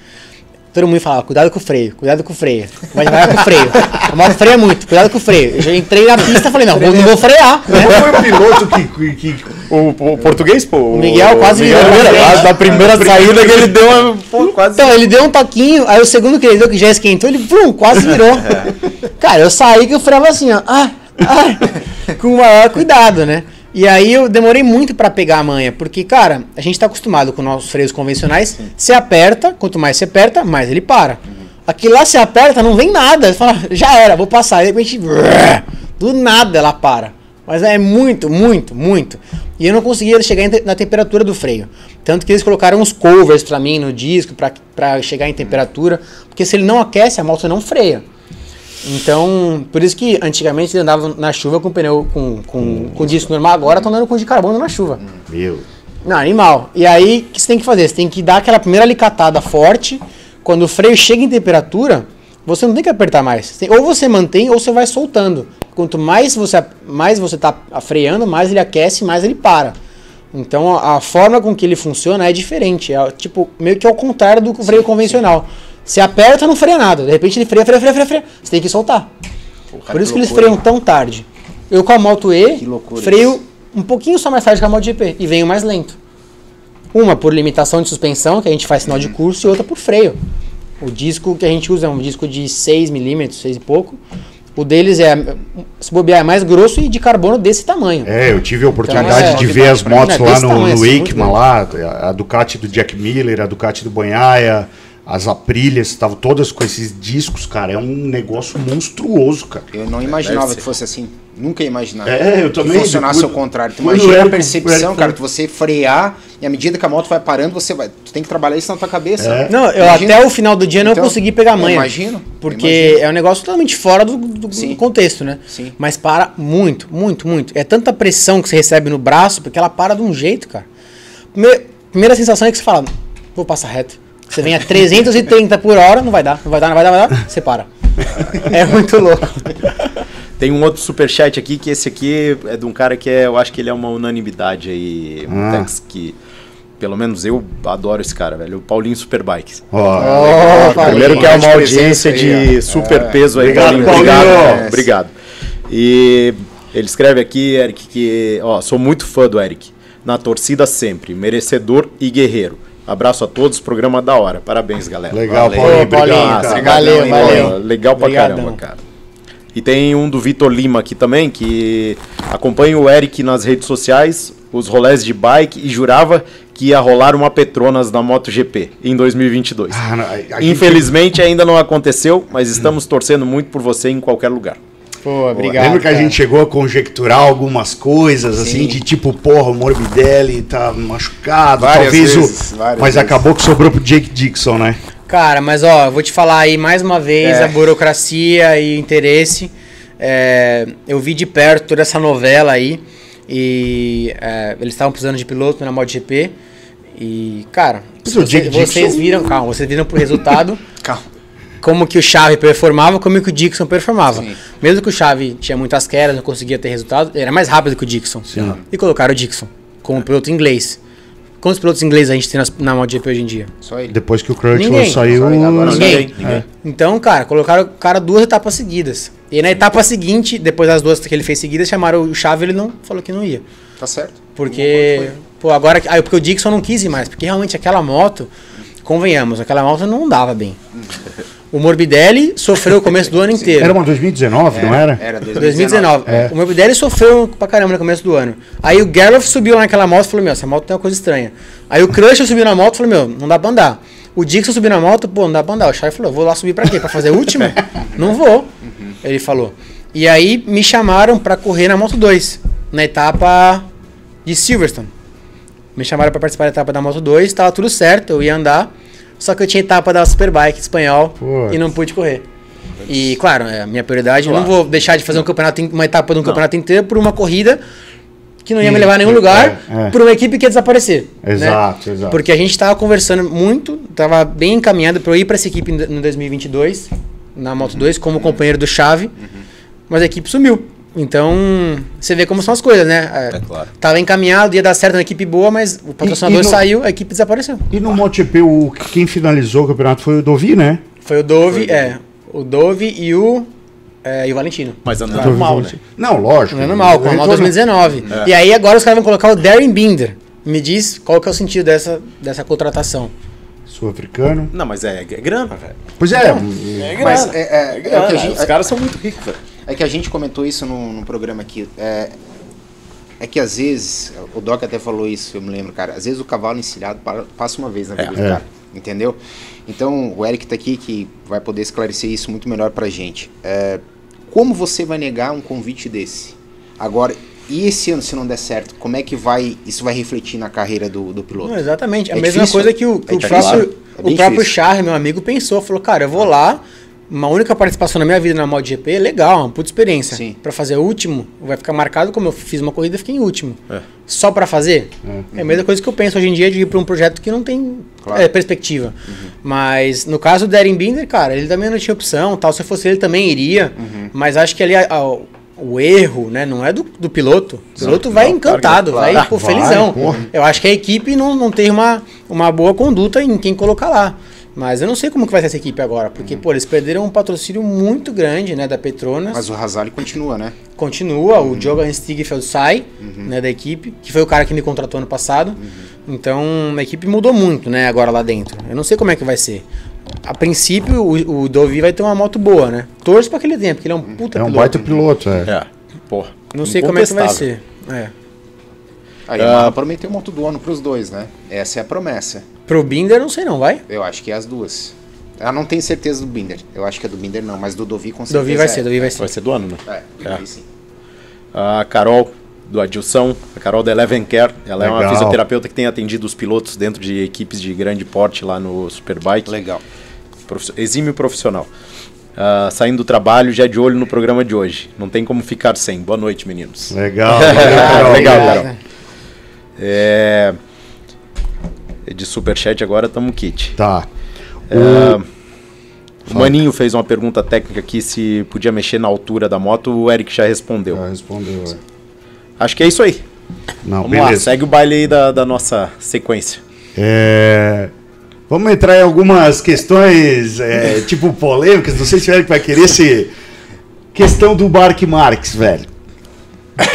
Speaker 4: todo mundo falava, cuidado com o freio, cuidado com o freio, vai devagar com o freio. A moto freia muito, cuidado com o freio. Eu já entrei na pista e falei, não, vou, não vou frear, né?
Speaker 1: Foi o piloto que, que, que
Speaker 2: O, o português, pô. O
Speaker 4: Miguel quase virou na
Speaker 2: quase da primeira saída que ele deu uma. Pô, quase.
Speaker 4: Então, ele deu um toquinho, aí o segundo que ele deu, que já esquentou, ele vrum, quase virou. (laughs) Cara, eu saí que eu freava assim, ó. Ai, ai, com o maior cuidado, né? E aí eu demorei muito pra pegar a manha, porque, cara, a gente tá acostumado com nossos freios convencionais. Você aperta, quanto mais você aperta, mais ele para. Aqui lá você aperta, não vem nada. Você fala, já era, vou passar. Aí de repente, do nada ela para. Mas é muito, muito, muito. E eu não conseguia chegar na temperatura do freio. Tanto que eles colocaram uns covers pra mim no disco, pra chegar em temperatura. Porque se ele não aquece, a moto não freia. Então, por isso que antigamente eles andavam na chuva com pneu com, com, com disco normal, agora estão andando com de carbono na chuva.
Speaker 1: Meu.
Speaker 4: Não, animal. E aí, o que você tem que fazer? Você tem que dar aquela primeira alicatada forte. Quando o freio chega em temperatura, você não tem que apertar mais. Ou você mantém ou você vai soltando. Quanto mais você mais você tá freando, mais ele aquece, mais ele para. Então a, a forma com que ele funciona é diferente. É tipo meio que ao contrário do freio convencional. Você aperta, não freia nada. De repente ele freia, freia, freia, freia, freia. Você tem que soltar. Por isso que eles freiam tão tarde. Eu com a Moto E,
Speaker 3: Que
Speaker 4: freio um pouquinho só mais tarde que a Moto GP e venho mais lento. Uma por limitação de suspensão, que a gente faz sinal de curso, e outra por freio. O disco que a gente usa é um disco de 6 milímetros, 6 e pouco. O deles é, se bobear, é mais grosso e de carbono desse tamanho.
Speaker 1: É, eu tive a oportunidade
Speaker 4: Então, é,
Speaker 1: de ver as motos
Speaker 4: é
Speaker 1: lá no,
Speaker 4: tamanho,
Speaker 1: no
Speaker 4: assim,
Speaker 1: lá, a Ducati do Jack Miller, a Ducati do Banhaia, as Aprilhas, estavam todas com esses discos, cara, é um negócio monstruoso, cara.
Speaker 3: Eu não imaginava que fosse assim. Nunca ia imaginar.
Speaker 1: É, eu também,
Speaker 3: Que funcionasse ao contrário. Tu imagina
Speaker 1: era
Speaker 3: a percepção,
Speaker 1: era-
Speaker 3: cara, que você frear e à medida que a moto vai parando, você vai. Tu tem que trabalhar isso na tua cabeça.
Speaker 1: É.
Speaker 4: Não, eu
Speaker 3: Imagina-
Speaker 4: até o final do dia não
Speaker 3: Então,
Speaker 4: consegui pegar a
Speaker 3: eu
Speaker 4: manha.
Speaker 3: imagino, eu
Speaker 4: Porque
Speaker 3: imagino.
Speaker 4: é um negócio totalmente fora do, do- do contexto, né?
Speaker 3: Sim.
Speaker 4: Mas para muito, muito, muito. É tanta pressão que você recebe no braço, porque ela para de um jeito, cara. Primeira, primeira sensação é que você fala, vou passar reto. Você vem a 330 por hora, não vai dar, não vai dar, não vai dar, não vai dar, você para. (laughs) É muito louco.
Speaker 2: Tem um outro superchat aqui, que esse aqui é de um cara que é, eu acho que ele é uma unanimidade aí, um
Speaker 1: Ah.
Speaker 2: Que, pelo menos eu adoro esse cara, velho, o Paulinho Superbikes.
Speaker 1: Ó,
Speaker 4: Paulinho.
Speaker 2: Primeiro que é uma audiência de
Speaker 3: ó.
Speaker 2: super peso aí,
Speaker 1: Obrigado,
Speaker 2: Paulinho.
Speaker 1: Paulinho.
Speaker 2: Obrigado, né? obrigado. E ele escreve aqui, Eric, que, ó, sou muito fã do Eric. Na torcida sempre, merecedor e guerreiro. Abraço a todos, programa da hora. Parabéns, galera.
Speaker 1: legal,
Speaker 2: Valeu.
Speaker 1: Paulinho,
Speaker 4: Ô, Paulinho,
Speaker 1: obrigado, cara.
Speaker 4: valeu, valeu.
Speaker 2: Paulinho? Legal pra
Speaker 4: Obrigadão.
Speaker 2: caramba, cara. E tem um do Vitor Lima aqui também, que acompanha o Eric nas redes sociais, os rolés de bike, e jurava que ia rolar uma Petronas na MotoGP em 2022.
Speaker 1: Ah, não,
Speaker 2: Infelizmente ainda não aconteceu, mas estamos torcendo muito por você em qualquer lugar.
Speaker 4: Pô, obrigado.
Speaker 1: Lembra que a
Speaker 4: cara.
Speaker 1: gente chegou a conjecturar algumas coisas, assim, de tipo, porra, o Morbidelli tá machucado,
Speaker 3: Várias
Speaker 1: talvez
Speaker 3: vezes,
Speaker 1: o. Mas
Speaker 3: vezes.
Speaker 1: acabou que sobrou pro Jake Dixon, né?
Speaker 4: Cara, mas ó, eu vou te falar aí mais uma vez
Speaker 3: É.
Speaker 4: a burocracia e interesse. É, eu vi de perto toda essa novela aí e é, eles estavam precisando de piloto na MotoGP e, cara, você- vocês viram, calma, vocês viram pro resultado. (laughs) Como que o Chave performava, como que o Dixon performava.
Speaker 3: Sim.
Speaker 4: Mesmo que o Chave tinha muitas quedas, não conseguia ter resultado, ele era mais rápido que o Dixon. E colocaram o Dixon como piloto inglês. Quantos pilotos ingleses a gente tem nas- na MotoGP hoje em dia?
Speaker 3: Só ele.
Speaker 1: Depois que o Crutchlow
Speaker 4: Ninguém.
Speaker 1: saiu.
Speaker 3: Agora
Speaker 4: Ninguém.
Speaker 1: É.
Speaker 4: Então, cara, colocaram o cara duas etapas seguidas. E na etapa seguinte, depois das duas que ele fez seguidas, chamaram o Chave ele não falou que não ia.
Speaker 3: Tá certo.
Speaker 4: Porque, pô, agora. Aí, porque o Dixon não quis ir mais. Porque realmente aquela moto, convenhamos, aquela moto não andava bem. O Morbidelli sofreu o começo do ano inteiro.
Speaker 1: Era uma 2019, não era?
Speaker 3: Era
Speaker 4: 2019.
Speaker 1: É.
Speaker 4: O Morbidelli sofreu pra caramba no começo do ano. Aí o Gerloff subiu lá naquela moto e falou: Meu, essa moto tem uma coisa estranha. Aí o Crusher subiu na moto e falou: Meu, não dá pra andar. O Dixon subiu na moto, pô, não dá pra andar. O Charlie falou: Vou lá subir pra quê? Pra fazer o último? (laughs) não vou. Ele falou. E aí me chamaram pra correr na Moto 2, na etapa de Silverstone. Me chamaram pra participar da etapa da Moto 2, tava tudo certo, eu ia andar. Só que eu tinha etapa da Superbike espanhol
Speaker 1: Putz.
Speaker 4: e não pude correr. E claro, é a minha prioridade, eu não vou deixar de fazer um campeonato, uma etapa de um campeonato inteiro por uma corrida que não ia me levar a nenhum lugar,
Speaker 1: é, é.
Speaker 4: por uma equipe que ia desaparecer. né?
Speaker 1: Exato, exato.
Speaker 4: Porque a gente tava conversando muito, tava bem encaminhado para eu ir para essa equipe em- no 2022, na Moto 2, como companheiro do Chave, mas a equipe sumiu. Então, você vê como são as coisas, né? É,
Speaker 2: claro.
Speaker 4: Tava encaminhado, ia dar certo na equipe boa, mas o patrocinador
Speaker 1: e no-
Speaker 4: saiu, a equipe desapareceu.
Speaker 1: E no MotoGP, o, quem finalizou o campeonato foi o Dovi, né?
Speaker 4: Foi o Dove, é, o Dove e o, é, e o Valentino.
Speaker 2: Mas andando
Speaker 1: Dovi
Speaker 2: mal,
Speaker 1: falou
Speaker 2: né?
Speaker 1: Não, lógico.
Speaker 4: É normal, com a moto
Speaker 1: falou-
Speaker 4: 2019. E aí agora os caras vão colocar o Darren Binder. Me diz qual que é o sentido dessa, dessa contratação.
Speaker 1: Sul-africano.
Speaker 2: Não, mas é, é grana, velho.
Speaker 1: Pois é.
Speaker 2: É
Speaker 3: Mas
Speaker 2: grana.
Speaker 3: é, é- é
Speaker 2: grana.
Speaker 3: o que a gente,
Speaker 2: Os caras são muito ricos, velho.
Speaker 3: É que a gente comentou isso no, no programa aqui. É, é que às vezes, o Doc até falou isso, eu me lembro, cara. Às vezes o cavalo encilhado passa uma vez na vida do
Speaker 1: É.
Speaker 3: cara. Entendeu? Então, o Eric tá aqui que vai poder esclarecer isso muito melhor pra gente. É, como você vai negar um convite desse? Agora, e esse ano, se não der certo, como é que vai isso vai refletir na carreira do, do piloto?
Speaker 4: Não, exatamente. A
Speaker 3: É
Speaker 4: mesma
Speaker 3: difícil.
Speaker 4: coisa que o, que
Speaker 3: É
Speaker 4: o
Speaker 3: difícil.
Speaker 4: próprio,
Speaker 3: É
Speaker 4: o próprio
Speaker 3: difícil.
Speaker 4: Char, meu amigo, pensou. Falou, cara, eu vou lá, uma única participação na minha vida na MotoGP, é legal, uma puta experiência.
Speaker 3: Sim.
Speaker 4: Pra fazer o último, vai ficar marcado como eu fiz uma corrida e fiquei em último.
Speaker 2: É.
Speaker 4: Só pra fazer? É. a mesma coisa que eu penso hoje em dia de ir pra um projeto que não tem
Speaker 3: Claro.
Speaker 4: é, perspectiva. Mas no caso do Darren Binder, cara, ele também não tinha opção, tal. Se fosse ele também iria. Mas acho que ali a- a- o erro, né, não é do, do piloto. O piloto vai
Speaker 2: não, claro que
Speaker 4: encantado,
Speaker 2: não.
Speaker 4: vai
Speaker 2: Claro.
Speaker 4: pô,
Speaker 1: Vai,
Speaker 4: felizão.
Speaker 1: porra.
Speaker 4: Eu acho que a equipe não, não tem uma, uma boa conduta em quem colocar lá. Mas eu não sei como que vai ser essa equipe agora, porque, pô, eles perderam um patrocínio muito grande, né, da Petronas.
Speaker 3: Mas o Razali continua, né?
Speaker 4: Continua, o Diogo Stigfeld sai, né, da equipe, que foi o cara que me contratou ano passado. Então, a equipe mudou muito, né, agora lá dentro. Eu não sei como é que vai ser. A princípio, o, o Dovi vai ter uma moto boa, né? Torço pra que ele tenha, porque ele é um puta
Speaker 1: É um
Speaker 4: piloto.
Speaker 1: baita piloto, é.
Speaker 2: É. Porra.
Speaker 4: Não sei como é que vai ser. É.
Speaker 3: Aí Yamaha prometeu moto do ano pros dois, né? Essa é a promessa.
Speaker 4: Pro Binder, não sei não, vai?
Speaker 3: Eu acho que é as duas. Eu não tenho certeza do Binder. Eu acho que é do Binder não, mas do Dovi com certeza.
Speaker 4: Dovi vai
Speaker 3: é.
Speaker 4: ser, Dovi vai ser.
Speaker 2: Vai ser do ano, né?
Speaker 3: É,
Speaker 2: É.
Speaker 3: Dovi sim.
Speaker 2: A Carol, do Adilson, a Carol da Eleven Care, ela é uma
Speaker 1: Legal.
Speaker 2: fisioterapeuta que tem atendido os pilotos dentro de equipes de grande porte lá no Superbike.
Speaker 3: Legal.
Speaker 2: Profi- exímio profissional. Ah, saindo do trabalho, já de olho no programa de hoje. Não tem como ficar sem. Boa noite, meninos.
Speaker 1: Legal. (laughs)
Speaker 2: Legal,
Speaker 4: obrigado.
Speaker 2: Carol. É... De superchat agora estamos kit.
Speaker 1: Tá.
Speaker 2: O Maninho fez uma pergunta técnica aqui se podia mexer na altura da moto, o Eric já respondeu.
Speaker 1: Já respondeu. é.
Speaker 2: Acho que é isso aí.
Speaker 1: Não,
Speaker 2: Vamos lá,
Speaker 1: beleza.
Speaker 2: segue o baile aí da, da nossa sequência.
Speaker 1: É, Vamos entrar em algumas questões, é, (laughs) tipo polêmicas. Não sei se o Eric vai querer se. Questão do Mark Marques, velho.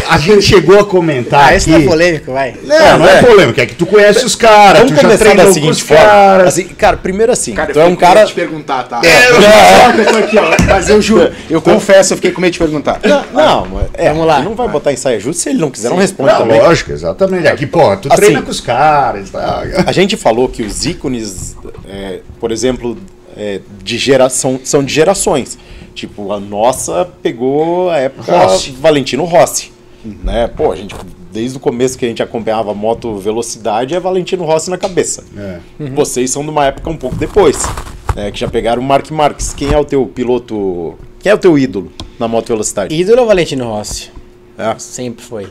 Speaker 1: A gente chegou a comentar.
Speaker 4: Ah, esse
Speaker 1: aqui...
Speaker 4: não é polêmico, vai.
Speaker 1: Não, não é
Speaker 2: É.
Speaker 1: polêmico, é que tu conhece os caras,
Speaker 2: Vamos
Speaker 1: tu
Speaker 2: começar da seguinte
Speaker 1: os
Speaker 2: forma.
Speaker 1: caras.
Speaker 2: Assim, cara, primeiro assim,
Speaker 3: Cara,
Speaker 2: tu é um cara.
Speaker 3: te perguntar, tá?
Speaker 1: É, eu eu tô aqui, ó.
Speaker 3: Mas eu juro, (laughs) eu confesso, eu fiquei com medo de perguntar.
Speaker 2: Não, não, é,
Speaker 4: Vamos lá.
Speaker 2: ele não vai botar em saia justa se ele não quiser, não responde
Speaker 1: Não,
Speaker 2: também.
Speaker 1: lógico, exatamente. Aqui, pô, tu
Speaker 2: Assim.
Speaker 1: treina com os caras. Tá?
Speaker 2: A gente falou que os ícones, é, por exemplo, é, de geração, são de gerações. Tipo, a nossa pegou a época
Speaker 1: Rossi.
Speaker 2: Valentino Rossi. Né? Pô, a gente, desde o começo que a gente acompanhava a moto velocidade, é Valentino Rossi na cabeça.
Speaker 1: É.
Speaker 2: Vocês são de uma época um pouco depois, né, que já pegaram o Mark Marques. Quem é o teu piloto? Quem é o teu ídolo na moto velocidade?
Speaker 4: Ídolo ou Valentino Rossi?
Speaker 2: É.
Speaker 4: Sempre foi.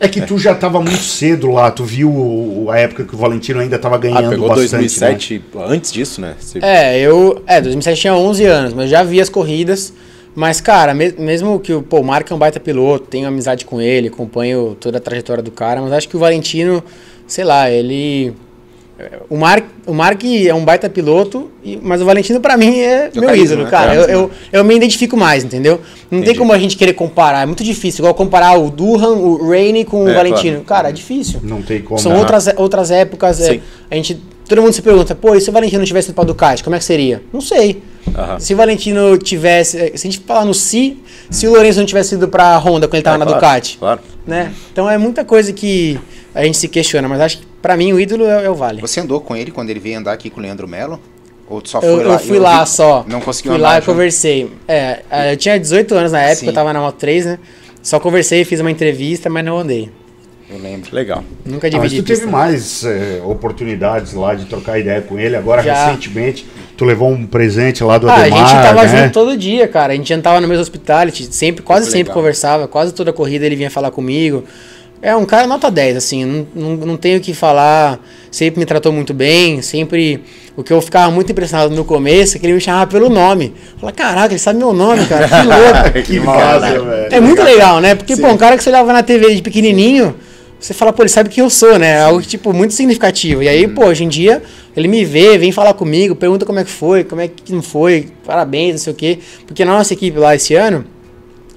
Speaker 1: É que tu já tava muito cedo lá, tu viu o- a época que o Valentino ainda tava ganhando
Speaker 2: Ah, pegou
Speaker 1: bastante, né?
Speaker 2: 2007 antes disso, né? Você-
Speaker 4: É, eu. É, 2007 tinha 11 anos, mas eu já vi as corridas. Mas, cara, me- mesmo que o pô, o Marco é um baita piloto, tenho amizade com ele, acompanho toda a trajetória do cara, mas acho que o Valentino, sei lá, ele. O Mark, o Mark é um baita piloto, mas o Valentino pra mim é meu
Speaker 3: carisma,
Speaker 4: ídolo,
Speaker 3: né?
Speaker 4: cara. Eu, eu, eu me identifico mais, entendeu? Não tem
Speaker 2: Entendi.
Speaker 4: como a gente querer comparar, é muito difícil. Igual comparar o Durham, o Rainey com o
Speaker 2: É,
Speaker 4: Valentino. Cara, é difícil.
Speaker 1: Não tem como.
Speaker 4: São outras, outras épocas. é, a gente, todo mundo se pergunta, pô, e se o Valentino não tivesse ido pra Ducati, como é que seria? Não sei.
Speaker 2: Aham.
Speaker 4: Se o Valentino tivesse. eh, Se a gente falar no si, se o Lourenço não tivesse ido pra Honda quando ele tava
Speaker 2: É,
Speaker 4: na
Speaker 2: claro,
Speaker 4: Ducati.
Speaker 2: Claro.
Speaker 4: Né? Então é muita coisa que a gente se questiona, mas acho que pra mim o ídolo é, é o Vale.
Speaker 3: Você andou com ele quando ele veio andar aqui com o Leandro Melo? Ou tu só
Speaker 4: Eu,
Speaker 3: foi
Speaker 4: eu
Speaker 3: lá?
Speaker 4: fui
Speaker 3: Eu
Speaker 4: lá
Speaker 3: vi-
Speaker 4: só.
Speaker 3: Não conseguiu
Speaker 4: Fui
Speaker 3: andar
Speaker 4: lá e conversei. É, eh, eu tinha 18 anos na época,
Speaker 3: Sim.
Speaker 4: eu tava na Moto 3, né? Só conversei, fiz uma entrevista, mas não andei.
Speaker 3: Eu lembro.
Speaker 2: Legal.
Speaker 4: Nunca
Speaker 1: Ah, mas
Speaker 4: dividi
Speaker 1: tu teve
Speaker 4: pista.
Speaker 1: mais é, oportunidades lá de trocar ideia com ele. Agora,
Speaker 4: Já.
Speaker 1: recentemente, tu levou um presente lá do
Speaker 4: Ah, a
Speaker 1: Ademar,
Speaker 4: gente tava
Speaker 1: né?
Speaker 4: junto todo dia, cara. A gente andava no mesmo hospitality, sempre, quase
Speaker 3: Muito
Speaker 4: sempre
Speaker 3: legal.
Speaker 4: conversava, quase toda corrida ele vinha falar comigo. É um cara nota 10, assim, não, não, não tenho o que falar. Sempre me tratou muito bem, sempre. O que eu ficava muito impressionado no começo é que ele me chamava pelo nome. Eu falava, caraca, ele sabe meu nome, cara, que (laughs) louco.
Speaker 1: Que massa, velho.
Speaker 4: É muito legal, né? Porque, pô, um cara que você olhava na TV de pequenininho, você fala, pô, ele sabe quem eu sou, né? Algo, tipo, muito significativo. E aí, pô, hoje em dia, ele me vê, vem falar comigo, pergunta como é que foi, como é que não foi, parabéns, não sei o quê. Porque na nossa equipe lá esse ano,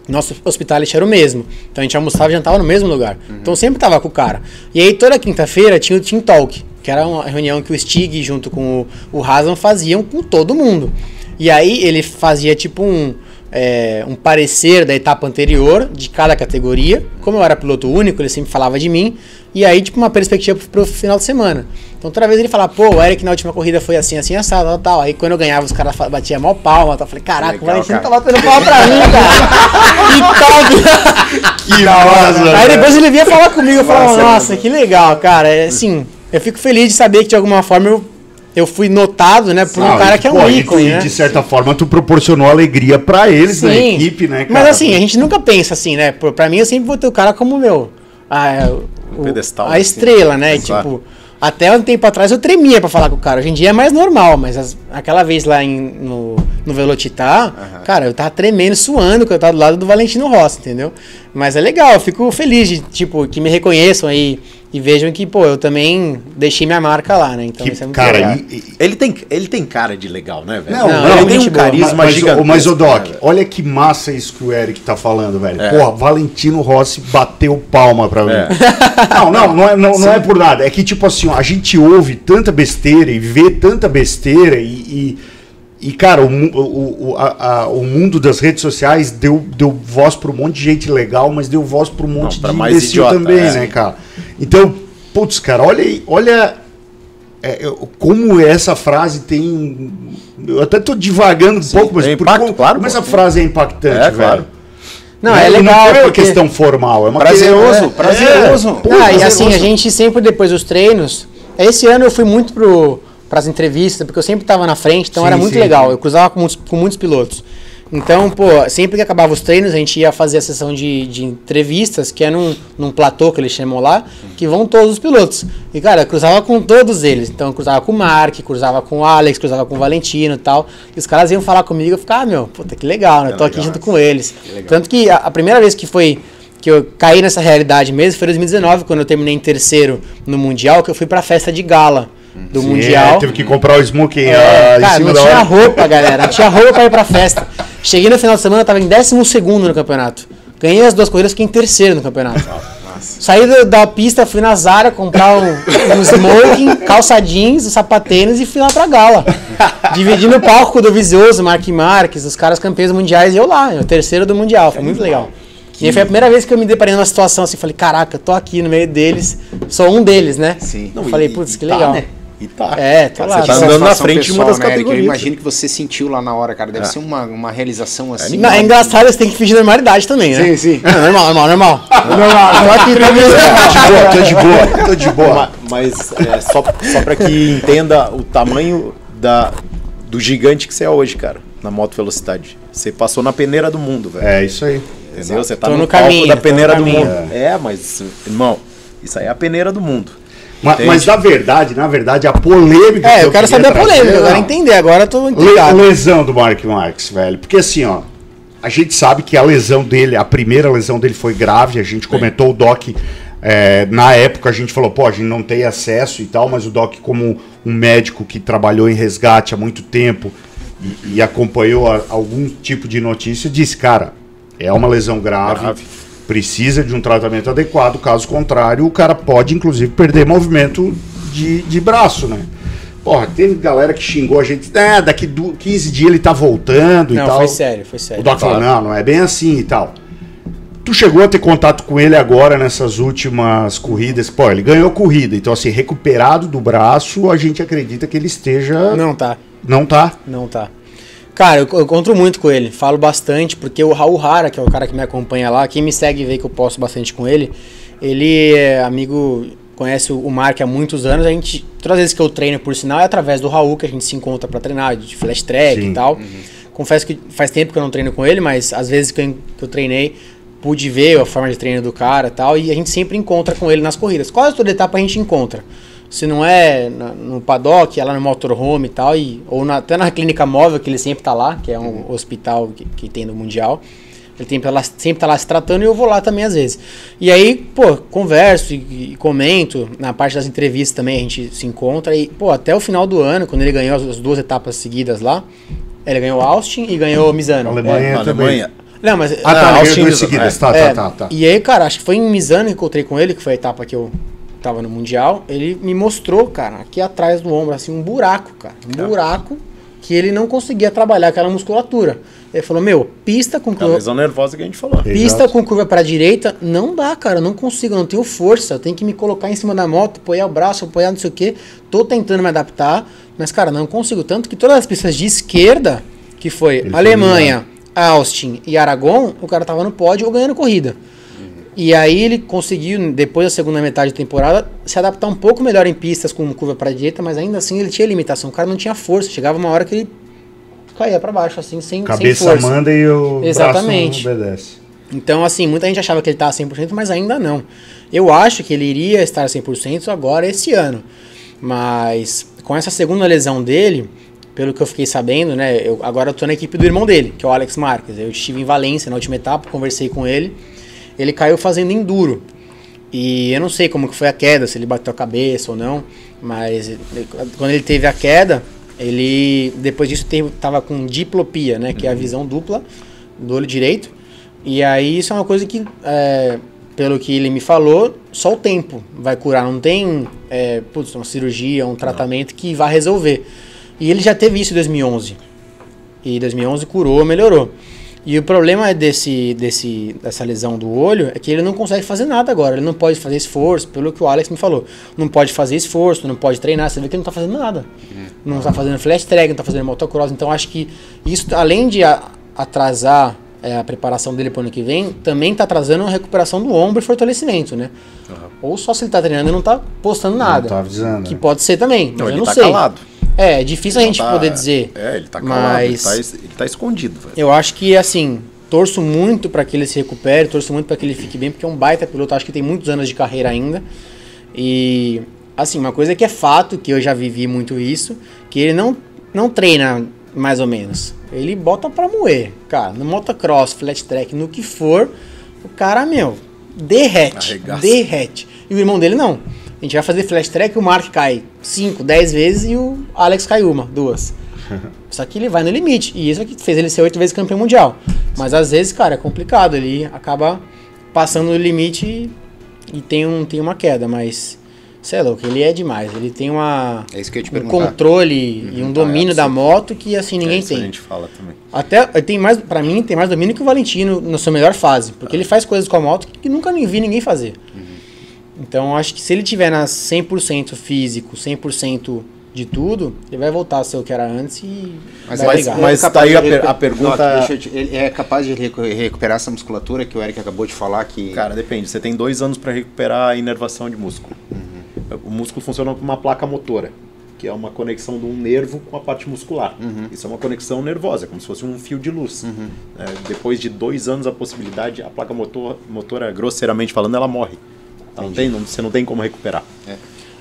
Speaker 4: nosso hospitality era o mesmo. Então a gente almoçava e jantava no mesmo lugar. Então eu sempre tava com o cara. E aí toda quinta-feira tinha o Team Talk, que era uma reunião que o Stig junto com o, o faziam com todo mundo. E aí ele fazia tipo um, é, um parecer da etapa anterior de cada categoria. Como eu era piloto único, ele sempre falava de mim. E aí, tipo, uma perspectiva pro, final de semana. Então toda vez ele falava, pô, o Eric na última corrida foi assim, assim, assado, tal, tal. Aí quando eu ganhava, os caras batiam mó palma. Tal. Eu falei, caraca, o Valentino tá batendo palma pra mim, cara. (laughs) que top!
Speaker 1: Que massa,
Speaker 4: Aí depois ele vinha falar comigo, eu falava,
Speaker 3: Massa,
Speaker 4: nossa, que legal, cara. É, assim, eu fico feliz de saber que de alguma forma eu, eu fui notado, né, por um cara que é um ícone, né?
Speaker 1: De certa forma, tu proporcionou alegria pra eles na
Speaker 4: Sim.
Speaker 1: equipe, né, cara?
Speaker 4: Mas assim, a gente nunca pensa assim, né? Pra mim, eu sempre vou ter o cara como meu. A, o-
Speaker 2: pedestal,
Speaker 4: a
Speaker 2: assim.
Speaker 4: estrela, né?
Speaker 2: É claro.
Speaker 4: tipo, até um tempo atrás eu tremia pra falar com o cara. Hoje em dia é mais normal, mas as- aquela vez lá em- no, no Velocitar, cara, eu tava tremendo, suando quando eu tava do lado do Valentino Rossi, entendeu? Mas é legal, eu fico feliz de, tipo, que me reconheçam aí e vejam que, pô, eu também deixei minha marca lá, né? Então
Speaker 1: Que,
Speaker 4: isso é muito
Speaker 1: cara,
Speaker 4: legal.
Speaker 1: e- e-
Speaker 2: Ele tem, ele tem cara de legal, né, velho?
Speaker 1: Não,
Speaker 4: Não,
Speaker 1: não,
Speaker 4: ele
Speaker 2: ele tem um
Speaker 4: boa.
Speaker 2: carisma
Speaker 1: mas,
Speaker 2: gigantesco.
Speaker 1: mas, o Doc,
Speaker 2: velho?
Speaker 1: olha que massa isso que o Eric tá falando, velho.
Speaker 2: É.
Speaker 1: Porra, Valentino Rossi bateu palma pra mim.
Speaker 2: É. (laughs)
Speaker 1: Não, não, não é, não, não é por nada. É que, tipo assim, a gente ouve tanta besteira e vê tanta besteira e. e, e, cara, o, o, o, a- a- o mundo das redes sociais deu, deu voz pra um monte de gente legal, mas deu voz pra um monte
Speaker 2: pra
Speaker 1: de
Speaker 2: mais
Speaker 1: imbecil
Speaker 2: idiota,
Speaker 1: também,
Speaker 2: é.
Speaker 1: né, cara? Então, putz, cara, olha aí, olha é, eu- como essa frase tem. Eu até tô divagando um pouco, mas
Speaker 2: impacto,
Speaker 1: como,
Speaker 2: claro,
Speaker 1: como essa frase é impactante,
Speaker 2: É,
Speaker 1: velho.
Speaker 2: claro.
Speaker 4: Não, é legal.
Speaker 1: Não é uma
Speaker 4: porque-
Speaker 1: questão formal, é uma
Speaker 3: Prazeroso,
Speaker 1: questão-
Speaker 3: prazeroso.
Speaker 1: Pô,
Speaker 4: ah, e
Speaker 1: prazeroso.
Speaker 4: assim, a gente sempre depois dos treinos. Esse ano eu fui muito pro, pras entrevistas, porque eu sempre tava na frente, então
Speaker 1: Sim,
Speaker 4: era muito
Speaker 1: sim.
Speaker 4: legal. Eu cruzava com muitos, com muitos pilotos. Então, pô, sempre que acabava os treinos, a gente ia fazer a sessão de, de entrevistas, que é num, num platô que eles chamam lá, que vão todos os pilotos. E, cara, eu cruzava com todos eles. Então, eu cruzava com o Mark, cruzava com o Alex, cruzava com o Valentino e tal. E os caras iam falar comigo, eu ficava, ah, meu, puta, que legal, né? Eu tô aqui junto com eles. Tanto que a, a primeira vez que foi que eu caí nessa realidade mesmo foi em 2019, quando eu terminei em terceiro no Mundial, que eu fui pra festa de gala do
Speaker 1: Sim,
Speaker 4: Mundial.
Speaker 1: é, teve que comprar o smoking
Speaker 4: É,
Speaker 1: em
Speaker 4: cara, não tinha
Speaker 1: hora.
Speaker 4: roupa, galera. Não tinha roupa pra ir pra festa. (laughs) Cheguei no final de semana, tava em 12 no campeonato. Ganhei as duas corridas, fiquei em terceiro no campeonato. Saí do- da pista, fui na Zara comprar um, um smoking, (laughs) calça jeans, um sapatênis e fui lá pra gala. Dividindo o palco do Vizioso, Mark Marques, os caras campeões mundiais e eu lá, o terceiro do Mundial. Foi muito legal. E aí foi a primeira vez que eu me deparei numa situação assim, falei, caraca, eu tô aqui no meio deles, sou um deles, né?
Speaker 3: Sim.
Speaker 4: Eu falei, putz, que
Speaker 2: tá,
Speaker 4: legal.
Speaker 2: né? E tá.
Speaker 4: É, tô lá.
Speaker 2: Você tá
Speaker 4: tô-
Speaker 2: andando na frente de uma das
Speaker 3: pessoal, né, Eric?
Speaker 2: categorias.
Speaker 3: Eu imagino que você sentiu lá na hora, cara. Deve ser uma, uma realização assim.
Speaker 4: Não, é engraçado, você tem que fingir normalidade também, né?
Speaker 3: Sim, sim.
Speaker 4: É, normal, normal, normal. (laughs) normal. Tô aqui, Tô
Speaker 1: de boa, tô de boa, tô de boa.
Speaker 2: Ma- Mas é, só, só pra que entenda o tamanho da, do gigante que você é hoje, cara, na moto velocidade. Você passou na peneira do mundo, velho.
Speaker 1: É isso aí.
Speaker 2: Entendeu? Você tá
Speaker 4: Tô
Speaker 2: no,
Speaker 4: no
Speaker 2: palco
Speaker 4: caminho,
Speaker 2: da
Speaker 4: tô no
Speaker 2: peneira do mundo. É, mas, irmão, isso aí é a peneira do mundo.
Speaker 1: Ma-
Speaker 2: Entende?
Speaker 1: Mas, na verdade, na verdade, a polêmica.
Speaker 4: É,
Speaker 1: que
Speaker 4: eu quero
Speaker 1: queria
Speaker 4: saber a
Speaker 1: trazer,
Speaker 4: polêmica, eu quero
Speaker 1: não.
Speaker 4: entender. Agora eu tô intrigado.
Speaker 1: lesão do Mark Marques, velho. Porque assim, ó, a gente sabe que a lesão dele, a primeira lesão dele foi grave. A gente comentou o Doc. é, na época a gente falou, pô, a gente não tem acesso e tal, mas o Doc, como um médico que trabalhou em resgate há muito tempo e, e acompanhou a- algum tipo de notícia, disse, cara, é uma lesão grave,
Speaker 2: Grave.
Speaker 1: Precisa de um tratamento adequado, caso contrário, o cara pode, inclusive, perder movimento de, de braço, né? Porra, teve galera que xingou a gente, ah, daqui do 15 dias ele tá voltando e
Speaker 4: Não,
Speaker 1: tal.
Speaker 4: foi sério, foi
Speaker 1: O
Speaker 4: sério.
Speaker 1: Doc falou, não, não é bem assim e tal. Tu chegou a ter contato com ele agora nessas últimas corridas? Pô, ele ganhou corrida, então assim, recuperado do braço, a gente acredita que ele esteja...
Speaker 4: Não tá,
Speaker 1: Não tá?
Speaker 4: não tá. Cara, eu, eu encontro muito com ele, falo bastante, porque o Raul Rara, que é o cara que me acompanha lá, quem me segue e vê que eu posto bastante com ele, ele é amigo, conhece o Mark há muitos anos, a gente, todas as vezes que eu treino, por sinal, é através do Raul que a gente se encontra pra treinar, de flash track
Speaker 1: Sim.
Speaker 4: e tal. Confesso que faz tempo que eu não treino com ele, mas às vezes que eu, que eu treinei, pude ver a forma de treino do cara e tal, e a gente sempre encontra com ele nas corridas. Quase toda etapa a gente encontra. Se não é na- no paddock, é lá no motorhome e tal, e, ou na- até na clínica móvel, que ele sempre tá lá, que é um hospital que, que tem no Mundial. Ele tem, lá, sempre tá lá se tratando e eu vou lá também às vezes. E aí, pô, converso e, e comento. Na parte das entrevistas também a gente se encontra. E, pô, até o final do ano, quando ele ganhou as, as duas etapas seguidas lá, ele ganhou Austin e ganhou Misano.
Speaker 1: Alemanha
Speaker 2: Na
Speaker 1: também.
Speaker 2: Alemanha.
Speaker 4: Não, mas.
Speaker 1: Ah, tá, ganhou
Speaker 2: Austin,
Speaker 1: duas seguidas,
Speaker 2: é.
Speaker 1: tá,
Speaker 4: É,
Speaker 1: tá, tá, tá.
Speaker 4: E aí, cara, acho que foi em Misano que encontrei com ele, que foi a etapa que eu tava no Mundial. Ele me mostrou, cara, aqui atrás do ombro, assim, um buraco, cara. Um buraco que ele não conseguia trabalhar aquela musculatura. Ele falou, meu, pista com
Speaker 2: A
Speaker 4: curva,
Speaker 2: lesão nervosa que a gente falou.
Speaker 4: pista
Speaker 1: Exato.
Speaker 4: com curva para direita, não dá, cara, eu não consigo, eu não tenho força. Eu tenho que me colocar em cima da moto, apoiar o braço, apoiar não sei o quê. Tô tentando me adaptar, mas, cara, não consigo. Tanto que todas as pistas de esquerda, que foi
Speaker 1: Ele foi
Speaker 4: Alemanha, Austin e Aragon, o cara tava no pódio ou ganhando corrida. E aí ele conseguiu, depois da segunda metade da temporada, se adaptar um pouco melhor em pistas com curva para direita, mas ainda assim ele tinha limitação. O cara não tinha força. Chegava uma hora que ele caía para baixo, assim, sem, sem
Speaker 1: Cabeça
Speaker 4: força.
Speaker 1: manda e o
Speaker 4: Exatamente.
Speaker 1: braço obedece.
Speaker 4: Então, assim, muita gente achava que ele estava 100%, mas ainda não. Eu acho que ele iria estar 100% agora esse ano. Mas com essa segunda lesão dele, pelo que eu fiquei sabendo, né? Eu, agora eu tô na equipe do irmão dele, que é o Alex Marques. Eu estive em Valência na última etapa, conversei com ele. Ele caiu fazendo enduro. E eu não sei como que foi a queda, se ele bateu a cabeça ou não, mas ele- quando ele teve a queda, ele depois disso teve, tava com diplopia, né, que é a visão dupla do olho direito. E aí isso é uma coisa que, é, pelo que ele me falou, só o tempo vai curar, não tem é, putz, uma cirurgia, um tratamento que vai resolver. E ele já teve isso em 2011. E 2011 curou, melhorou. E o problema é desse, desse, dessa lesão do olho é que ele não consegue fazer nada agora. Ele não pode fazer esforço, pelo que o Alex me falou. Não pode fazer esforço, não pode treinar. Você vê que ele não tá fazendo nada. Não tá fazendo flash track, não tá fazendo motocross. Então acho que isso, além de atrasar é, a preparação dele pro ano que vem, também tá atrasando a recuperação do ombro e fortalecimento, né? Ou só se ele tá treinando e não tá postando nada.
Speaker 1: Não tá avisando.
Speaker 4: Que
Speaker 1: né?
Speaker 4: pode ser também, mas
Speaker 2: Não,
Speaker 4: eu
Speaker 2: ele
Speaker 4: não
Speaker 2: tá
Speaker 4: sei.
Speaker 2: calado.
Speaker 4: É, é difícil a
Speaker 2: Não
Speaker 4: gente
Speaker 2: tá-
Speaker 4: poder dizer.
Speaker 2: É, ele tá calado, ele
Speaker 4: mas
Speaker 2: tá, es- ele tá escondido, velho.
Speaker 4: eu acho que, assim, torço muito para que ele se recupere, torço muito para que ele fique bem, porque é um baita piloto, acho que tem muitos anos de carreira ainda. E, assim, uma coisa que é fato, que eu já vivi muito isso, que ele não, não treina mais ou menos. Ele bota pra moer, cara. No motocross, flat track, no que for, o cara, meu, derrete.
Speaker 2: Arregaça.
Speaker 4: Derrete. E o irmão dele não. A gente vai fazer flash track, o Mark cai 5, 10 vezes e o Alex cai uma, duas. (laughs) Só que ele vai no limite. E isso é que fez ele ser oito vezes campeão mundial. Mas às vezes, cara, é complicado. Ele acaba passando no limite e, e tem, um, tem uma queda. Mas, sei é louco, ele é demais. Ele tem uma,
Speaker 3: É isso que eu te
Speaker 4: um
Speaker 3: perguntar.
Speaker 4: controle e um domínio
Speaker 2: é
Speaker 4: da moto que assim ninguém
Speaker 2: é isso que
Speaker 4: tem.
Speaker 2: a gente fala também.
Speaker 4: Até tem mais, para mim, tem mais domínio que o Valentino na sua melhor fase, porque ele faz coisas com a moto que nunca nem vi ninguém fazer. Então, acho que se ele tiver na 100% físico, 100% de tudo, ele vai voltar a ser o que era antes e
Speaker 3: Mas,
Speaker 4: vai
Speaker 2: Mas- mas-
Speaker 3: é capaz
Speaker 2: tá aí a
Speaker 3: de
Speaker 2: per- a pergunta-
Speaker 3: Não, deixa eu te- ele é capaz de recu- recuperar essa musculatura que o Eric acabou de falar que.
Speaker 2: Cara, depende. Você tem dois anos para recuperar a inervação de músculo. O músculo funciona como uma placa motora. que é uma conexão de um nervo com a parte muscular. Isso é uma conexão nervosa, como se fosse um fio de luz. É, depois de dois anos, a possibilidade, a placa motor, motora, grosseiramente falando, ela morre. Não tem, não- você não tem como recuperar.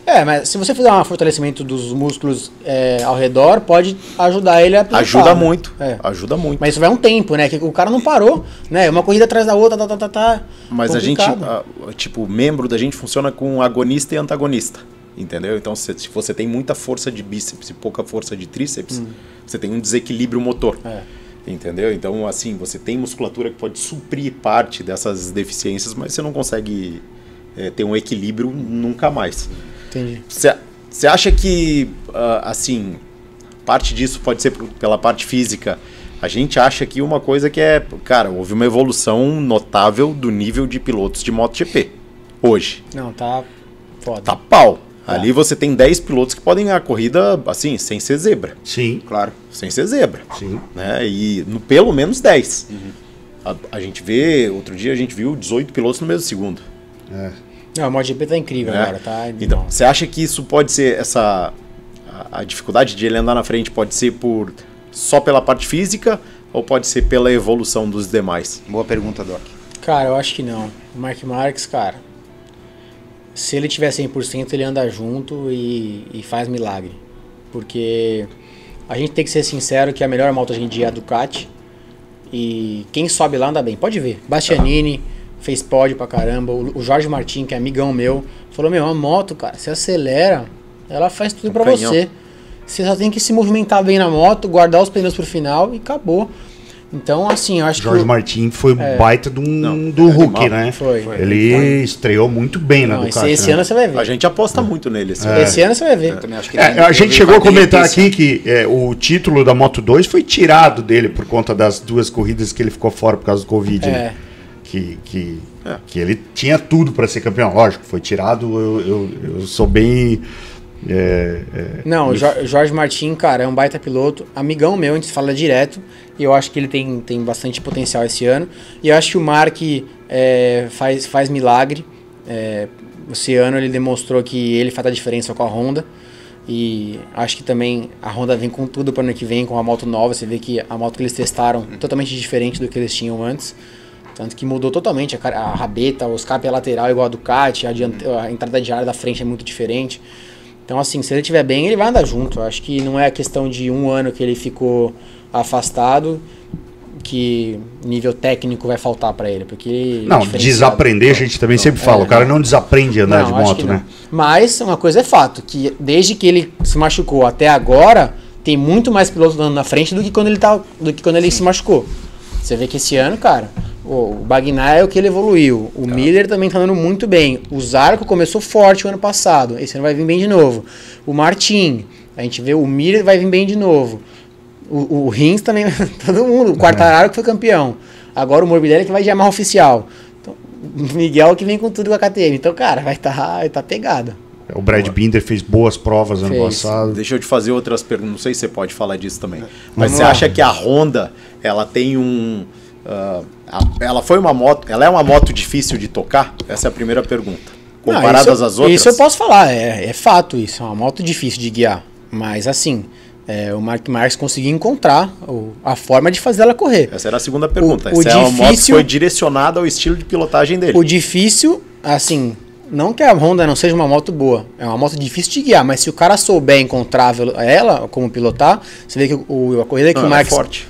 Speaker 4: É, mas se você fizer um fortalecimento dos músculos é, ao redor, pode ajudar ele a pilotar,
Speaker 2: Ajuda
Speaker 4: né?
Speaker 2: muito,
Speaker 4: É.
Speaker 2: ajuda muito.
Speaker 4: Mas isso vai um tempo, né? Que o cara não parou, né? Uma corrida atrás da outra, tá, tá, tá, tá.
Speaker 2: Mas a gente,
Speaker 4: Complicado.
Speaker 2: a- tipo, membro da gente funciona com agonista e antagonista. Entendeu? Então, se, se você tem muita força de bíceps e pouca força de tríceps, você tem um desequilíbrio motor.
Speaker 4: Hum. É.
Speaker 2: Entendeu? Então, assim, você tem musculatura que pode suprir parte dessas deficiências, mas você não consegue é, ter um equilíbrio nunca mais.
Speaker 4: Entendi.
Speaker 2: Você acha que, ah, assim, parte disso pode ser pela parte física? A gente acha que uma coisa que é, cara, houve uma evolução notável do nível de pilotos de MotoGP hoje.
Speaker 4: Não, tá foda.
Speaker 2: Tá pau. Ali você tem 10 pilotos que podem ganhar a corrida, assim, sem ser zebra.
Speaker 1: Sim,
Speaker 3: Claro.
Speaker 2: Sem ser zebra.
Speaker 1: sim.
Speaker 2: Né? E no, pelo menos 10. A, a gente vê, outro dia a gente viu 18 pilotos no mesmo segundo.
Speaker 4: Não, o MotoGP tá incrível
Speaker 2: né?
Speaker 4: agora, tá?
Speaker 2: Então, você acha que isso pode ser essa a, a dificuldade de ele andar na frente pode ser por só pela parte física ou pode ser pela evolução dos demais?
Speaker 3: Boa pergunta, Doc.
Speaker 4: Cara, eu acho que não. O Mark Marques, cara, se ele tiver 100%, ele anda junto e, e faz milagre. Porque a gente tem que ser sincero que a melhor moto hoje em dia é a Ducati. E quem sobe lá anda bem. Pode ver. Bastianini fez pódio pra caramba. O, o Jorge Martin, que é amigão meu, falou: Meu, a moto, cara, você acelera, ela faz tudo pra
Speaker 2: canhão.
Speaker 4: você. Você só tem que se movimentar bem na moto, guardar os pneus pro final e acabou. Então, assim, eu acho
Speaker 1: Jorge
Speaker 4: que. o-
Speaker 1: Martin foi um baita de um,
Speaker 2: Não,
Speaker 1: do
Speaker 2: é
Speaker 1: Hulk, né?
Speaker 4: Foi.
Speaker 1: Ele estreou muito bem na
Speaker 4: Não, esse,
Speaker 1: Ducati.
Speaker 4: esse
Speaker 1: né?
Speaker 4: ano você vai ver.
Speaker 2: A gente aposta muito nele. Esse
Speaker 4: Esse ano você vai ver.
Speaker 1: É, a gente chegou a comentar aqui que é, o título da Moto 2 foi tirado dele por conta das duas corridas que ele ficou fora por causa do Covid.
Speaker 4: É.
Speaker 1: né? Que, que,
Speaker 2: É.
Speaker 1: que ele tinha tudo para ser campeão. Lógico, foi tirado. Eu, eu, eu sou bem. é, é,
Speaker 4: Não, o Jo- Jorge Martin, cara, é um baita piloto, amigão meu, a gente fala direto, e eu acho que ele tem, tem bastante potencial esse ano. E eu acho que o Mark é, faz, faz milagre. É, esse ano ele demonstrou que ele faz a diferença com a Honda. E acho que também a Honda vem com tudo para ano que vem, com a moto nova. Você vê que a moto que eles testaram totalmente diferente do que eles tinham antes. Tanto que mudou totalmente a, a rabeta, o escape é lateral igual a Ducati, a, diante- a entrada de ar da frente é muito diferente. Então, assim, se ele estiver bem, ele vai andar junto. Eu acho que não é a questão de um ano que ele ficou afastado que nível técnico vai faltar para ele, porque é
Speaker 1: Não,
Speaker 4: diferenciado.
Speaker 1: desaprender, a gente também sempre fala.
Speaker 4: é,
Speaker 1: o cara não desaprende a andar de
Speaker 4: Não, acho
Speaker 1: moto, né?
Speaker 4: não. Mas uma coisa é fato, que desde que ele se machucou até agora, tem muito mais pilotos andando na frente do que quando ele, tá, do que quando ele se machucou. Você vê que esse ano, cara, o Bagnaia é o que ele evoluiu. O Miller também tá andando muito bem. O Zarco começou forte o ano passado. Esse ano vai vir bem de novo. O Martin, a gente vê o Miller vai vir bem de novo. O, o Rins também, (laughs) todo mundo. O Quartararo que foi campeão. Agora o Morbidelli que vai de Yamaha oficial. Então, o Miguel que vem com tudo com a KTM. Então, cara, vai estar vai tá pegado.
Speaker 1: O Brad Binder fez boas provas ano
Speaker 4: Fez.
Speaker 1: passado.
Speaker 2: Deixa eu te fazer outras perguntas. Não sei se você pode falar disso também. Mas
Speaker 4: Vamos
Speaker 2: você
Speaker 4: lá.
Speaker 2: acha que a Honda, ela tem um. Ah, ela foi uma moto. Ela é uma moto difícil de tocar? Essa é a primeira pergunta.
Speaker 4: Não,
Speaker 2: Comparadas
Speaker 4: isso,
Speaker 2: às outras.
Speaker 4: Isso eu posso falar, é, é fato isso. É uma moto difícil de guiar. Mas assim, é, o Mark Marques conseguiu encontrar o- a forma de fazer ela correr.
Speaker 2: Essa era a segunda pergunta.
Speaker 4: O- o
Speaker 2: Essa é uma moto que
Speaker 4: difícil-
Speaker 2: foi direcionada ao estilo de pilotagem dele.
Speaker 4: O difícil, assim, não que a Honda não seja uma moto boa, é uma moto difícil de guiar, mas se o cara souber encontrar ela, como pilotar, você vê que o, a corrida que
Speaker 2: Não,
Speaker 4: o
Speaker 2: ela é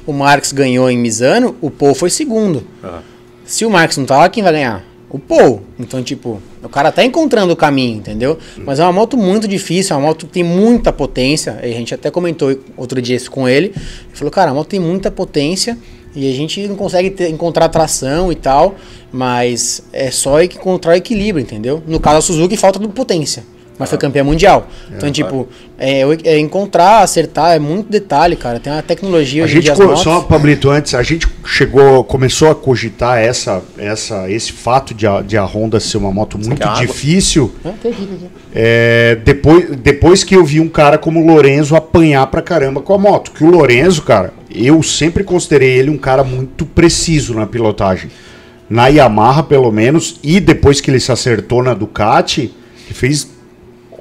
Speaker 4: o Marques ganhou em Misano, o Paul foi segundo.
Speaker 2: Ah.
Speaker 4: Se o Marques não tá lá, quem vai ganhar? O Paul. Então, tipo, o cara tá encontrando o caminho, entendeu? Mas é uma moto muito difícil, é uma moto que tem muita potência. A gente até comentou outro dia isso com ele. Ele falou, cara, a moto tem muita potência e a gente não consegue ter- encontrar tração e tal, mas é só encontrar equilíbrio, entendeu? No caso, a Suzuki falta de potência. Mas foi campeã mundial. Então, tipo, é, é encontrar, acertar, é muito detalhe, cara. Tem uma tecnologia
Speaker 1: A gente, co- só Pablito, antes, a gente chegou, começou a cogitar essa, essa, esse fato de a, de a Honda ser uma moto muito
Speaker 2: água?
Speaker 1: difícil.
Speaker 4: Ah.
Speaker 1: É, depois, depois que eu vi um cara como o Lorenzo apanhar pra caramba com a moto. Que o Lorenzo, cara, eu sempre considerei ele um cara muito preciso na pilotagem. Na Yamaha, pelo menos, e depois que ele se acertou na Ducati, que fez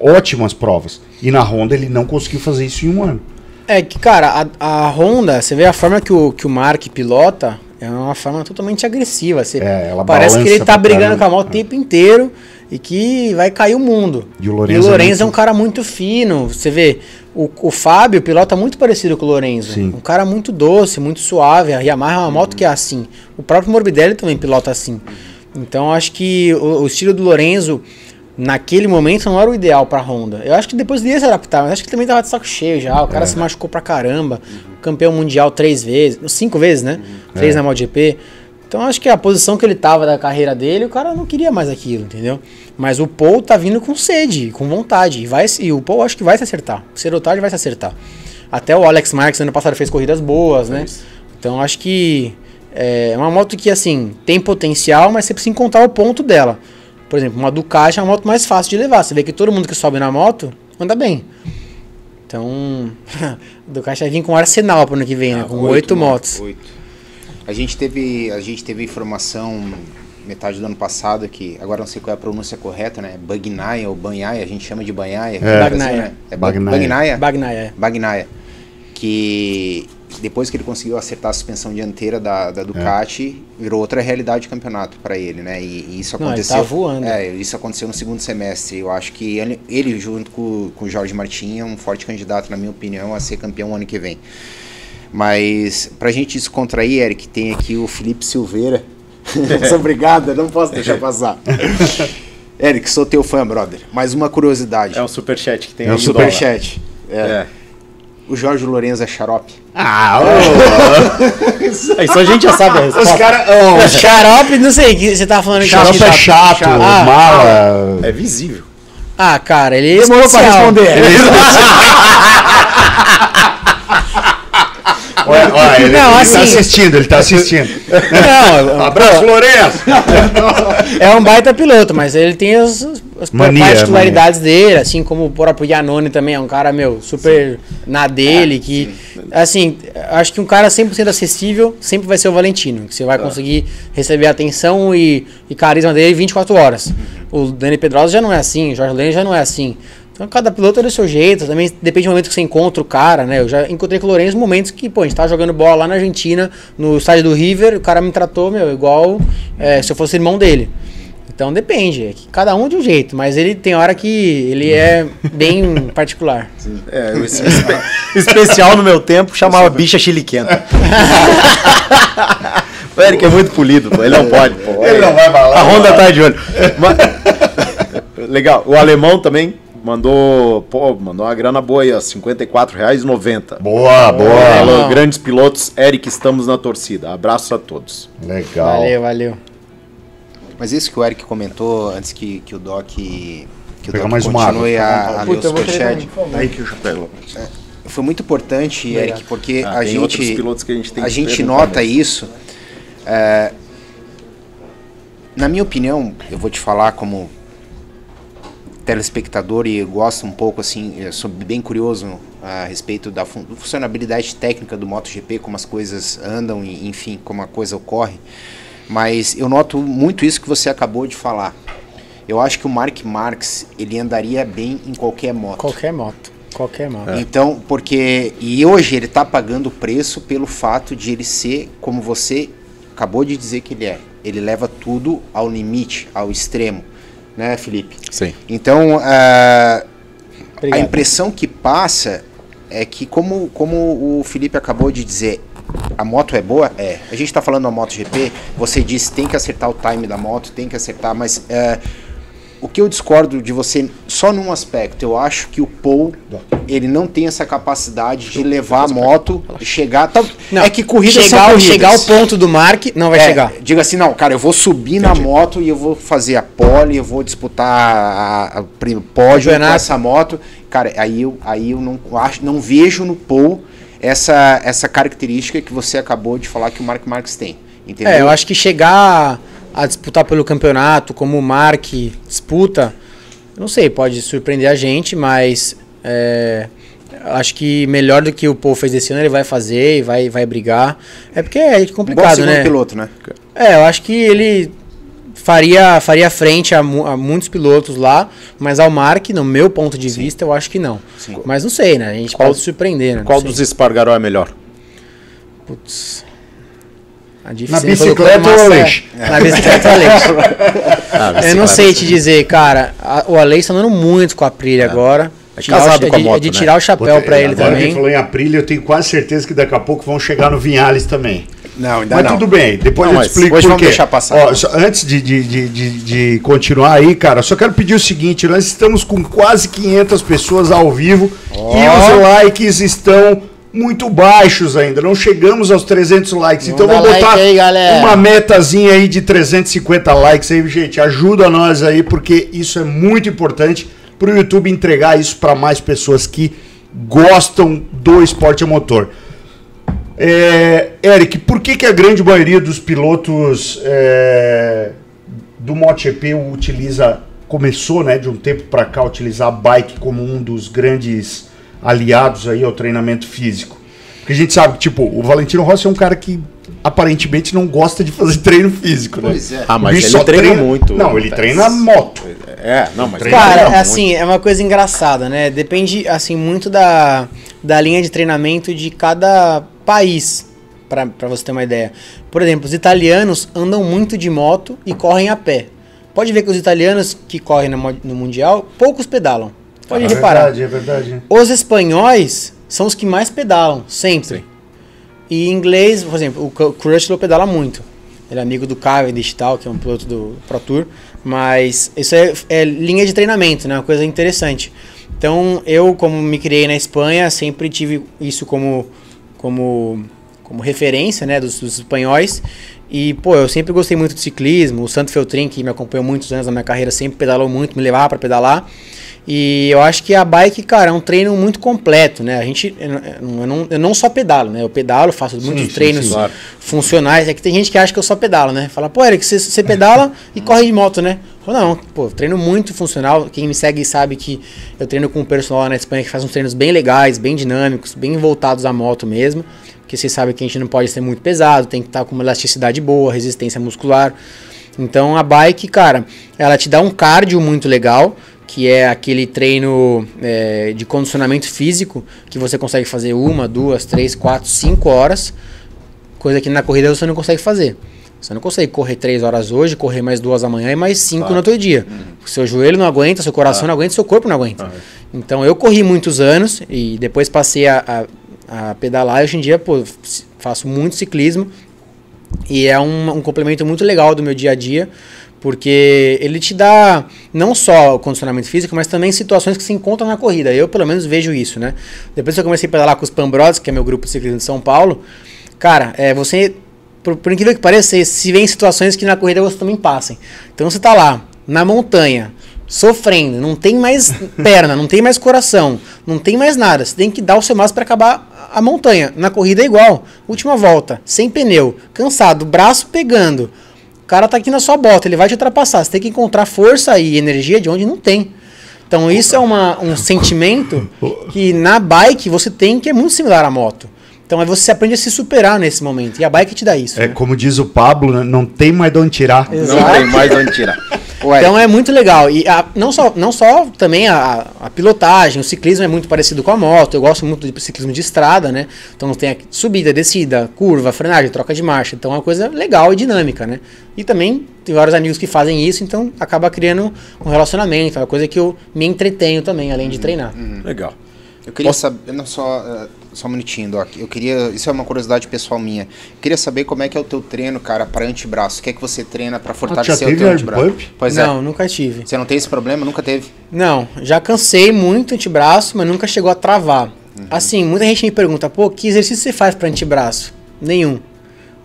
Speaker 1: ótimas provas. E na Honda ele não conseguiu fazer isso em um ano.
Speaker 4: É que, cara, a, a Honda, você vê a forma que o, que o Mark pilota, é uma forma totalmente agressiva. Você,
Speaker 1: É, ela
Speaker 4: parece que ele tá brigando com a moto o tempo inteiro e que vai cair o mundo.
Speaker 1: E o Lorenzo é
Speaker 4: é,
Speaker 1: muito-
Speaker 4: um cara muito fino. Você vê, o, o Fábio pilota muito parecido com o Lorenzo.
Speaker 1: Sim.
Speaker 4: Um cara muito doce, muito suave. A Yamaha é uma moto que é assim. O próprio Morbidelli também pilota assim. Então acho que o, o estilo do Lorenzo naquele momento não era o ideal pra Honda. Eu acho que depois ele ia se adaptar, mas acho que também tava de saco cheio já. O cara se machucou pra caramba. Campeão mundial três vezes, cinco vezes, né? Três na MotoGP. Então acho que a posição que ele tava da carreira dele, o cara não queria mais aquilo, entendeu? Mas o Paul tá vindo com sede, com vontade. E, vai, e o Paul acho que vai se acertar. Cedo ou tarde vai se acertar. Até o Alex Marques ano passado fez corridas boas, né? Então acho que é uma moto que assim tem potencial, mas você precisa encontrar o ponto dela. Por exemplo, uma Ducati é uma moto mais fácil de levar. Você vê que todo mundo que sobe na moto anda bem. Então, a Ducati vai vir com um arsenal pro ano que vem, né? Com oito motos.
Speaker 3: Oito. A gente teve, a gente teve informação metade do ano passado que agora não sei qual é a pronúncia correta, né? Bagnaia ou Banhaia, a gente chama de Banhaia. Brasil,
Speaker 4: Bagnaia.
Speaker 3: né? É Ba-
Speaker 1: Bagnaia.
Speaker 3: Bagnaia.
Speaker 4: Bagnaia. é.
Speaker 3: Bagnaia. Que depois que ele conseguiu acertar a suspensão dianteira da, da Ducati, virou outra realidade de campeonato para ele, né? E, e isso
Speaker 4: Não, ele
Speaker 3: aconteceu.
Speaker 4: tá voando.
Speaker 3: É, isso aconteceu no segundo semestre. Eu acho que ele, ele junto com, com o Jorge Martin, é um forte candidato, na minha opinião, a ser campeão ano que vem. Mas pra gente descontrair, Eric, tem aqui o Felipe Silveira. (laughs) Muito obrigado, não posso deixar passar. (laughs) Eric, sou teu fã, brother. Mais uma curiosidade.
Speaker 2: É um superchat que tem
Speaker 1: É um
Speaker 3: Superchat. É.
Speaker 2: É.
Speaker 3: O Jorge Lourenço é xarope.
Speaker 1: Ah, (laughs)
Speaker 2: Isso a gente já sabe a
Speaker 1: os
Speaker 2: resposta.
Speaker 1: caras.
Speaker 4: Xarope, não sei, que você tá falando que
Speaker 1: Xarope é chato,
Speaker 4: Ah,
Speaker 1: mala.
Speaker 2: É visível.
Speaker 4: Ah, cara, ele é
Speaker 3: Demorou pra
Speaker 4: especial.
Speaker 3: responder. (laughs)
Speaker 1: Olha, olha, ele,
Speaker 4: Não,
Speaker 1: ele
Speaker 4: assim-
Speaker 1: tá assistindo, ele tá assistindo.
Speaker 4: Não, (laughs)
Speaker 1: Abraço, Lourenço!
Speaker 4: é um baita piloto, mas ele tem as, as
Speaker 1: Mania,
Speaker 4: particularidades dele, assim como o próprio Yanone também é um cara, meu, super na dele, que, assim, acho que um cara 100% acessível sempre vai ser o Valentino, que você vai conseguir receber a atenção e, e carisma dele 24 horas. O Dani Pedrosa já não é assim, o Jorge Lane já não é assim. Então cada piloto é do seu jeito, também depende do momento que você encontra o cara, né? Eu já encontrei com o Lourenço momentos que, pô, a gente tava jogando bola lá na Argentina, no estádio do River, o cara me tratou, meu, igual é, se eu fosse irmão dele. Então depende, é que cada um de um jeito, mas ele tem hora que ele é bem (laughs) particular.
Speaker 2: É, o (laughs) espe- especial no meu tempo chamava bicha chiliquenta. (laughs) o Eric é muito polido, pô, ele não pode, pô.
Speaker 1: Ele não vai falar.
Speaker 2: A Honda tá de olho. Ma- Legal, o alemão também mandou, pô, mandou uma grana boa aí, ó, R$ 54,90.
Speaker 1: Boa, boa.
Speaker 2: Falou, grandes pilotos, Eric, estamos na torcida. Abraço a todos.
Speaker 1: Legal.
Speaker 4: Valeu, valeu.
Speaker 3: Mas isso que o Eric comentou antes que, que o Doc, que o
Speaker 1: Pegar
Speaker 3: Doc
Speaker 1: mais uma
Speaker 3: continue
Speaker 1: água,
Speaker 3: a, a ler o
Speaker 4: Puta, eu vou querer
Speaker 3: superchat.
Speaker 4: também, por favor.
Speaker 1: Aí que eu já pego.
Speaker 3: Foi muito importante, Eric, porque
Speaker 2: Ah,
Speaker 3: a gente,
Speaker 2: pilotos que a gente tem
Speaker 3: a
Speaker 2: que
Speaker 3: gente
Speaker 2: perguntar
Speaker 3: nota
Speaker 2: mesmo.
Speaker 3: isso. é, na minha opinião, eu vou te falar como telespectador e gosto um pouco assim, eu sou bem curioso a respeito da fun- funcionalidade técnica do MotoGP, como as coisas andam e enfim, como a coisa ocorre. Mas eu noto muito isso que você acabou de falar. Eu acho que o Mark Marques, ele andaria bem em qualquer moto.
Speaker 4: Qualquer moto. Qualquer moto.
Speaker 3: Então, porque. E hoje ele tá pagando o preço pelo fato de ele ser como você acabou de dizer que ele é. Ele leva tudo ao limite, ao extremo. Né, Felipe?
Speaker 2: Sim.
Speaker 3: Então, ah, a impressão que passa é que, como, como o Felipe acabou de dizer, a moto é boa? É. A gente está falando da MotoGP, você disse tem que acertar o time da moto, tem que acertar, mas é, o que eu discordo de você só num aspecto, eu acho que o Paul ele não tem essa capacidade de levar a moto, chegar. tá-
Speaker 4: Não,
Speaker 3: é que corridas
Speaker 4: chegar,
Speaker 3: são
Speaker 4: chegar ao ponto do Mark, não vai
Speaker 3: É,
Speaker 4: chegar.
Speaker 3: Diga assim, não, cara, eu vou subir na moto e eu vou fazer a pole, eu vou disputar a, a, pódio com essa moto. Cara, aí eu, aí eu não acho, não vejo no Paul essa, essa característica que você acabou de falar que o Mark Marques tem. Entendeu?
Speaker 4: É, eu acho que chegar a disputar pelo campeonato, como o Mark disputa, não sei, pode surpreender a gente, mas é, acho que melhor do que o Paul fez esse ano ele vai fazer e vai, vai brigar. É porque é
Speaker 3: bom
Speaker 4: complicado,
Speaker 3: segundo
Speaker 4: né?
Speaker 3: piloto, né?
Speaker 4: É, eu acho que ele faria, faria frente a, mu- a muitos pilotos lá, mas ao Mark, no meu ponto de vista, eu acho que não. Mas não sei, né? A gente
Speaker 2: Qual-
Speaker 4: pode se surpreender, né?
Speaker 2: Qual dos Espargaró é melhor?
Speaker 4: Putz. A
Speaker 1: Na bicicleta ou Aleix?
Speaker 4: Na bicicleta ou Aleix. (laughs)
Speaker 2: Ah,
Speaker 4: Eu não sei te dizer, cara. A- o Aleix tá andando muito com a Aprilia agora.
Speaker 2: É
Speaker 4: Tirar o
Speaker 2: casado
Speaker 4: cha-
Speaker 2: com a
Speaker 4: de,
Speaker 2: moto,
Speaker 4: de
Speaker 2: né?
Speaker 4: tirar o chapéu
Speaker 1: Puta,
Speaker 4: pra ele
Speaker 1: agora que
Speaker 4: também.
Speaker 1: falou em Aprilia, eu tenho quase certeza que daqui a pouco vão chegar no Vinhales também.
Speaker 3: Não, ainda
Speaker 1: Mas
Speaker 3: não.
Speaker 1: tudo bem, depois
Speaker 2: Não,
Speaker 1: eu te explico
Speaker 3: hoje
Speaker 1: por
Speaker 3: vamos deixar passar.
Speaker 1: Ó, só- antes de, de, de, de, continuar aí, cara, só quero pedir o seguinte, nós estamos com quase 500 pessoas ao vivo e os likes estão muito baixos ainda, não chegamos aos 300 likes, então
Speaker 4: Manda
Speaker 1: vou botar
Speaker 4: like aí,
Speaker 1: uma metazinha aí de 350 likes aí, gente, ajuda nós aí, porque isso é muito importante pro YouTube entregar isso para mais pessoas que gostam do esporte a motor. É, Eric, por que, que a grande maioria dos pilotos é, do MotoGP utiliza, começou né, de um tempo para cá a utilizar a bike como um dos grandes aliados aí ao treinamento físico? Porque a gente sabe que, tipo, o Valentino Rossi é um cara que aparentemente não gosta de fazer treino físico, né?
Speaker 3: Pois é.
Speaker 2: Ah, mas ele
Speaker 1: só
Speaker 2: treina muito.
Speaker 1: Não, ele treina moto.
Speaker 2: É, não, mas ele
Speaker 4: Cara,
Speaker 2: treina
Speaker 4: é assim, é uma coisa engraçada, né? Depende, assim, muito da, da linha de treinamento de cada país, pra pra você ter uma ideia. Por exemplo, os italianos andam muito de moto e correm a pé. Pode ver que os italianos que correm no, no Mundial, poucos pedalam. Pode
Speaker 1: é
Speaker 4: reparar.
Speaker 1: verdade, é verdade.
Speaker 4: Os espanhóis são os que mais pedalam, sempre. E em inglês, por exemplo, o Crutchlow pedala muito. Ele é amigo do Cavendish e tal, que é um piloto do Pro Tour. Mas isso é, é linha de treinamento, né? Uma coisa interessante. Então, eu, como me criei na Espanha, sempre tive isso como, como, como referência, né? Dos, dos espanhóis. E, pô, eu sempre gostei muito de ciclismo. O Santo Feltrin, que me acompanhou muitos anos na minha carreira, sempre pedalou muito, me levava para pedalar. E eu acho que a bike, cara, é um treino muito completo, né? A gente, eu, não- eu não, só pedalo, né? Eu pedalo, faço muitos
Speaker 1: sim,
Speaker 4: treinos
Speaker 1: sim,
Speaker 2: claro.
Speaker 4: funcionais. É que tem gente que acha que eu só pedalo, né? Fala, pô, Eric, você, você pedala e corre de moto, né? Eu falo, não, pô, treino muito funcional. Quem me segue sabe que eu treino com um personal lá na Espanha que faz uns treinos bem legais, bem dinâmicos, bem voltados à moto mesmo. Porque vocês sabem que a gente não pode ser muito pesado, tem que estar com uma elasticidade boa, resistência muscular. Então a bike, cara, ela te dá um cardio muito legal, que é aquele treino é, de condicionamento físico que você consegue fazer uma, duas, três, quatro, cinco horas, coisa que na corrida você não consegue fazer. Você não consegue correr três horas hoje, correr mais duas amanhã e mais cinco no outro dia. Seu joelho não aguenta, seu coração não aguenta, seu corpo não aguenta. Então eu corri muitos anos e depois passei a, a, a pedalar hoje em dia pô, faço muito ciclismo e é um, um complemento muito legal do meu dia a dia, porque ele te dá não só o condicionamento físico, mas também situações que se encontram na corrida. Eu, pelo menos, vejo isso, né? Depois que eu comecei a pedalar com os Pambrods, que é meu grupo de ciclismo de São Paulo, cara, é, você, por, por incrível que pareça, se vê em situações que na corrida você também passem. Então você tá lá, na montanha, sofrendo, não tem mais perna, não tem mais coração, não tem mais nada. Você tem que dar o seu máximo para acabar a montanha. Na corrida é igual. Última volta, sem pneu, cansado, braço pegando. O cara tá aqui na sua bota, ele vai te ultrapassar. Você tem que encontrar força e energia de onde não tem. Então isso é uma, um sentimento que na bike você tem que é muito similar à moto. Então aí você aprende a se superar nesse momento. E a bike te dá isso.
Speaker 1: É
Speaker 4: né?
Speaker 1: como diz o Pablo, né, não tem mais de onde tirar.
Speaker 2: Não tem mais onde tirar.
Speaker 3: Ué,
Speaker 4: Então é muito legal. E a- não, só, não só também a, a pilotagem, o ciclismo é muito parecido com a moto. Eu gosto muito de ciclismo de estrada, né? Então tem a subida, descida, curva, frenagem, troca de marcha. Então é uma coisa legal e dinâmica, né? E também tem vários amigos que fazem isso, então acaba criando um relacionamento, é uma coisa que eu me entretenho também, além de treinar.
Speaker 2: Legal.
Speaker 3: Eu queria saber, não só, eh, só um minutinho, Doc. Eu queria, isso é uma curiosidade pessoal minha. Eu queria saber como é que é o teu treino, cara, para antebraço. O que é que você treina para fortalecer
Speaker 1: já
Speaker 3: o teu antebraço?
Speaker 1: pump?
Speaker 3: Pois
Speaker 4: não,
Speaker 3: é.
Speaker 4: nunca tive.
Speaker 3: Você não tem esse problema? Nunca teve?
Speaker 4: Não, já cansei muito antebraço, mas nunca chegou a travar. Assim, muita gente me pergunta, pô, que exercício você faz para antebraço? Nenhum.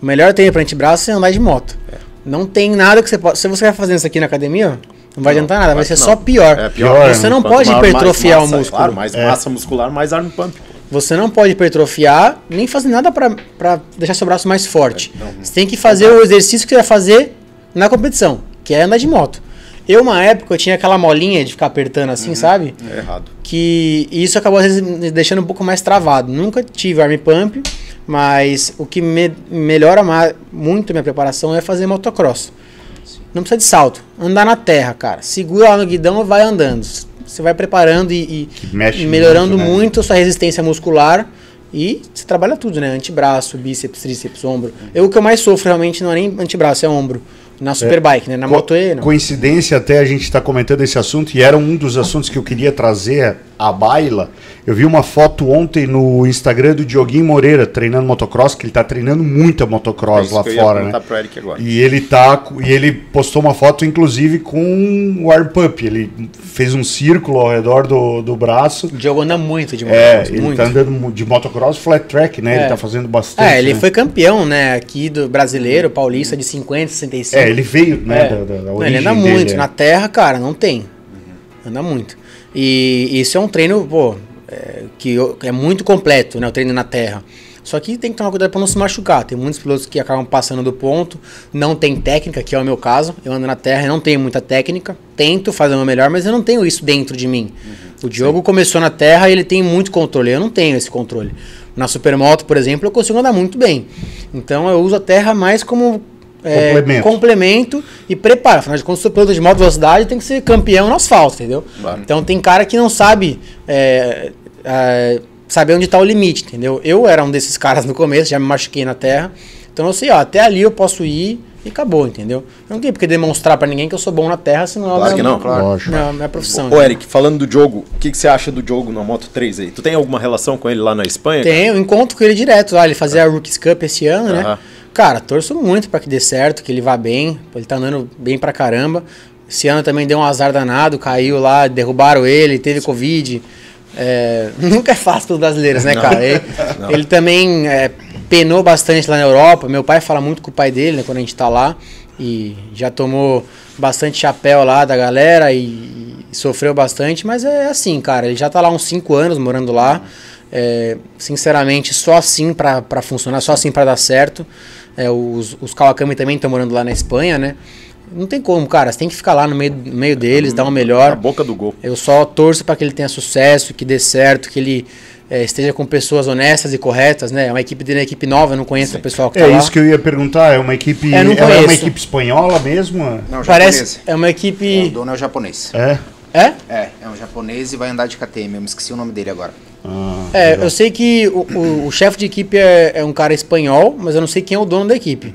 Speaker 4: O melhor treino para antebraço é andar de moto. Não tem nada que você possa. Se você vai fazendo isso aqui na academia, não vai adiantar nada, vai ser
Speaker 2: não.
Speaker 4: só pior.
Speaker 2: É
Speaker 1: pior,
Speaker 4: Você
Speaker 1: né?
Speaker 4: não
Speaker 2: Quanto
Speaker 4: pode hipertrofiar o
Speaker 2: massa,
Speaker 4: músculo.
Speaker 2: Claro, mais massa muscular, mais arm pump.
Speaker 4: Você não pode hipertrofiar, nem fazer nada para deixar seu braço mais forte.
Speaker 2: É,
Speaker 4: Você tem que fazer o exercício que você vai fazer na competição, que é andar de moto. Eu, uma época, eu tinha aquela molinha de ficar apertando assim, sabe?
Speaker 2: É errado.
Speaker 4: que isso acabou às vezes me deixando um pouco mais travado. Nunca tive arm pump, mas o que me melhora muito minha preparação é fazer motocross. não precisa de salto. Andar na terra, cara. Segura lá no guidão e vai andando. Você vai preparando e, e- e melhorando
Speaker 1: muito, né?
Speaker 4: muito a sua resistência muscular. E você trabalha tudo, né? Antebraço, bíceps, tríceps, ombro. Eu, o que eu mais sofro realmente não é nem antebraço, é ombro. Na Superbike, né? Na Moto E, não.
Speaker 1: Coincidência até a gente estar comentando esse assunto e era um dos assuntos que eu queria trazer à baila. Eu vi uma foto ontem no Instagram do Dioguinho Moreira treinando motocross, que ele tá treinando muita
Speaker 2: É
Speaker 1: motocross
Speaker 2: isso
Speaker 1: lá
Speaker 2: que eu ia
Speaker 1: fora, né?
Speaker 2: pro Eric agora.
Speaker 1: E ele tá e ele postou uma foto inclusive com o arm pump. Ele fez um círculo ao redor do, do braço.
Speaker 4: O Diogo anda muito de
Speaker 1: É,
Speaker 4: motocross,
Speaker 1: ele
Speaker 4: muito.
Speaker 1: tá andando de motocross flat track, né? Ele
Speaker 4: É.
Speaker 1: tá fazendo bastante.
Speaker 4: É, ele
Speaker 1: né?
Speaker 4: foi campeão, né? Aqui do brasileiro, paulista, de 50, 65.
Speaker 1: É, ele veio, né,
Speaker 4: É.
Speaker 1: da, da, da
Speaker 4: Não,
Speaker 1: origem
Speaker 4: ele anda
Speaker 1: dele,
Speaker 4: muito.
Speaker 1: é.
Speaker 4: Na terra, cara, não tem. Anda muito. E isso é um treino, pô, é, que é muito completo, né? O treino na terra. Só que tem que tomar cuidado para não se machucar. Tem muitos pilotos que acabam passando do ponto, não tem técnica, que é o meu caso. Eu ando na terra e não tenho muita técnica. Tento fazer o meu melhor, mas eu não tenho isso dentro de mim. O Diogo começou na terra e ele tem muito controle. Eu não tenho esse controle. Na Supermoto, por exemplo, eu consigo andar muito bem. Então eu uso a terra mais como é,
Speaker 1: Complemento.
Speaker 4: complemento e preparo. Afinal de contas, se piloto de moto velocidade tem que ser campeão no asfalto, entendeu?
Speaker 2: Claro.
Speaker 4: Então tem cara que não sabe é, é, saber onde está o limite, entendeu? Eu era um desses caras no começo, já me machuquei na terra. Então eu sei, ó, até ali eu posso ir e acabou, entendeu? Eu não tenho porque demonstrar pra ninguém que eu sou bom na terra, senão
Speaker 2: Claro
Speaker 4: é
Speaker 2: que
Speaker 4: minha,
Speaker 2: não, claro.
Speaker 1: Lógico.
Speaker 4: minha, minha profissão.
Speaker 2: Ô, Eric, falando do jogo, o que, que você acha do jogo na Moto 3 aí? Tu tem alguma relação com ele lá na Espanha?
Speaker 4: Tem, eu encontro com ele direto lá. Ele fazia a Rookies Cup esse ano, né? Cara, torço muito pra que dê certo, que ele vá bem. Ele tá andando bem pra caramba. Esse ano também deu um azar danado, caiu lá, derrubaram ele, teve Covid. É, (laughs) nunca é fácil pros brasileiros, né, cara? Ele, (laughs) ele também é, penou bastante lá na Europa. Meu pai fala muito com o pai dele, né, quando a gente tá lá. E já tomou bastante chapéu lá da galera e, e sofreu bastante. Mas é assim, cara. Ele já tá lá uns 5 anos morando lá. É, sinceramente, só assim pra funcionar, só assim pra dar certo. É, os, os Kawakami também estão morando lá na Espanha, né? Não tem como, cara. Você tem que ficar lá no meio, no meio deles, dar o melhor.
Speaker 2: Na boca do gol.
Speaker 4: Eu só torço para que ele tenha sucesso, que dê certo, que ele eh, esteja com pessoas honestas e corretas, né? É uma equipe dele, é uma equipe nova, eu não conheço o pessoal que
Speaker 1: É
Speaker 4: tá lá.
Speaker 1: isso que eu ia perguntar, é uma equipe,
Speaker 4: É,
Speaker 1: é uma equipe espanhola mesmo?
Speaker 3: Não,
Speaker 4: Parece, é uma
Speaker 3: É, o
Speaker 4: equipe...
Speaker 3: dono é o japonês.
Speaker 1: É?
Speaker 4: É?
Speaker 3: É, é um japonês e vai andar de KTM. Eu me esqueci o nome dele agora.
Speaker 1: Ah,
Speaker 4: É,
Speaker 1: legal.
Speaker 4: eu sei que o, o- o chefe de equipe é, é um cara espanhol, mas eu não sei quem é o dono da equipe.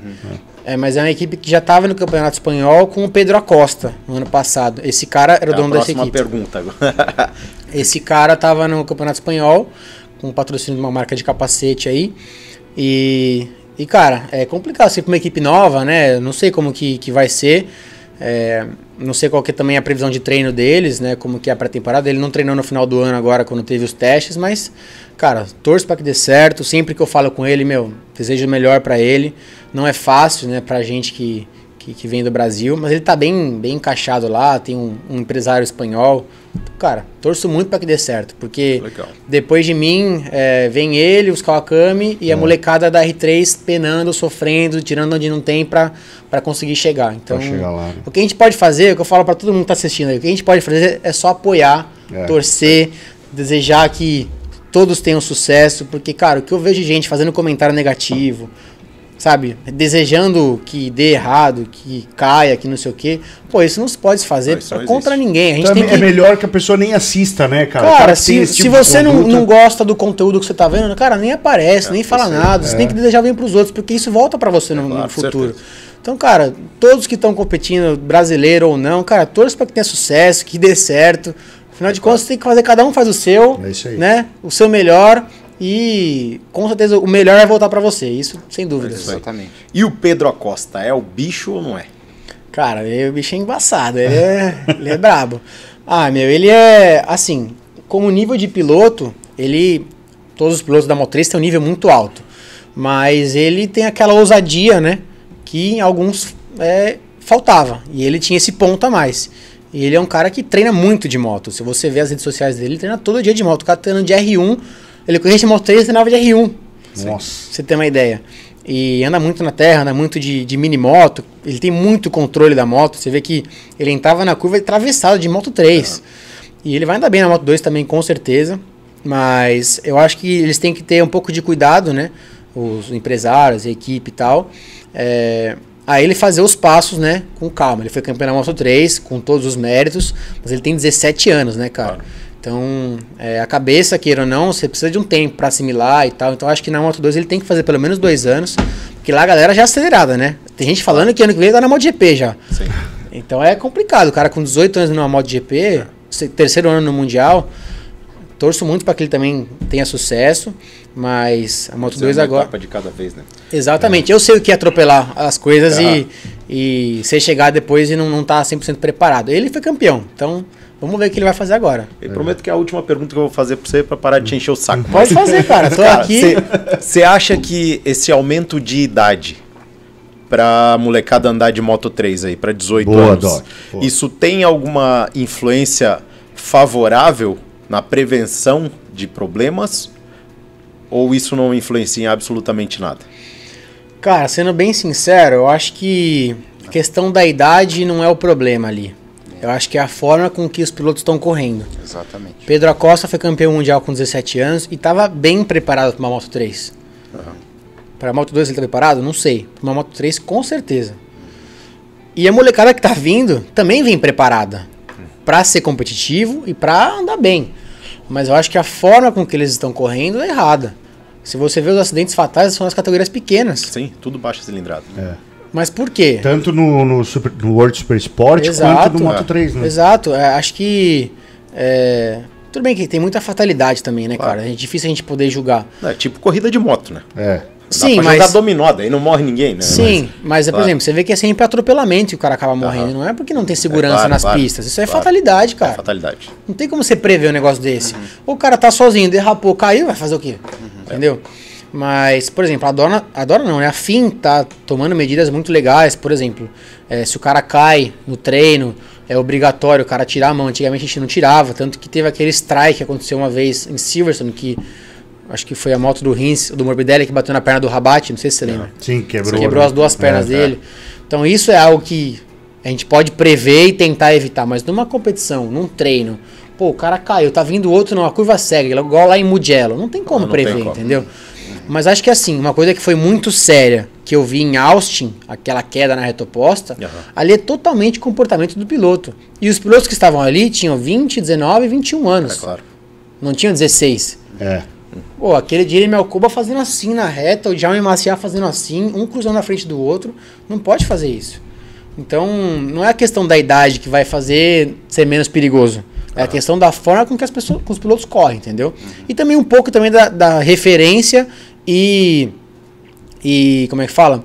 Speaker 4: É, mas é uma equipe que já estava no Campeonato Espanhol com o Pedro Acosta no ano passado. Esse cara era o
Speaker 2: É a
Speaker 4: dono dessa equipe.
Speaker 2: pergunta agora. (laughs)
Speaker 4: Esse cara tava no Campeonato Espanhol, com o patrocínio de uma marca de capacete aí. E, e cara, é complicado ser pra uma equipe nova, né? Eu Não sei como que, que vai ser. É, não sei qual que é também a previsão de treino deles, né? Como que é a pré-temporada. Ele não treinou no final do ano agora, quando teve os testes, mas, cara, torço pra que dê certo. Sempre que eu falo com ele, meu, desejo o melhor pra ele. Não é fácil, né, pra gente que, que, que vem do Brasil, mas ele tá bem, bem encaixado lá, tem um, um empresário espanhol. Cara, torço muito pra que dê certo, porque
Speaker 2: Legal.
Speaker 4: depois de mim é, vem ele, os Kawakami e a molecada da R3 penando, sofrendo, tirando onde não tem pra conseguir chegar. Então,
Speaker 1: chegar lá, né?
Speaker 4: o que a gente pode fazer, o que eu falo pra todo mundo que tá assistindo aí, o que a gente pode fazer é só apoiar,
Speaker 1: É.
Speaker 4: torcer, desejar que todos tenham sucesso, porque, cara, o que eu vejo de gente fazendo comentário negativo, sabe, desejando que dê errado, que caia, que não sei o quê, pô, isso não se pode fazer
Speaker 2: Não, isso não
Speaker 4: contra
Speaker 2: existe.
Speaker 4: ninguém. A gente
Speaker 1: Então
Speaker 4: tem
Speaker 1: é
Speaker 4: que...
Speaker 1: melhor que a pessoa nem assista, né, cara?
Speaker 4: Cara, se, se
Speaker 1: tipo
Speaker 4: você não,
Speaker 1: conduta-
Speaker 4: não gosta do conteúdo que você tá vendo, cara, nem aparece, nem fala nada. Você tem que desejar bem pros outros, porque isso volta pra você no, no
Speaker 2: claro,
Speaker 4: futuro.
Speaker 2: certeza.
Speaker 4: Então, cara, todos que estão competindo, brasileiro ou não, cara, torce pra que tenha sucesso, que dê certo. Afinal de contas, você tem que fazer, cada um faz o seu,
Speaker 1: É isso aí.
Speaker 4: né? O seu melhor e com certeza o melhor vai voltar pra você. Isso sem dúvida.
Speaker 3: Exatamente.
Speaker 2: E o Pedro Acosta, é o bicho ou não é?
Speaker 4: Cara, ele, o bicho é embaçado, ele é, (laughs) ele é brabo. Ah, meu, ele é, assim, como nível de piloto, ele, todos os pilotos da Motriz têm um nível muito alto, mas ele tem aquela ousadia, né, que em alguns é, faltava, e ele tinha esse ponto a mais. E ele é um cara que treina muito de moto, se você ver as redes sociais dele, ele treina todo dia de moto, o cara treina de R1, ele corria de Moto 3 e treinava de R1,
Speaker 1: Nossa.
Speaker 4: pra você ter uma ideia. E anda muito na terra, anda muito de, de mini moto. Ele tem muito controle da moto. Você vê que ele entrava na curva atravessado de Moto 3. E ele vai andar bem na Moto 2 também, com certeza. Mas eu acho que eles têm que ter um pouco de cuidado, né? Os empresários, a equipe e tal. É, a ele fazer os passos, né, com calma. Ele foi campeão na Moto 3, com todos os méritos, mas ele tem 17 anos, né, cara? Então, é, a cabeça, queira ou não, você precisa de um tempo pra assimilar e tal. Então, acho que na Moto 2 ele tem que fazer pelo menos dois anos, porque lá a galera já é acelerada, né? Tem gente falando que ano que vem tá na MotoGP já.
Speaker 2: Sim.
Speaker 4: Então é complicado, o cara com 18 anos numa MotoGP, se- terceiro ano no Mundial, torço muito para que ele também tenha sucesso, mas a Moto
Speaker 2: Fazer
Speaker 4: 2
Speaker 2: uma
Speaker 4: agora...
Speaker 2: etapa de cada vez, né?
Speaker 4: Exatamente, eu sei o que é atropelar as coisas e, e você chegar depois e não, não tá 100% preparado. Ele foi campeão, então vamos ver o que ele vai fazer agora.
Speaker 2: Eu prometo que é a última pergunta que eu vou fazer pra você é pra parar de te encher o saco.
Speaker 4: Pode fazer, cara, tô aqui...
Speaker 2: Você acha que esse aumento de idade pra molecada andar de Moto 3 aí, pra 18
Speaker 1: Boa,
Speaker 2: anos,
Speaker 1: Doc. Boa.
Speaker 2: isso tem alguma influência favorável na prevenção de problemas? Ou isso não influencia em absolutamente nada?
Speaker 4: Cara, sendo bem sincero, eu acho que a questão da idade não é o problema ali. Eu acho que é a forma com que os pilotos estão correndo.
Speaker 3: Exatamente.
Speaker 4: Pedro Acosta foi campeão mundial com 17 anos e estava bem preparado para uma Moto 3. Para a Moto 2 ele está preparado? Não sei. Para uma Moto 3, com certeza. E a molecada que tá vindo também vem preparada para ser competitivo e para andar bem. Mas eu acho que a forma com que eles estão correndo é errada. Se você vê os acidentes fatais, são nas categorias pequenas.
Speaker 2: Sim, tudo baixa cilindrada.
Speaker 4: Mas por quê?
Speaker 1: Tanto no, no, Super- no World Super Sport quanto no Moto 3, né?
Speaker 4: Exato. É, acho que. é, tudo bem que tem muita fatalidade também, né,
Speaker 2: Claro.
Speaker 4: cara? É difícil a gente poder julgar.
Speaker 2: É tipo corrida de moto, né?
Speaker 1: É.
Speaker 2: Dá
Speaker 4: Sim,
Speaker 2: pra
Speaker 4: mas.
Speaker 2: jogar dominó, daí não morre ninguém, né?
Speaker 4: Sim, mas, por
Speaker 2: claro.
Speaker 4: exemplo, você vê que é sempre atropelamento que o cara acaba morrendo. Não é porque não tem segurança
Speaker 2: claro,
Speaker 4: nas
Speaker 2: claro,
Speaker 4: pistas. Isso é fatalidade,
Speaker 2: É
Speaker 4: cara.
Speaker 2: fatalidade.
Speaker 4: Não tem como você prever um negócio desse.
Speaker 2: Uhum.
Speaker 4: O cara tá sozinho, derrapou, caiu, vai fazer o quê? Entendeu? Mas, por exemplo, a Dona, a Dona não, né? A FIM tá tomando medidas muito legais. Por exemplo, é, se o cara cai no treino, é obrigatório o cara tirar a mão. Antigamente a gente não tirava, tanto que teve aquele strike que aconteceu uma vez em Silverstone, que acho que foi a moto do Rins, do Morbidelli, que bateu na perna do Rabat, não sei se você lembra.
Speaker 1: Sim, quebrou.
Speaker 4: Quebrou
Speaker 1: né?
Speaker 4: as duas pernas
Speaker 1: É,
Speaker 4: dele. Então isso é algo que a gente pode prever e tentar evitar, mas numa competição, num treino, pô, o cara caiu, tá vindo outro numa curva cega, igual lá em Mugello, não tem como
Speaker 2: Não, não tem
Speaker 4: prever,
Speaker 2: como.
Speaker 4: entendeu? Mas acho que assim, uma coisa que foi muito séria, que eu vi em Austin, aquela queda na reta oposta,
Speaker 2: Aham.
Speaker 4: ali é totalmente comportamento do piloto. E os pilotos que estavam ali tinham 20, 19 e 21 anos.
Speaker 2: É claro.
Speaker 4: Não tinham 16.
Speaker 1: É.
Speaker 4: Pô, aquele dia ele Alcoba fazendo assim na reta, o Jaume Maciá fazendo assim, um cruzando na frente do outro. Não pode fazer isso. Então, não é a questão da idade que vai fazer ser menos perigoso. É a questão da forma com que as pessoas, com os pilotos correm, entendeu? E também um pouco também da, da referência e. E. Como é que fala?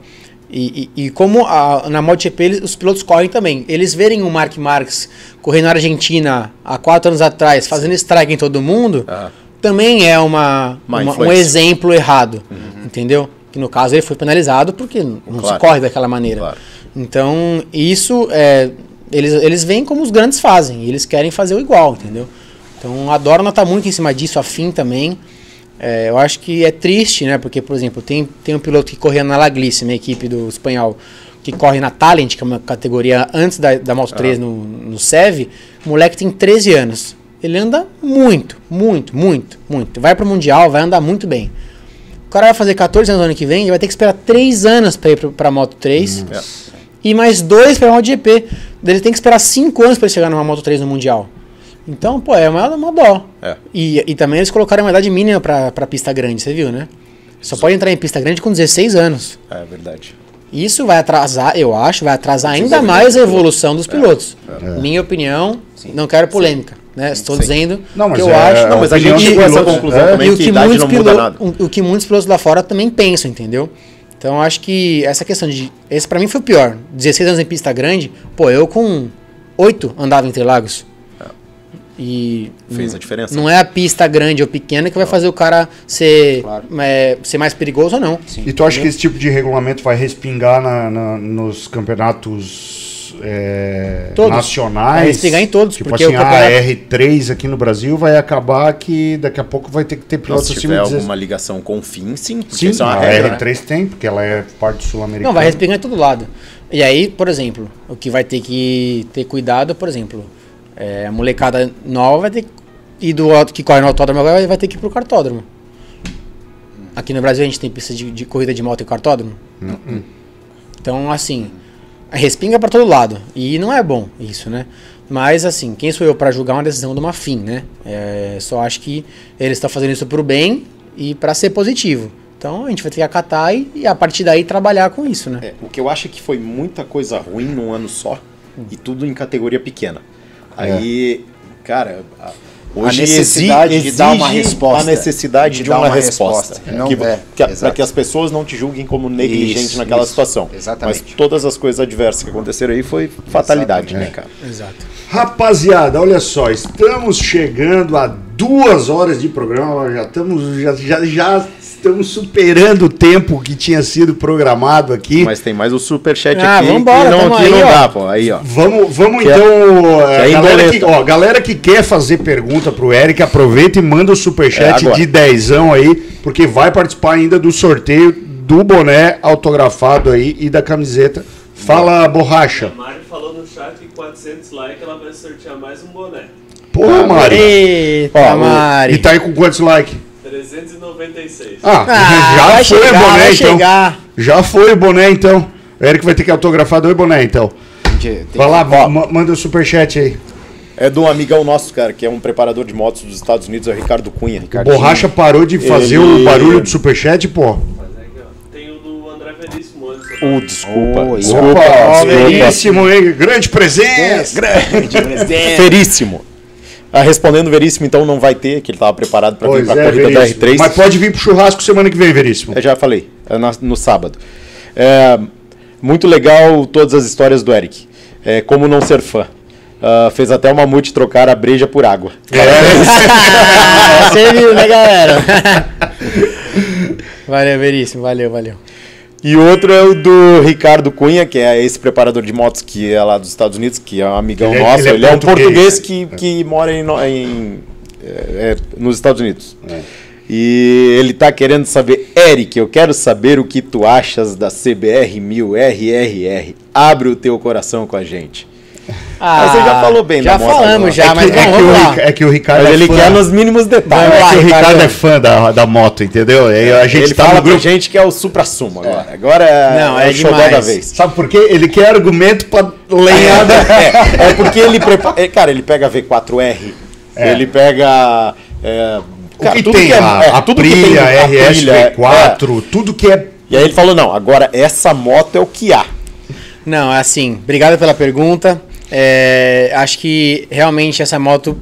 Speaker 4: E, e- e como a- na MotoGP eles- os pilotos correm também. Eles verem o Mark Marques correndo na Argentina há quatro anos atrás, fazendo strike em todo mundo,
Speaker 2: Ah.
Speaker 4: também é uma,
Speaker 2: Uma
Speaker 4: um exemplo errado. Entendeu? Que no caso ele foi penalizado porque não se
Speaker 2: Claro.
Speaker 4: corre daquela maneira.
Speaker 2: Claro.
Speaker 4: Então, isso é. Eles, eles veem como os grandes fazem, e eles querem fazer o igual, entendeu? Então a Dorna tá muito em cima disso, a FIM também. É, eu acho que é triste, né? Porque, por exemplo, tem, tem um piloto que corria na Laglice, minha equipe do espanhol, que corre na Talent, que é uma categoria antes da, da Moto 3 no, no SEV. O moleque tem 13 anos. Ele anda muito, muito, muito, muito. Vai pro Mundial, vai andar muito bem. O cara vai fazer 14 anos no ano que vem e vai ter que esperar 3 anos pra ir pra Moto 3
Speaker 2: É.
Speaker 4: e mais 2 pra MotoGP. Ele tem que esperar 5 anos pra ele chegar numa Moto 3 no Mundial. Então, pô, é uma, uma dó.
Speaker 2: É.
Speaker 4: E, e também eles colocaram uma idade mínima pra, pra pista grande, você viu, né? Só pode entrar em pista grande com 16 anos.
Speaker 2: É verdade.
Speaker 4: Isso vai atrasar, eu acho, vai atrasar ainda mais a evolução dos pilotos. Minha opinião, não quero polêmica, né? Estou
Speaker 2: Sim.
Speaker 4: dizendo
Speaker 1: Não, mas
Speaker 4: que eu
Speaker 1: é-
Speaker 4: acho.
Speaker 2: Não, mas a gente chegou a essa conclusão
Speaker 1: é.
Speaker 2: também
Speaker 4: E o
Speaker 2: que
Speaker 4: que,
Speaker 2: idade
Speaker 4: muitos
Speaker 2: não muda nada.
Speaker 4: o, que muitos pilotos lá fora também pensam, entendeu? Então eu acho que essa questão de. Esse pra mim foi o pior. 16 anos em pista grande, pô, eu com 8 andava em Interlagos. E.
Speaker 2: Fez
Speaker 4: não-
Speaker 2: a diferença.
Speaker 4: Não é a pista grande ou pequena que vai fazer o cara ser,
Speaker 3: Claro.
Speaker 4: é, ser mais perigoso ou não.
Speaker 1: E tu acha que esse tipo de regulamento vai respingar na- na- nos campeonatos é,
Speaker 4: Todos.
Speaker 1: nacionais?
Speaker 4: Vai respingar em todos,
Speaker 1: Tipo
Speaker 4: porque
Speaker 1: assim,
Speaker 4: o campeonato-
Speaker 1: a R3 aqui no Brasil vai acabar que daqui a pouco vai ter que ter pilotos
Speaker 2: se
Speaker 1: acima
Speaker 2: tiver
Speaker 1: de 16.
Speaker 2: alguma ligação com o fim, sim.
Speaker 1: Sim,
Speaker 2: é
Speaker 1: a
Speaker 2: regra, né?
Speaker 1: R3 tem, porque ela é parte sul-americana.
Speaker 4: Não, vai respingar em todo lado. E aí, por exemplo, o que vai ter que ter cuidado, por exemplo, é, a molecada nova vai ter que ir do que corre no autódromo agora vai ter que ir pro cartódromo. Aqui no Brasil a gente tem pista de, de corrida de moto e cartódromo? Então, assim, respinga para todo lado. E não é bom isso, né? Mas, assim, quem sou eu para julgar uma decisão de uma FIM, né? É, só acho que ele está fazendo isso pro bem e para ser positivo. Então a gente vai ter que acatar e, e a partir daí trabalhar com isso, né?
Speaker 2: É, o que eu acho é que foi muita coisa ruim num ano só e tudo em categoria pequena. Aí, cara, a- hoje
Speaker 3: A necessidade
Speaker 2: exi-
Speaker 3: de dar uma
Speaker 2: exige
Speaker 3: resposta.
Speaker 2: A necessidade
Speaker 3: De
Speaker 2: de,
Speaker 3: dar
Speaker 2: uma,
Speaker 3: uma
Speaker 2: resposta.
Speaker 3: resposta. Não-
Speaker 2: que,
Speaker 3: é,
Speaker 2: que, para
Speaker 3: exato.
Speaker 2: que as pessoas não te julguem como negligente
Speaker 3: Isso,
Speaker 2: naquela
Speaker 3: isso,
Speaker 2: situação.
Speaker 3: exatamente.
Speaker 2: Mas todas as coisas adversas que aconteceram aí foi fatalidade, né, cara?
Speaker 4: Exato.
Speaker 1: Rapaziada, olha só, estamos chegando a duas horas de programa, já estamos, já, já, já estamos superando o tempo que tinha sido programado aqui.
Speaker 2: Mas tem mais o superchat
Speaker 4: Ah,
Speaker 2: aqui
Speaker 4: vambora,
Speaker 2: não,
Speaker 4: tamo
Speaker 2: que
Speaker 4: aí,
Speaker 2: não
Speaker 4: ó.
Speaker 2: dá, pô. Aí, ó.
Speaker 1: Vamos, vamos
Speaker 2: Que é-
Speaker 1: então.
Speaker 2: é
Speaker 1: a galera, que, ó, galera que quer fazer pergunta pro Eric, aproveita e manda o
Speaker 2: É
Speaker 1: superchat
Speaker 2: agora.
Speaker 1: de dezão aí, porque vai participar ainda do sorteio do boné autografado aí e da camiseta. Fala, borracha.
Speaker 5: A Mari falou no chat que 400 likes ela vai sortear mais um boné.
Speaker 1: Porra, Mari.
Speaker 4: Eita,
Speaker 2: Ó,
Speaker 4: Mari.
Speaker 1: E tá aí com quantos likes?
Speaker 5: 396.
Speaker 1: Ah,
Speaker 4: Ah, (laughs)
Speaker 1: já foi
Speaker 4: chegar,
Speaker 1: o boné
Speaker 4: vai
Speaker 1: então.
Speaker 4: chegar.
Speaker 1: Já foi o boné então. O Eric vai ter que autografar dois boné então.
Speaker 3: Tem
Speaker 1: Vai lá, ma- manda o superchat aí.
Speaker 2: É de um amigão nosso, cara, que é um preparador de motos dos Estados Unidos, é o Ricardo Cunha. Ricardo
Speaker 1: Borracha parou de fazer
Speaker 2: Ele-
Speaker 1: o barulho do superchat, pô.
Speaker 5: Tem o do André Veríssimo antes.
Speaker 2: Uh, desculpa.
Speaker 3: Oi.
Speaker 2: desculpa.
Speaker 1: Opa,
Speaker 2: desculpa.
Speaker 1: veríssimo, hein? Grande presença.
Speaker 3: Grande presidente.
Speaker 2: Veríssimo. Ah, respondendo Veríssimo, então não vai ter, que ele estava preparado para vir para a
Speaker 1: é,
Speaker 2: corrida da
Speaker 1: Veríssimo.
Speaker 2: R3.
Speaker 1: Mas pode vir pro churrasco semana que vem, Veríssimo.
Speaker 2: Eu já falei, é no sábado. É, muito legal todas as histórias do Eric. É, como não ser fã. Ah, fez até o Mamute trocar a breja por água.
Speaker 4: Ah, (laughs) Você viu, né, galera? (laughs) valeu, Veríssimo. Valeu, valeu.
Speaker 2: E outro é o do Ricardo Cunha, que é esse preparador de motos que é lá dos Estados Unidos, que é um amigão
Speaker 1: Ele é-
Speaker 2: nosso.
Speaker 1: ele é
Speaker 2: Ele é, um
Speaker 1: português.
Speaker 2: português que, que mora em, em, é, é, nos Estados Unidos. E ele tá querendo saber, Eric, eu quero saber o que tu achas da CBR 1000 RRR. Abre o teu coração com a gente. Mas você já falou bem
Speaker 4: Ah, Já
Speaker 2: da moto
Speaker 4: falamos, já,
Speaker 1: é,
Speaker 4: mas
Speaker 1: que, é, que o, é que o Ricardo
Speaker 2: Mas
Speaker 1: é
Speaker 2: ele
Speaker 1: fã.
Speaker 2: quer nos mínimos detalhes.
Speaker 1: É
Speaker 4: lá,
Speaker 1: que o Ricardo
Speaker 4: Ricardo.
Speaker 1: é fã da, da moto, entendeu? E a gente
Speaker 2: ele
Speaker 1: tá
Speaker 2: fala
Speaker 1: no
Speaker 2: pra
Speaker 1: grupo.
Speaker 2: gente que é o supra-sumo agora. Agora é,
Speaker 4: Não,
Speaker 2: é
Speaker 4: é
Speaker 2: o da vez.
Speaker 1: Sabe por quê? Ele quer argumento pra lenhar da... (laughs)
Speaker 2: É, é porque ele prepara. é, Cara, ele pega V4R,
Speaker 1: É.
Speaker 2: ele pega. é,
Speaker 1: O
Speaker 2: cara,
Speaker 1: que
Speaker 2: tudo
Speaker 1: tem?
Speaker 2: é-
Speaker 1: a,
Speaker 2: é,
Speaker 1: a
Speaker 2: tudo que
Speaker 1: Aprilia,
Speaker 2: tem- a Aprilia,
Speaker 1: RS-V4, tudo que é...
Speaker 2: é. E aí ele falou: não, agora essa moto é o que há.
Speaker 4: Não, é assim, obrigado pela pergunta. É, acho que realmente essa moto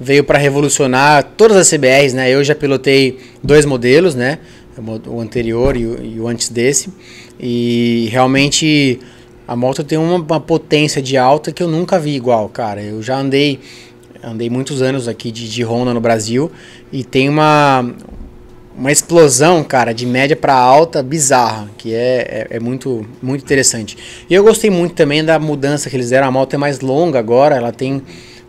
Speaker 4: veio para revolucionar todas as CBRs, né? Eu já pilotei dois modelos, né? O anterior e o, e o antes desse. E realmente a moto tem uma, uma potência de alta que eu nunca vi igual, cara. Eu já andei andei muitos anos aqui de, de Honda no Brasil e tem uma uma explosão, cara, de média para alta bizarra, que é, é, é muito, muito interessante. E eu gostei muito também da mudança que eles deram. A moto é mais longa agora, ela tem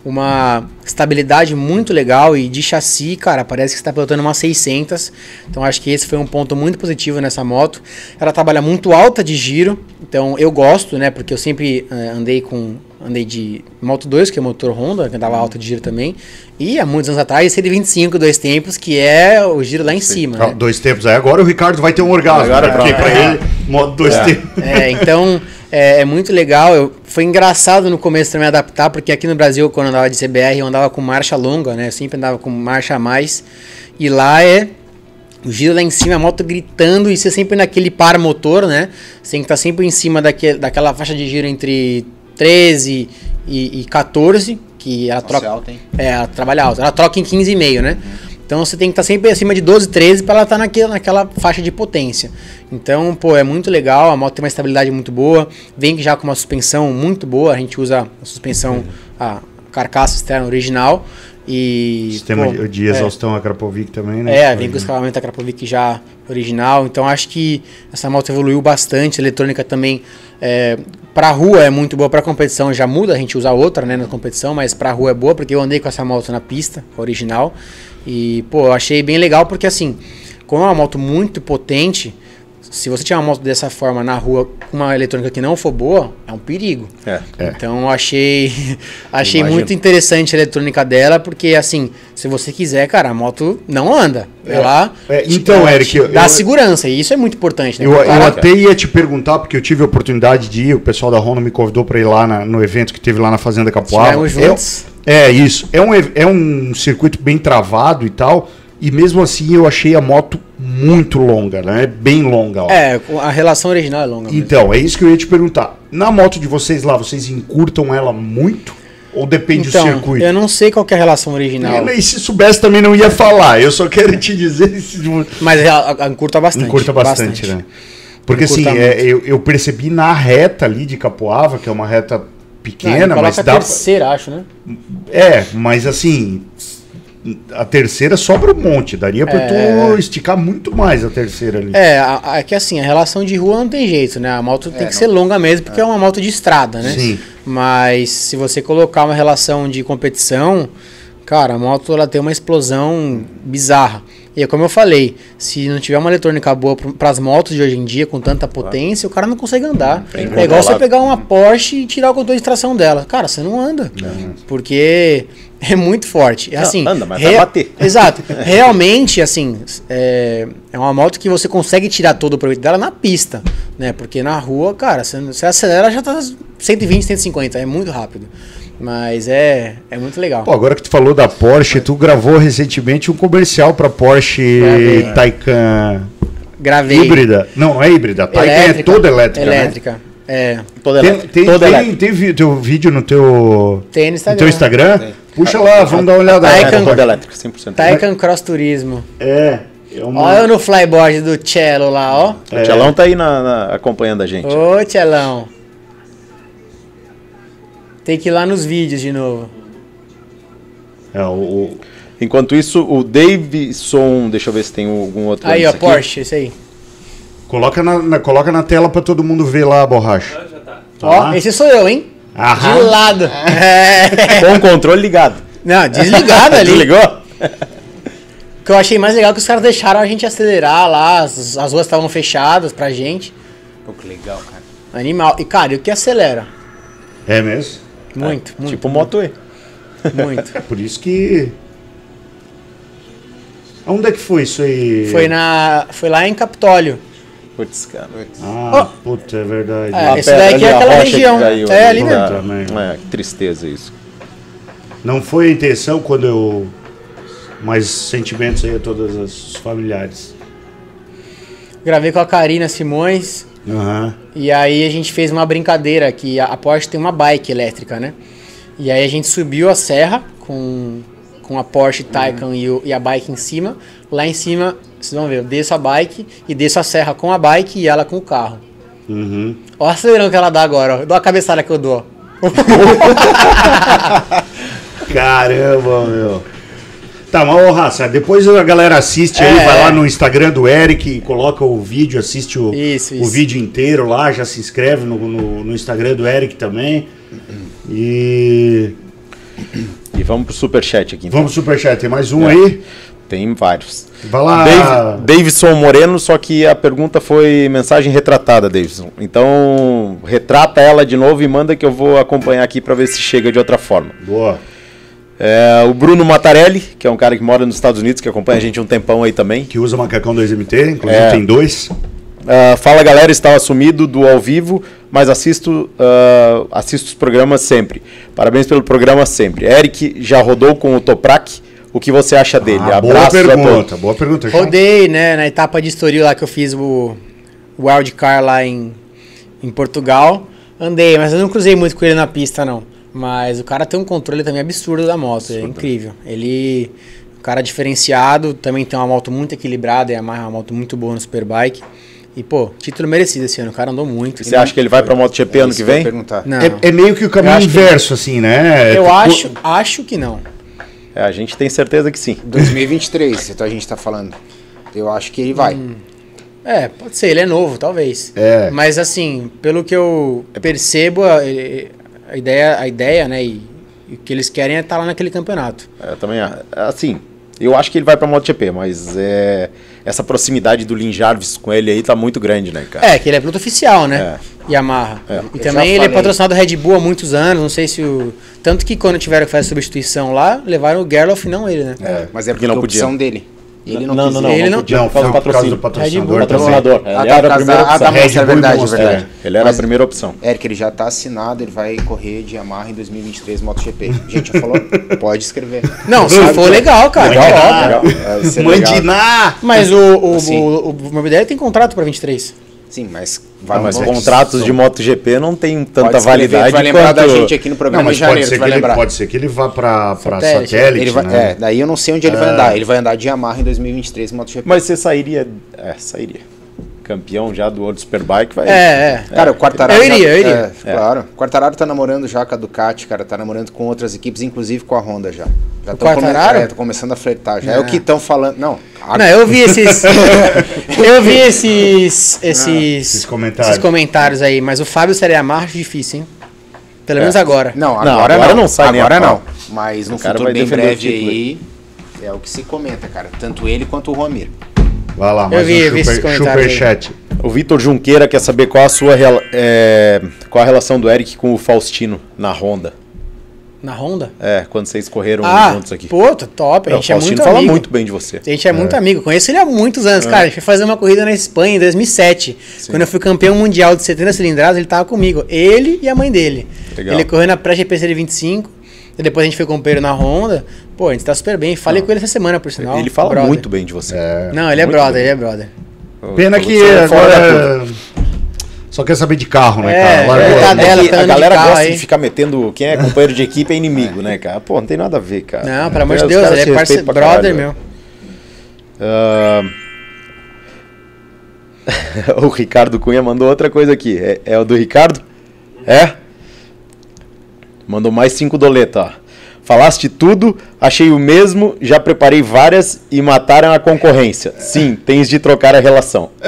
Speaker 4: uma estabilidade muito legal e de chassi, cara, parece que está pilotando uma 600. Então acho que esse foi um ponto muito positivo nessa moto. Ela trabalha muito alta de giro, então eu gosto, né, porque eu sempre eh, andei com andei de Moto 2, que é motor Honda, que andava alta de giro também, e há muitos anos atrás 125 dois tempos, que é o giro lá em cima,
Speaker 1: Ah,
Speaker 4: né?
Speaker 1: Dois tempos aí. Agora o Ricardo vai ter um orgasmo.
Speaker 2: Agora
Speaker 1: né? Porque pra
Speaker 4: É.
Speaker 1: ele, modo dois tempos.
Speaker 4: É, então é, é muito legal. Eu, foi engraçado no começo também adaptar, porque aqui no Brasil, quando eu andava de CBR, eu andava com marcha longa, né? Eu sempre andava com marcha a mais. E lá é o giro lá em cima, a moto gritando, e você sempre naquele par motor, né? Você tem que estar sempre em cima daquele, daquela faixa de giro entre 13 e, e 14, que ela troca.
Speaker 3: alta, hein?
Speaker 4: É, ela trabalha alto. Ela troca em 15,5, né? Então você tem que estar sempre acima de 12, 13 para ela estar naquela, naquela faixa de potência. Então, pô, é muito legal. A moto tem uma estabilidade muito boa. Vem já com uma suspensão muito boa. A gente usa a suspensão, a carcaça externa original. E.
Speaker 1: Sistema
Speaker 4: pô,
Speaker 1: de, de
Speaker 4: é.
Speaker 1: exaustão a Krapovic também, né?
Speaker 4: É, vem com o escavamento da Krapovic já original. Então acho que essa moto evoluiu bastante. A eletrônica também, é, pra rua é muito boa, pra competição já muda, a gente usa outra né, na competição, mas pra rua é boa porque eu andei com essa moto na pista, original. E, pô, eu achei bem legal porque assim, como é uma moto muito potente, se você tiver uma moto dessa forma na rua com uma eletrônica que não for boa, é um perigo.
Speaker 2: É.
Speaker 1: É.
Speaker 4: Então eu achei (laughs) achei
Speaker 2: Imagino.
Speaker 4: muito interessante a eletrônica dela, porque assim, se você quiser, cara, a moto não anda. Ela
Speaker 1: É, então, Eric,
Speaker 4: te
Speaker 1: eu-
Speaker 4: dá
Speaker 1: eu-
Speaker 4: segurança, e isso é muito importante, né?
Speaker 1: Eu, eu até ia te perguntar, porque eu tive a oportunidade de ir, o pessoal da Honda me convidou para ir lá na- no evento que teve lá na Fazenda
Speaker 4: juntos.
Speaker 1: É, é isso. É um, é um circuito bem travado e tal. E mesmo assim eu achei a moto muito longa, né? Bem longa. Ó.
Speaker 4: É, a relação original é longa. mesmo.
Speaker 1: Então, é isso que eu ia te perguntar. Na moto de vocês lá, vocês encurtam ela muito? Ou depende do
Speaker 4: Então,
Speaker 1: circuito?
Speaker 4: eu não sei qual é a relação original,
Speaker 1: E se soubesse também não ia falar. Eu só quero te dizer (laughs) se
Speaker 4: mas encurta bastante.
Speaker 1: encurta bastante, né? Porque assim, é, eu, eu percebi na reta ali de Capoava, que é uma reta
Speaker 4: Ah,
Speaker 1: pequena, mas
Speaker 4: coloca
Speaker 1: dá.
Speaker 4: terceira, acho, né?
Speaker 1: É, mas assim, a terceira sobra um monte. Daria pra
Speaker 4: É.
Speaker 1: tu esticar muito mais a terceira ali.
Speaker 4: É, é que assim, a relação de rua não tem jeito, né? A moto tem
Speaker 3: É,
Speaker 4: que
Speaker 3: não.
Speaker 4: ser longa mesmo, porque é. uma moto de estrada, né?
Speaker 1: Sim.
Speaker 4: Mas se você colocar uma relação de competição, cara, a moto ela tem uma explosão bizarra. E é como eu falei, se não tiver uma eletrônica boa para as motos de hoje em dia com tanta potência, o cara não consegue andar.
Speaker 2: É
Speaker 4: igual você pegar uma Porsche e tirar o controle de tração dela. Cara, você não anda. Porque é muito forte. É
Speaker 2: Não,
Speaker 4: assim,
Speaker 2: anda, mas vai bater. (laughs)
Speaker 4: Exato. (laughs) Realmente, assim, é, é uma moto que você consegue tirar todo o proveito dela na pista, né? Porque na rua, cara, você, você acelera já tá 120, 150, é muito rápido. Mas é, é muito legal.
Speaker 1: Pô, agora que tu falou da Porsche, tu gravou recentemente um comercial pra Porsche
Speaker 4: Gravei.
Speaker 1: Taycan
Speaker 4: Gravei.
Speaker 1: híbrida. Não, é híbrida. Taycan é toda elétrica. né?
Speaker 4: Elétrica. É.
Speaker 2: Toda
Speaker 1: Tem,
Speaker 2: elétrica.
Speaker 1: tem,
Speaker 2: Toda
Speaker 1: tem,
Speaker 2: elétrica.
Speaker 1: tem teu vídeo no teu,
Speaker 4: Tem no
Speaker 1: no
Speaker 4: Instagram.
Speaker 1: teu Instagram? Puxa lá, vamos dar uma olhada.
Speaker 4: Taycan-
Speaker 2: É, toda elétrica, 100%.
Speaker 4: Taycan Cross Turismo.
Speaker 1: É. é uma-
Speaker 4: Olha eu no flyboard do Cello lá, ó.
Speaker 2: O Tchelão tá aí na- na- acompanhando a gente.
Speaker 4: Ô, Tchelão. Tem que ir lá nos vídeos de novo.
Speaker 1: É, o, o-
Speaker 2: Enquanto isso, o Davidson, deixa eu ver se tem algum outro.
Speaker 4: Aí, ó,
Speaker 2: aqui.
Speaker 4: Porsche, esse aí.
Speaker 1: coloca, na, na- coloca na tela pra todo mundo ver lá a borracha.
Speaker 5: Ah, já tá.
Speaker 4: Ó,
Speaker 1: Tá.
Speaker 4: esse sou eu, hein? De
Speaker 1: Aham.
Speaker 4: lado. É. (laughs)
Speaker 2: Com o controle ligado.
Speaker 4: Não, desligado (laughs) ali.
Speaker 2: Desligou?
Speaker 4: O que eu achei mais legal é que os caras deixaram a gente acelerar lá, as, as ruas estavam fechadas pra gente.
Speaker 3: Pô, que legal, cara.
Speaker 4: Animal. E, cara, e o que acelera?
Speaker 1: É mesmo?
Speaker 4: Muito, muito.
Speaker 2: tipo Moto E.
Speaker 4: Muito.
Speaker 1: É (laughs) por isso que. Onde é que foi isso aí?
Speaker 4: Foi, na, foi lá em Capitólio.
Speaker 2: Putz, cara.
Speaker 1: Ah, puta, é verdade.
Speaker 4: É,
Speaker 2: pedra
Speaker 4: daí
Speaker 2: ali,
Speaker 4: é aquela região.
Speaker 2: caiu
Speaker 4: É, ali
Speaker 2: ali.
Speaker 4: mesmo.
Speaker 2: É, que tristeza isso.
Speaker 1: Não foi a intenção quando eu. Mas sentimentos aí a todos os familiares.
Speaker 4: Gravei com a Karina Simões.
Speaker 1: Aham.
Speaker 4: E aí a gente fez uma brincadeira que a Porsche tem uma bike elétrica, né? E aí a gente subiu a serra com, com a Porsche Taycan e, o- e a bike em cima. Lá em cima, vocês vão ver, eu desço a bike e desço a serra com a bike e ela com o carro.
Speaker 1: Uhum.
Speaker 4: Olha o acelerão que ela dá agora, ó. Eu dou a cabeçada que eu dou. (laughs)
Speaker 1: Caramba, meu. Tá, mas ô Raça, depois a galera assiste aí,
Speaker 4: É.
Speaker 1: vai lá no Instagram do Eric coloca o vídeo, assiste o,
Speaker 4: Isso,
Speaker 1: o
Speaker 4: isso.
Speaker 1: vídeo inteiro lá, já se inscreve no, no, no Instagram do Eric também. E
Speaker 2: E vamos pro superchat aqui. Então.
Speaker 1: vamos pro Superchat, tem mais um
Speaker 2: É.
Speaker 1: aí?
Speaker 2: Tem vários.
Speaker 1: Vai lá.
Speaker 2: Dave- Davidson Moreno, só que a pergunta foi mensagem retratada, Davidson. Então, retrata ela de novo e manda que eu vou acompanhar aqui para ver se chega de outra forma.
Speaker 1: Boa.
Speaker 2: É, o Bruno Matarelli, que é um cara que mora nos Estados Unidos, que acompanha a gente um tempão aí também.
Speaker 1: Que usa macacão 2MT, inclusive
Speaker 2: É.
Speaker 1: tem dois.
Speaker 2: Ah, fala galera, estava sumido do ao vivo, mas assisto, ah, assisto os programas sempre. Parabéns pelo programa sempre. Eric já rodou com o Toprak. O que você acha dele?
Speaker 1: Ah, boa pergunta, boa pergunta.
Speaker 4: Rodei, né, na etapa de Estoril lá que eu fiz o o wildcard lá em, em Portugal. Andei, mas eu não cruzei muito com ele na pista, não. Mas o cara tem um controle também absurdo da moto, é incrível. Ele, um cara diferenciado, também tem uma moto muito equilibrada, é uma moto muito boa no Superbike. E, pô, título merecido esse ano, o cara andou muito.
Speaker 2: Você acha que ele vai para MotoGP ano
Speaker 3: Isso
Speaker 2: que vem?
Speaker 3: perguntar.
Speaker 4: Não,
Speaker 1: É, é meio que o caminho
Speaker 4: acho que-
Speaker 1: inverso, assim, né?
Speaker 4: eu
Speaker 1: É,
Speaker 4: acho, acho que não.
Speaker 2: É, a gente tem certeza que sim.
Speaker 3: 2023, então a gente tá falando. Eu acho que ele vai.
Speaker 4: É, pode ser, ele é novo, talvez.
Speaker 1: É.
Speaker 4: Mas assim, pelo que eu percebo, a, ideia, a ideia, né, e, e o que eles querem é estar lá naquele campeonato.
Speaker 2: É, Eu também, assim, Eu acho que ele vai pra MotoGP, mas é, essa proximidade do Lin Jarvis com ele aí tá muito grande, né, cara?
Speaker 4: É, que ele é piloto oficial, né? Yamaha.
Speaker 2: É.
Speaker 4: E
Speaker 3: Eu
Speaker 4: também ele é patrocinado Red Bull há muitos anos, não sei se o... Tanto que quando tiveram que fazer a substituição lá, levaram o Gerloff e não ele, né?
Speaker 3: É, mas é
Speaker 2: Porque
Speaker 3: porque
Speaker 2: não
Speaker 3: a
Speaker 2: podia.
Speaker 3: opção dele. Ele não,
Speaker 2: Não, não, não,
Speaker 4: Ele não-
Speaker 2: podia
Speaker 1: Não,
Speaker 2: por causa
Speaker 1: foi
Speaker 2: do
Speaker 1: por causa do
Speaker 2: patrocínio.
Speaker 1: patrocinador.
Speaker 2: Patrocinador.
Speaker 1: também.
Speaker 3: Ah,
Speaker 2: Ele
Speaker 3: tá,
Speaker 2: era a primeira
Speaker 3: da- ah,
Speaker 2: opção.
Speaker 3: da moça,
Speaker 1: Red
Speaker 3: é verdade, é
Speaker 1: Monster,
Speaker 3: verdade.
Speaker 2: Ele era
Speaker 3: Mas-
Speaker 2: a primeira opção.
Speaker 3: Eric, ele já tá assinado, ele vai correr de Yamaha em 2023 MotoGP. Gente, já falou? (laughs) Pode escrever.
Speaker 4: Não, se for legal, cara.
Speaker 2: Legal. Vai ser legal.
Speaker 1: Mandiná!
Speaker 4: Mas o, o,
Speaker 3: Assim.
Speaker 4: o, o Morbidelli tem contrato pra 23.
Speaker 3: Sim, mas vai
Speaker 2: mas contratos de MotoGP não tem
Speaker 3: Pode
Speaker 2: tanta
Speaker 3: escrever,
Speaker 2: validade
Speaker 3: tu vai lembrar da
Speaker 2: quanto...
Speaker 3: gente aqui no
Speaker 1: Não,
Speaker 3: programa
Speaker 1: mas
Speaker 3: em
Speaker 1: pode
Speaker 3: janeiro,
Speaker 1: ser, que ele, pode ser que ele vá pra, pra
Speaker 4: Satélite.
Speaker 1: satélite,
Speaker 3: Ele vai,
Speaker 1: né?
Speaker 3: é, daí eu não sei onde ele vai andar. Ele vai andar de Yamaha em 2023 MotoGP.
Speaker 2: Mas você sairia... É, sairia. Campeão já do World Superbike vai...
Speaker 4: É, é.
Speaker 3: Cara, o Quartararo.
Speaker 4: Eu iria, eu iria.
Speaker 3: É, Claro. O Quartararo tá namorando já com a Ducati, cara. Tá namorando com outras equipes, inclusive com a Honda já. Já tão
Speaker 4: Quartararo?
Speaker 3: come- é, tô começando a flertar já. É o
Speaker 4: Não.
Speaker 3: que estão falando. Não. a-
Speaker 4: Não, eu vi esses. (laughs) eu vi esses. Esses,
Speaker 1: esses comentários.
Speaker 4: esses comentários aí, mas o Fábio seria acho difícil, hein? Pelo
Speaker 2: É.
Speaker 4: menos agora.
Speaker 3: Não,
Speaker 2: Não,
Speaker 3: agora,
Speaker 2: agora
Speaker 3: não.
Speaker 2: não sai
Speaker 3: Agora não. Mas no
Speaker 2: O
Speaker 3: futuro bem
Speaker 2: o
Speaker 3: breve aí. É o que se comenta, cara. Tanto ele quanto o Romir.
Speaker 1: Vai lá,
Speaker 4: Eu
Speaker 1: mais
Speaker 4: vi-
Speaker 1: um
Speaker 4: eu vi
Speaker 1: super, superchat.
Speaker 2: O Vitor Junqueira quer saber qual a sua é, qual a relação do Eric com o Faustino na Honda.
Speaker 4: Na Honda?
Speaker 2: É, quando vocês correram
Speaker 4: Ah,
Speaker 2: juntos aqui.
Speaker 4: pô, tá top. A
Speaker 2: É, o
Speaker 4: gente é
Speaker 2: Faustino
Speaker 4: muito
Speaker 2: fala
Speaker 4: amigo.
Speaker 2: muito bem de você.
Speaker 4: A gente é, muito amigo. Conheço ele há muitos anos, cara. A gente foi fazer uma corrida na Espanha em 2007. Quando eu fui campeão mundial de 70 cilindradas, ele tava comigo. Ele e a mãe dele.
Speaker 2: Legal.
Speaker 4: Ele correu na pré-GP Série 25. E depois a gente foi companheiro na Honda. Pô, a gente tá super bem. Falei com ele essa semana, por sinal.
Speaker 2: Ele fala
Speaker 4: Brother.
Speaker 2: muito bem de você.
Speaker 4: Não, ele é
Speaker 2: Muito
Speaker 4: brother,
Speaker 2: bem.
Speaker 4: ele é brother.
Speaker 1: Pena que
Speaker 2: é
Speaker 1: agora só quer saber de carro, né,
Speaker 4: É,
Speaker 1: cara? Largou
Speaker 4: é,
Speaker 1: a-
Speaker 4: tá
Speaker 2: É
Speaker 4: dela,
Speaker 2: que
Speaker 4: tá
Speaker 2: a
Speaker 4: andando de
Speaker 2: galera
Speaker 4: carro
Speaker 2: gosta
Speaker 4: aí.
Speaker 2: de ficar metendo quem é companheiro de equipe é inimigo, né, cara? Pô, não tem nada a ver, cara.
Speaker 4: Não, pelo amor de Deus, ele é parceiro, brother
Speaker 2: caralho,
Speaker 4: meu.
Speaker 2: Ah, (laughs) o Ricardo Cunha mandou outra coisa aqui. É, é o do Ricardo? É? Mandou mais cinco doletas, ó. Falaste tudo, achei o mesmo, já preparei várias e mataram a concorrência. Sim, tens de trocar a relação. (laughs)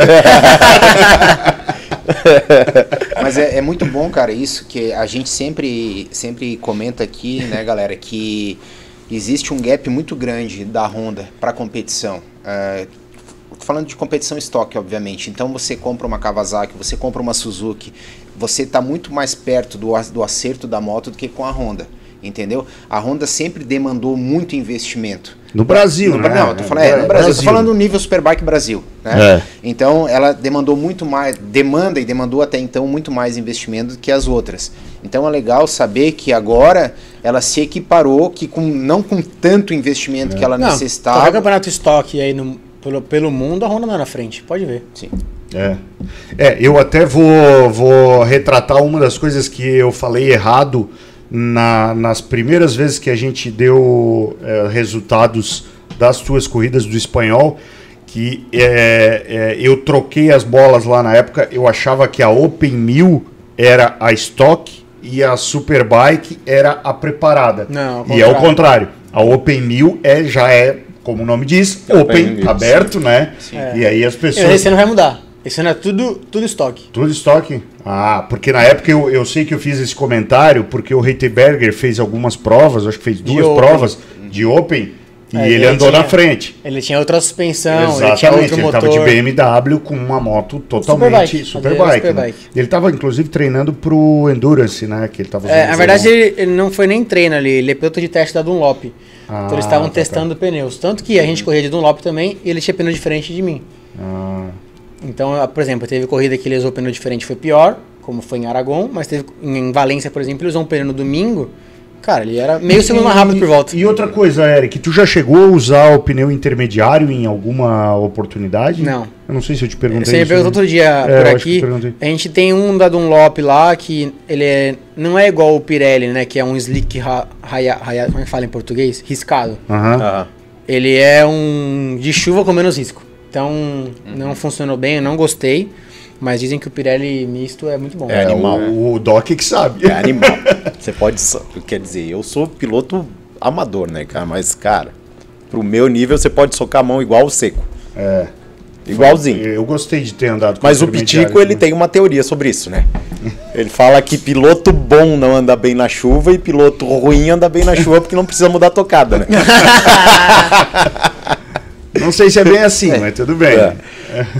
Speaker 3: Mas é, é muito bom, cara, isso que a gente sempre, sempre comenta aqui, né, galera, que existe um gap muito grande da Honda para competição. É, falando de competição estoque, obviamente. Então você compra uma Kawasaki, você compra uma Suzuki, você está muito mais perto do, do acerto da moto do que com a Honda. Entendeu? A Honda sempre demandou muito investimento.
Speaker 1: No Brasil,
Speaker 3: No,
Speaker 1: né?
Speaker 3: Não, eu tô falando, é, no Brasil. Eu tô falando nível Superbike Brasil, né?
Speaker 1: É.
Speaker 3: Então, ela demandou muito mais, demanda e demandou até então muito mais investimento do que as outras. Então, é legal saber que agora ela se equiparou, que com, não com tanto investimento que ela
Speaker 4: Não,
Speaker 3: necessitava.
Speaker 4: qualquer campeonato estoque aí no, pelo, pelo mundo, a Honda não é na frente. Pode ver.
Speaker 3: Sim.
Speaker 1: É. É, eu até vou, vou retratar uma das coisas que eu falei errado na- nas primeiras vezes que a gente deu é, resultados das tuas corridas do espanhol. Que é, é, eu troquei as bolas lá na época, eu achava que a Open 1000 era a Stock e a Superbike era a preparada.
Speaker 4: Não,
Speaker 1: e é o
Speaker 4: contrário.
Speaker 1: A Open 1000 é, já é, como o nome diz,
Speaker 2: Open
Speaker 1: open,
Speaker 2: 1000,
Speaker 1: aberto, né?
Speaker 4: É.
Speaker 1: E aí as pessoas.
Speaker 4: Esse ano vai mudar. Esse ano é tudo, tudo estoque.
Speaker 1: Tudo estoque? Ah, porque na época eu, eu sei que eu fiz esse comentário porque o Reiteberger fez algumas provas, acho que fez duas
Speaker 4: Open.
Speaker 1: provas de Open e
Speaker 4: É,
Speaker 1: ele
Speaker 4: ele
Speaker 1: andou
Speaker 4: tinha-
Speaker 1: na frente.
Speaker 4: Ele tinha outra suspensão, ele tinha
Speaker 1: Exatamente,
Speaker 4: outro
Speaker 1: ele
Speaker 4: motor.
Speaker 1: estava de BMW com uma moto totalmente
Speaker 4: Superbike,
Speaker 1: superbike. Né? Ele estava inclusive treinando pro Endurance, né? Que ele tava
Speaker 4: É, na verdade,
Speaker 1: o-
Speaker 4: ele, ele não foi nem treino ali, ele é piloto de teste da Dunlop.
Speaker 1: Ah,
Speaker 4: então eles estavam
Speaker 1: tá,
Speaker 4: testando pneus. Tanto que a gente corria de Dunlop também e ele tinha pneu diferente de mim.
Speaker 1: Ah,
Speaker 4: Então, por exemplo, teve corrida que ele usou pneu diferente, foi pior, como foi em Aragon, mas teve em Valência, por exemplo, ele usou um pneu no domingo. Cara, ele era meio segundo mais rápido por volta.
Speaker 1: E outra coisa, Eric, tu já chegou a usar o pneu intermediário em alguma oportunidade?
Speaker 4: Não.
Speaker 1: Eu não sei se eu te perguntei.
Speaker 4: Você me
Speaker 1: isso,
Speaker 4: perguntou
Speaker 1: né?
Speaker 4: outro dia
Speaker 1: É,
Speaker 4: por aqui. A gente tem um da Dunlop lá que ele é, não é igual o Pirelli, né? Que é um slick ra, raia, raia- como é que fala em português? Riscado.
Speaker 1: Aham.
Speaker 2: Ah,
Speaker 4: Ele é um de chuva com menos risco. Então não funcionou bem, eu não gostei. Mas dizem que o Pirelli misto é muito bom.
Speaker 2: É animal.
Speaker 1: O, o Doc que sabe.
Speaker 2: é animal. (laughs) Você pode. Quer dizer, eu sou piloto amador, né, cara? Mas, cara, pro meu nível você pode socar a mão igual o seco.
Speaker 1: É.
Speaker 2: Igualzinho.
Speaker 1: Eu gostei de ter andado com
Speaker 2: Mas o Pitico, ele
Speaker 1: também.
Speaker 2: tem uma teoria sobre isso, né? (laughs) Ele fala que piloto bom não anda bem na chuva e piloto ruim anda bem na chuva porque não precisa mudar a tocada, né? (laughs)
Speaker 1: Não sei se é bem assim, (laughs) mas tudo bem.
Speaker 2: É.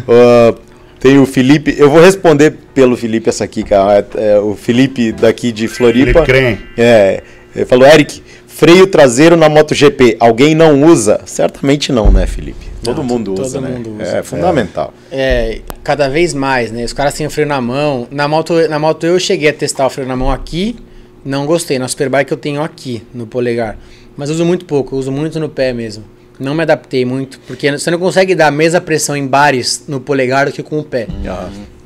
Speaker 2: Uh, tem o Felipe, eu vou responder pelo Felipe essa aqui, cara. É, é, o Felipe daqui de Floripa.
Speaker 1: Felipe Crem.
Speaker 2: É, ele falou, Eric, freio traseiro na MotoGP, alguém não usa? Certamente não, né, Felipe? Todo mundo
Speaker 4: todo
Speaker 2: usa, né?
Speaker 4: mundo usa.
Speaker 2: É fundamental.
Speaker 4: É, cada vez mais, né? Os caras têm o freio na mão. Na moto, na moto eu cheguei a testar o freio na mão aqui, não gostei. Na Superbike eu tenho aqui, no polegar. Mas uso muito pouco, uso muito no pé mesmo. Não me adaptei muito, porque você não consegue dar a mesma pressão em bares no polegar do que com o pé.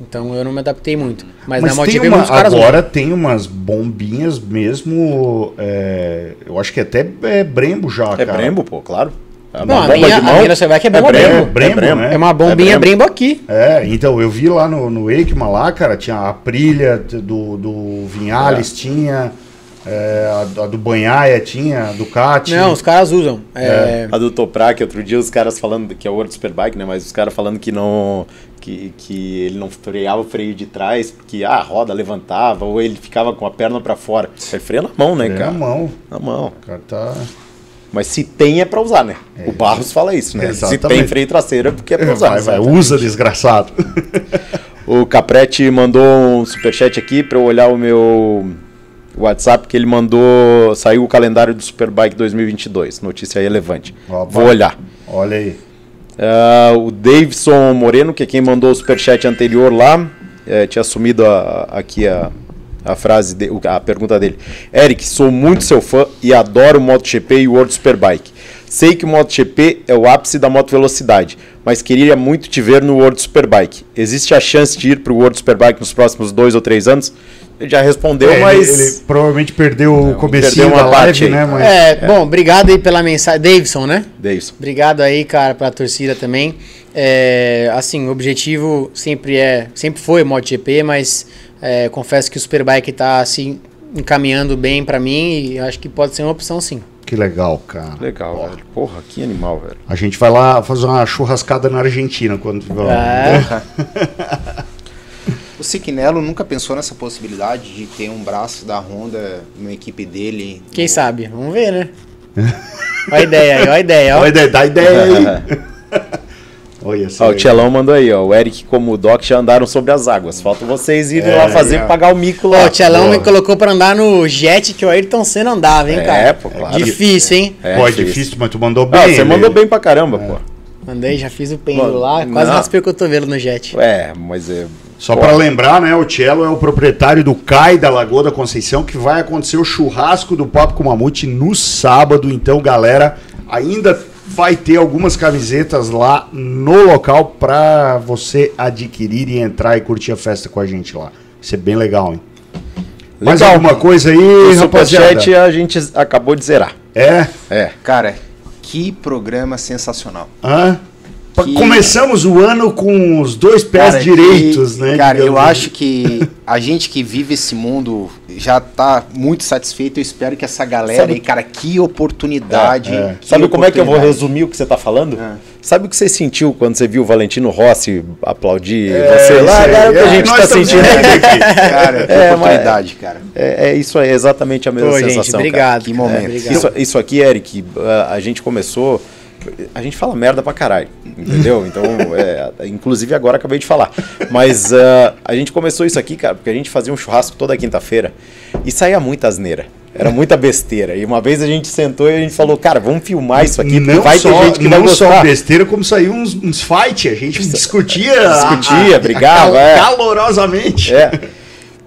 Speaker 4: Então eu não me adaptei muito. Mas,
Speaker 1: Mas
Speaker 4: na
Speaker 1: tem
Speaker 4: MotoGP
Speaker 1: uma,
Speaker 4: caras usam.
Speaker 1: agora tem umas bombinhas mesmo. é, eu acho que até é Brembo já,
Speaker 2: É
Speaker 1: cara.
Speaker 2: Brembo, pô, claro. É
Speaker 4: Não, a minha, a minha na Superbike é bomba
Speaker 2: Brembo,
Speaker 4: Brembo.
Speaker 1: Brembo,
Speaker 2: Brembo.
Speaker 1: né?
Speaker 4: É uma bombinha
Speaker 2: É Brembo.
Speaker 4: Brembo aqui.
Speaker 1: É, então eu vi lá no, no Eikman lá, cara, tinha a Prilha do, do Vinhales, tinha. É, a, a do Banhaia tinha, a Ducati.
Speaker 4: Não, os caras usam. É,
Speaker 2: A do Toprak, outro dia os caras falando, que é o World Superbike, né? Mas os caras falando que não. Que, que ele não freava o freio de trás, porque ah, a roda levantava, ou ele ficava com a perna pra fora. Ele freia na mão, né,
Speaker 1: É,
Speaker 2: cara?
Speaker 1: na mão.
Speaker 2: Na mão.
Speaker 1: O cara tá.
Speaker 2: Mas se tem é pra usar, né? O Barros fala isso, né? Se
Speaker 1: Exatamente.
Speaker 2: tem freio traseiro é porque é pra usar.
Speaker 1: Vai, vai, usa, desgraçado. (laughs)
Speaker 2: O Capretti mandou um superchat aqui pra eu olhar o meu WhatsApp, que ele mandou. Saiu o calendário do Superbike 2022. Notícia relevante.
Speaker 1: Ó,
Speaker 2: Vou olhar.
Speaker 1: Olha aí.
Speaker 2: Ah, o Davidson Moreno, que é quem mandou o superchat anterior lá, eh, tinha assumido a- a- aqui a, a frase, de- a pergunta dele. Eric, sou muito seu fã e adoro o MotoGP e o World Superbike. Sei que o MotoGP é o ápice da moto velocidade, mas queria muito te ver no World Superbike. Existe a chance de ir para o World Superbike nos próximos dois ou três anos? Ele já respondeu,
Speaker 1: É, ele-
Speaker 2: mas...
Speaker 1: ele, provavelmente perdeu o comecinho
Speaker 2: perdeu uma
Speaker 1: da
Speaker 2: parte
Speaker 1: live,
Speaker 2: aí.
Speaker 1: né? Mas...
Speaker 4: É, bom, obrigado aí pela mensagem. Davidson, né?
Speaker 2: Davidson.
Speaker 4: Obrigado aí, cara, pela torcida também. É, assim, o objetivo sempre é, sempre foi MotoGP, mas é, confesso que o Superbike tá assim encaminhando bem pra mim e acho que pode ser uma opção sim.
Speaker 1: Que legal, cara.
Speaker 2: Legal, velho. Porra, que animal, velho.
Speaker 1: A gente vai lá fazer uma churrascada na Argentina quando
Speaker 4: É. (laughs)
Speaker 3: O Siquinello nunca pensou nessa possibilidade de ter um braço da Honda numa equipe dele.
Speaker 4: Quem
Speaker 3: no-
Speaker 4: sabe? Vamos ver, né? (laughs) Olha a ideia aí, olha a ideia, ó.
Speaker 1: Olha, dá- dá ideia aí. (laughs) Olha só.
Speaker 2: Ó, o. Tchelão mandou aí, ó. O Eric como o Doc já andaram sobre as águas. Falta vocês irem
Speaker 1: É,
Speaker 2: lá fazer
Speaker 1: é.
Speaker 2: pagar o mico
Speaker 4: Ó,
Speaker 2: lá.
Speaker 4: o Tchelão me colocou pra andar no jet que o Ayrton Senna andava, hein,
Speaker 2: É,
Speaker 4: cara?
Speaker 2: pô, claro.
Speaker 4: Difícil, hein?
Speaker 2: É,
Speaker 1: Pô, é
Speaker 2: difícil.
Speaker 1: difícil, mas tu mandou bem.
Speaker 2: Ah, você mandou bem pra caramba, pô.
Speaker 4: Andei, já fiz o pêndulo lá, quase
Speaker 2: não.
Speaker 4: raspei o cotovelo no jet.
Speaker 2: É, mas é.
Speaker 1: Só
Speaker 2: pô,
Speaker 1: pra lembrar, né, o Cello é o proprietário do CAI da Lagoa da Conceição, que vai acontecer o churrasco do Papo com Mamute no sábado. Então, galera, ainda vai ter algumas camisetas lá no local pra você adquirir e entrar e curtir a festa com a gente lá. Vai ser bem legal, hein? Mais
Speaker 2: Legal.
Speaker 1: alguma coisa aí,
Speaker 2: O
Speaker 1: rapaziada?
Speaker 2: superchat a gente acabou de zerar.
Speaker 1: É?
Speaker 2: É.
Speaker 3: Cara, que programa sensacional.
Speaker 1: Hã?
Speaker 3: Que-
Speaker 1: Começamos o ano com os dois pés
Speaker 3: Cara,
Speaker 1: direitos,
Speaker 3: que-
Speaker 1: né?
Speaker 3: Cara, eu
Speaker 1: digamos.
Speaker 3: acho que a gente que vive esse mundo já tá muito satisfeito. Eu espero que essa galera
Speaker 2: Sabe-
Speaker 3: aí, cara, que oportunidade.
Speaker 1: É, é.
Speaker 3: que
Speaker 2: Sabe como é que eu vou
Speaker 3: oportunidade.
Speaker 2: resumir o que você tá falando?
Speaker 3: É.
Speaker 2: Sabe o que você sentiu quando você viu o Valentino Rossi aplaudir
Speaker 1: É,
Speaker 2: você lá? Cara, o que
Speaker 1: É,
Speaker 2: a gente
Speaker 1: nós
Speaker 2: tá
Speaker 1: estamos
Speaker 2: sentindo aqui. (laughs)
Speaker 3: Cara, que
Speaker 2: É,
Speaker 3: oportunidade, cara.
Speaker 2: É, é isso aí, é exatamente a mesma
Speaker 4: Pô,
Speaker 2: sensação.
Speaker 4: gente,
Speaker 2: cara.
Speaker 4: obrigado.
Speaker 3: Que momento.
Speaker 4: É, obrigado.
Speaker 2: Isso, isso aqui, Eric, a, a gente começou. A gente fala merda pra caralho, entendeu? (laughs) Então, é, inclusive agora acabei de falar. Mas ah, a gente começou isso aqui, cara, porque a gente fazia um churrasco toda quinta-feira e saía muita asneira. Era muita besteira. E uma vez a gente sentou e a gente falou, cara, vamos filmar isso aqui,
Speaker 1: não
Speaker 2: vai
Speaker 1: só,
Speaker 2: ter gente que vai
Speaker 1: não só
Speaker 2: gostar.
Speaker 1: besteira, como saiu uns, uns fight, a gente discutia. (laughs)
Speaker 2: Discutia, brigava, é.
Speaker 1: Calorosamente.
Speaker 2: É.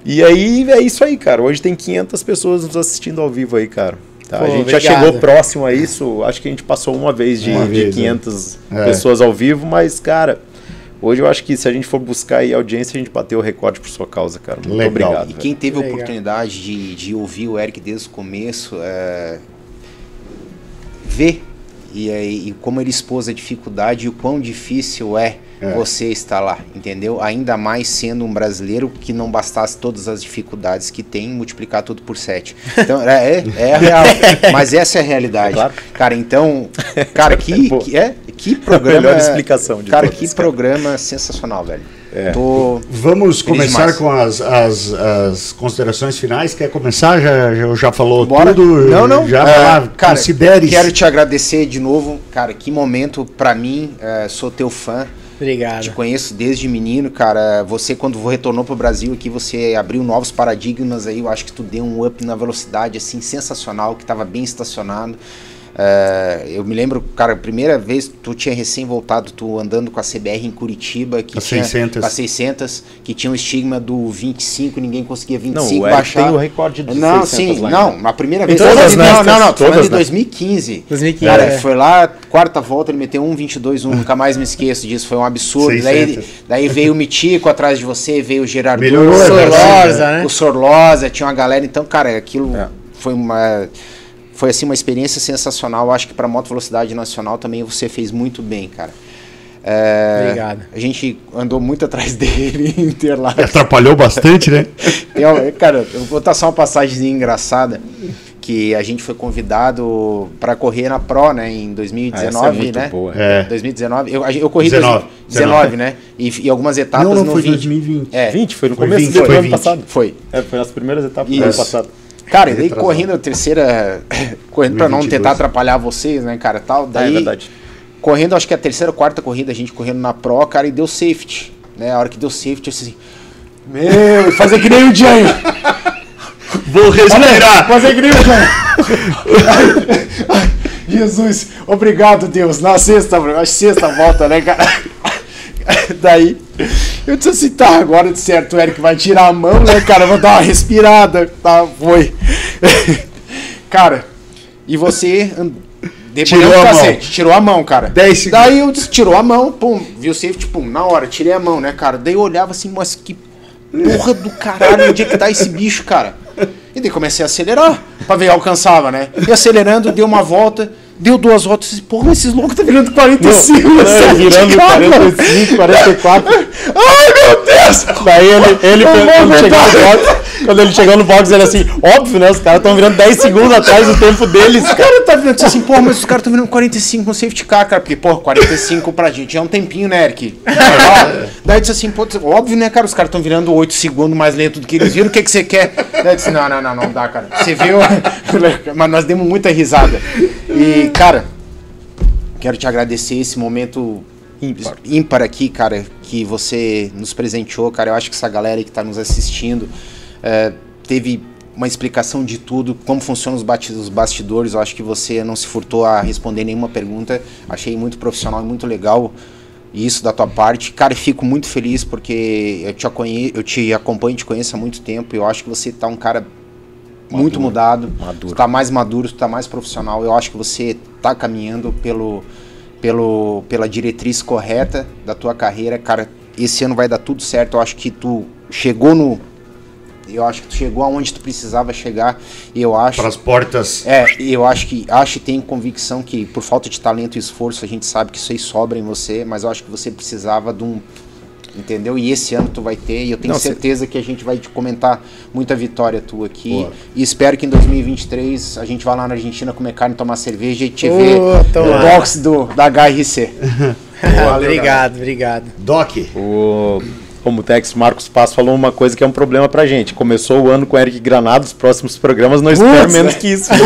Speaker 2: E aí é isso aí, cara. Hoje tem 500 pessoas nos assistindo ao vivo aí, cara. Tá?
Speaker 4: Pô,
Speaker 2: a gente já
Speaker 4: obrigado.
Speaker 2: chegou próximo a isso. Acho que a gente passou uma vez de,
Speaker 1: Uma
Speaker 2: de
Speaker 1: vez,
Speaker 2: 500
Speaker 1: é.
Speaker 2: pessoas ao vivo, mas, cara, hoje eu acho que se a gente for buscar aí audiência, a gente bateu o recorde por sua causa, cara. Muito
Speaker 1: Legal.
Speaker 2: obrigado.
Speaker 3: E
Speaker 2: velho.
Speaker 3: quem teve a oportunidade de, de ouvir o Eric desde o começo, é, ver e, aí, e como ele expôs a dificuldade e o quão difícil é,
Speaker 1: É.
Speaker 3: você estar lá, entendeu? Ainda mais sendo um brasileiro que não bastasse todas as dificuldades que tem, multiplicar tudo por sete. (laughs) Então, é, é, é a real. Mas essa é a realidade.
Speaker 2: Claro.
Speaker 3: Cara, então, cara, que, (laughs)
Speaker 2: Pô.
Speaker 3: que, é, que programa. (laughs)
Speaker 2: Melhor explicação de
Speaker 3: Cara,
Speaker 2: todas,
Speaker 3: que
Speaker 2: cara.
Speaker 3: programa sensacional, velho.
Speaker 2: É.
Speaker 3: Tô
Speaker 1: Vamos começar
Speaker 3: demais.
Speaker 1: com as, as, as considerações finais. Quer começar? Já, já, já falou
Speaker 3: Bora.
Speaker 1: tudo?
Speaker 3: Não, não.
Speaker 1: Já
Speaker 3: É,
Speaker 1: lá,
Speaker 3: cara,
Speaker 1: considere
Speaker 3: quero te agradecer de novo. Cara, que momento pra mim. é, sou teu fã.
Speaker 4: Obrigado.
Speaker 3: Te conheço desde menino, cara. Você, quando retornou pro Brasil aqui, você abriu novos paradigmas aí. Eu acho que tu deu um up na velocidade, assim, sensacional, que tava bem estacionado. É, eu me lembro, cara, a primeira vez tu tinha recém voltado, tu andando com a CBR em Curitiba, que
Speaker 1: A
Speaker 3: tinha
Speaker 1: 600.
Speaker 3: a 600, que tinha o estigma do 25, ninguém conseguia 25
Speaker 2: Não, o Eric
Speaker 3: baixar.
Speaker 2: tem o recorde de
Speaker 3: Não,
Speaker 2: 600
Speaker 3: sim,
Speaker 2: lá
Speaker 3: não,
Speaker 2: ainda.
Speaker 3: na primeira vez.
Speaker 4: todas,
Speaker 3: Não,
Speaker 4: né?
Speaker 3: não, não, não, tô falando
Speaker 2: Todas,
Speaker 3: de
Speaker 2: né?
Speaker 3: 2015.
Speaker 4: 2015,
Speaker 3: Cara,
Speaker 4: é.
Speaker 3: foi lá, quarta volta, ele meteu 1,22, um, nunca mais me esqueço disso, foi um absurdo. Daí,
Speaker 1: 600.
Speaker 3: daí veio o Mitico atrás de você, veio o Gerardo,
Speaker 1: Melhorou,
Speaker 3: o
Speaker 4: Sorlosa, né?
Speaker 3: o Sorlosa, tinha uma galera, então, cara, aquilo
Speaker 2: É.
Speaker 3: foi uma foi assim uma experiência sensacional. Eu acho que para moto velocidade nacional também você fez muito bem, cara. É,
Speaker 4: Obrigado.
Speaker 3: A gente andou muito (laughs) atrás dele em Interlagos.
Speaker 1: Atrapalhou bastante, né? (laughs)
Speaker 3: Uma- cara, eu vou botar só uma passagem engraçada que a gente foi convidado para correr na Pro, né, em 2019,
Speaker 2: Ah, essa é muito
Speaker 3: né?
Speaker 2: boa.
Speaker 1: É.
Speaker 3: 2019. Eu, eu corri
Speaker 1: 19,
Speaker 3: 19, 19, né? E, e algumas etapas
Speaker 1: Não, não,
Speaker 3: no
Speaker 1: foi
Speaker 3: 20.
Speaker 1: 2020.
Speaker 3: É,
Speaker 2: 20, foi no
Speaker 1: Foi
Speaker 2: começo
Speaker 1: 20,
Speaker 2: do
Speaker 1: foi
Speaker 2: ano
Speaker 1: 20.
Speaker 2: passado.
Speaker 3: foi.
Speaker 2: É, foi nas primeiras etapas do
Speaker 3: Isso.
Speaker 2: ano passado.
Speaker 3: Cara, e daí correndo a terceira, (laughs) correndo para não
Speaker 1: 2022.
Speaker 3: tentar atrapalhar vocês, né, cara, tal.
Speaker 2: Ah,
Speaker 3: Daí
Speaker 2: é verdade.
Speaker 3: correndo, acho que a terceira ou quarta corrida, a gente correndo na Pro, cara, e deu safety, né? A hora que deu safety, eu assim, meu, fazer que nem o Jânio. (laughs)
Speaker 1: Vou respirar.
Speaker 3: Fazer que nem o Jânio. (laughs) Jesus, obrigado, Deus. Na sexta, na sexta volta, né, cara? (laughs) Daí, eu disse assim, tá, agora de certo, o Eric vai tirar a mão, né, cara? Vou dar uma respirada. Tá, foi. (laughs) Cara, e você
Speaker 1: Tirou a
Speaker 3: do
Speaker 1: mão.
Speaker 3: cacete, tirou a mão, cara.
Speaker 1: 10 segundos.
Speaker 3: Daí eu disse, tirou a mão, pum, viu o safety, pum, na hora, tirei a mão, né, cara? Daí eu olhava assim, mas que porra do caralho, onde é que tá esse bicho, cara? E daí comecei a acelerar, pra ver, alcançava, né? E acelerando, deu uma volta, deu duas voltas, e disse, porra, esses loucos tá virando 45,
Speaker 2: Não,
Speaker 3: sete,
Speaker 2: é, virando
Speaker 3: cara.
Speaker 2: 45, 44.
Speaker 3: Ai, meu Deus!
Speaker 2: Daí ele, ele quando, chegou no box, quando ele chegou no box, ele assim, óbvio, né? Os caras estão virando 10 segundos atrás do tempo deles.
Speaker 3: Os caras tá virando assim, porra, mas os caras estão virando 45 no safety car, cara. Porque, porra, 45 pra gente é um tempinho, né, Eric? Ó, (laughs) Daí disse assim, pô, óbvio, né, cara? Os caras estão virando 8 segundos mais lento do que eles viram. O que, que você quer? Daí disse, não, não, não, não dá, cara. Você viu? (laughs) mas nós demos muita risada. E, cara, quero te agradecer esse momento
Speaker 2: Ímpar.
Speaker 3: ímpar aqui, cara, que você nos presenteou, cara. Eu acho que essa galera aí que tá nos assistindo é, teve uma explicação de tudo, como funcionam os, bastidores. Eu acho que você não se furtou a responder nenhuma pergunta. Achei muito profissional e muito legal isso da tua parte. Cara, fico muito feliz porque eu te, eu te acompanho e te conheço há muito tempo. e Eu acho que você tá um cara muito mudado.
Speaker 2: Maduro.
Speaker 3: Tu tá mais maduro, tu tá mais profissional. Eu acho que você tá caminhando pelo, pelo, pela diretriz correta da tua carreira. Cara, esse ano vai dar tudo certo. Eu acho que tu chegou no. Eu acho que tu chegou aonde tu precisava chegar. E eu acho.
Speaker 1: Para as portas.
Speaker 3: É, eu acho que acho e tenho convicção que por falta de talento e esforço a gente sabe que isso aí sobra em você, mas eu acho que você precisava de um entendeu? E esse ano tu vai ter e eu tenho
Speaker 2: Não, cê-
Speaker 3: certeza que a gente vai te comentar muita vitória tua aqui
Speaker 1: Boa.
Speaker 3: e espero que em 2023 a gente vá lá na Argentina comer carne, tomar cerveja e te ver no box do da HRC. (laughs)
Speaker 4: obrigado, obrigado.
Speaker 1: Doc,
Speaker 2: O, como o Tex Marcos Paz falou uma coisa que é um problema pra gente. Começou o ano com o Eric Granado, os próximos programas não espero menos que isso. (laughs)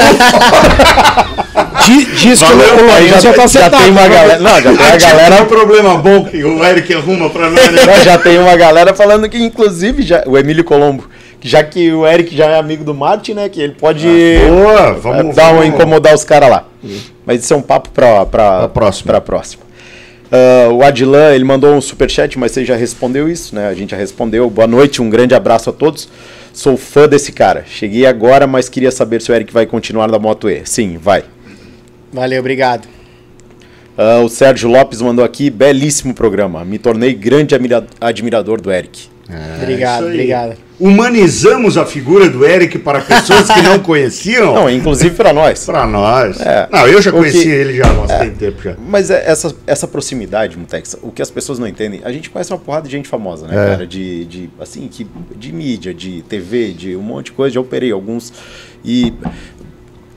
Speaker 3: Di- Diz que
Speaker 1: Valeu,
Speaker 3: o já, já tá
Speaker 2: já tem uma galera. Não, já tem a
Speaker 1: é
Speaker 2: galera
Speaker 1: um problema bom que o Eric arruma para nós. né?
Speaker 2: Já tem uma galera falando que, inclusive, já, o Emílio Colombo, já que o Eric já é amigo do Martin, né? Que ele pode
Speaker 1: Boa,
Speaker 2: é,
Speaker 1: vamos
Speaker 2: dar uma
Speaker 1: vamos-
Speaker 2: incomodar os caras lá. Mas isso é um papo pra, pra,
Speaker 1: Pra próxima.
Speaker 2: pra próxima. Ah, o Adilan, ele mandou um superchat, mas você já respondeu isso, né? A gente já respondeu. Boa noite, um grande abraço a todos. Sou fã desse cara. Cheguei agora, mas queria saber se o Eric vai continuar na Moto E. Sim, vai.
Speaker 4: Valeu, obrigado.
Speaker 2: Ah, o Sérgio Lopes mandou aqui, belíssimo programa. Me tornei grande admira- admirador do Eric.
Speaker 4: obrigado,
Speaker 1: É aí.
Speaker 4: obrigado.
Speaker 1: Humanizamos a figura do Eric para pessoas que não (laughs) conheciam.
Speaker 2: Não, inclusive para nós.
Speaker 1: Para nós.
Speaker 2: É.
Speaker 1: Não, eu já
Speaker 2: O
Speaker 1: conheci
Speaker 2: que-
Speaker 1: ele já há bastante tempo já.
Speaker 2: Mas é essa, essa proximidade, Mutex, o que as pessoas não entendem, a gente conhece uma porrada de gente famosa, né,
Speaker 1: É.
Speaker 2: cara? De, de, assim, que, de mídia, de TV, de um monte de coisa, já operei alguns. E,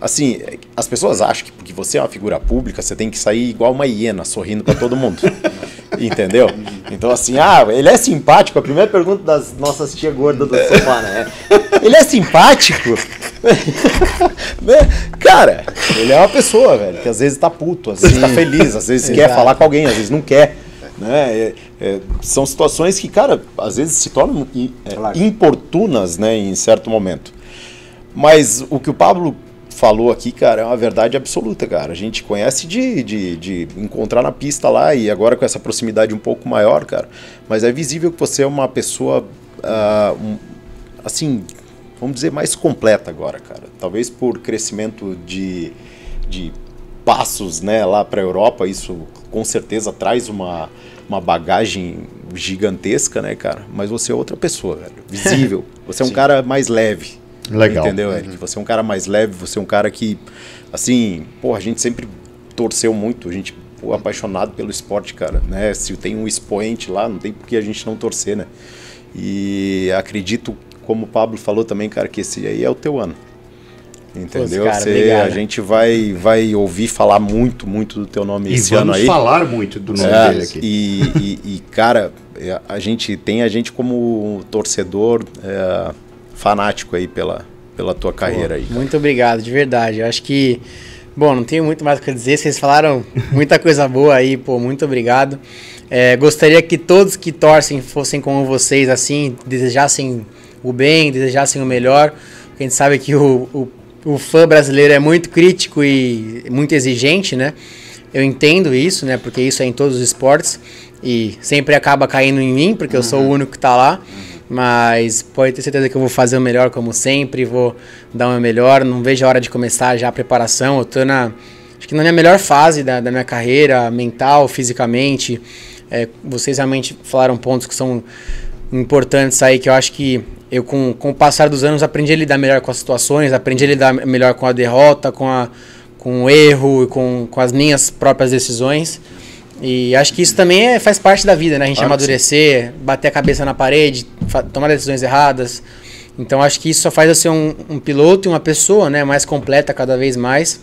Speaker 2: assim, as pessoas acham que porque você é uma figura pública, você tem que sair igual uma hiena, sorrindo pra todo mundo. (laughs) Entendeu? Então, assim, ah, ele é simpático. A primeira pergunta das nossas tia gordas do sofá, né? Ele é simpático? (laughs) Né? Cara, ele é uma pessoa, velho, que às vezes tá puto, às vezes tá feliz, às vezes quer falar com alguém, às vezes não quer. Né? É- é- são situações que, cara, às vezes se tornam é,
Speaker 3: Claro.
Speaker 2: importunas, né, em certo momento. Mas o que o Pablo falou aqui, cara, é uma verdade absoluta, cara. A gente conhece de, de, de encontrar na pista lá e agora com essa proximidade um pouco maior, cara. Mas é visível que você é uma pessoa, ah, um- assim, vamos dizer, mais completa agora, cara. Talvez por crescimento de, de passos, né, lá para a Europa, isso com certeza traz uma, uma bagagem gigantesca, né, cara? Mas você é outra pessoa, velho. Visível. (laughs) Você é um cara mais leve.
Speaker 1: Legal.
Speaker 2: Entendeu, Eric? Você é um cara mais leve, você é um cara que, assim, pô, a gente sempre torceu muito, a gente pô, apaixonado pelo esporte, cara, né? Se tem um expoente lá, não tem por que a gente não torcer, né? E acredito, como o Pablo falou também, cara, que esse aí é o teu ano. Entendeu?
Speaker 4: cara,
Speaker 2: Você-
Speaker 4: obrigado.
Speaker 2: a gente vai, vai ouvir falar muito, muito do teu nome
Speaker 1: E
Speaker 2: esse ano
Speaker 1: vamos
Speaker 2: aí.
Speaker 1: falar muito do nome
Speaker 2: É,
Speaker 1: dele aqui.
Speaker 2: E, e- e, cara, é, a gente tem a gente como torcedor é, fanático aí pela, pela tua carreira aí. cara.
Speaker 4: Muito obrigado, de verdade. Eu acho que, bom, não tenho muito mais o que dizer. Vocês falaram (laughs) muita coisa boa aí, pô, muito obrigado. É, gostaria que todos que torcem fossem como vocês, assim, desejassem o bem, desejassem o melhor. Porque a gente sabe que o, o, o fã brasileiro é muito crítico e muito exigente, né? Eu entendo isso, né? Porque isso é em todos os esportes. E sempre acaba caindo em mim, porque eu sou o único que tá lá. Mas pode ter certeza que eu vou fazer o melhor como sempre, vou dar o meu melhor. Não vejo a hora de começar já a preparação. Eu tô na. Acho que na minha melhor fase da, da minha carreira, mental, fisicamente. É, vocês realmente falaram pontos que são importantes aí, que eu acho que eu, com, com o passar dos anos, aprendi a lidar melhor com as situações, aprendi a lidar melhor com a derrota, com, a, com o erro, com, com as minhas próprias decisões. E acho que isso também é- faz parte da vida, né? A gente
Speaker 2: Claro
Speaker 4: amadurecer, bater a cabeça na parede, tomar decisões erradas. Então acho que isso só faz eu ser um, um piloto e uma pessoa né, mais completa cada vez mais.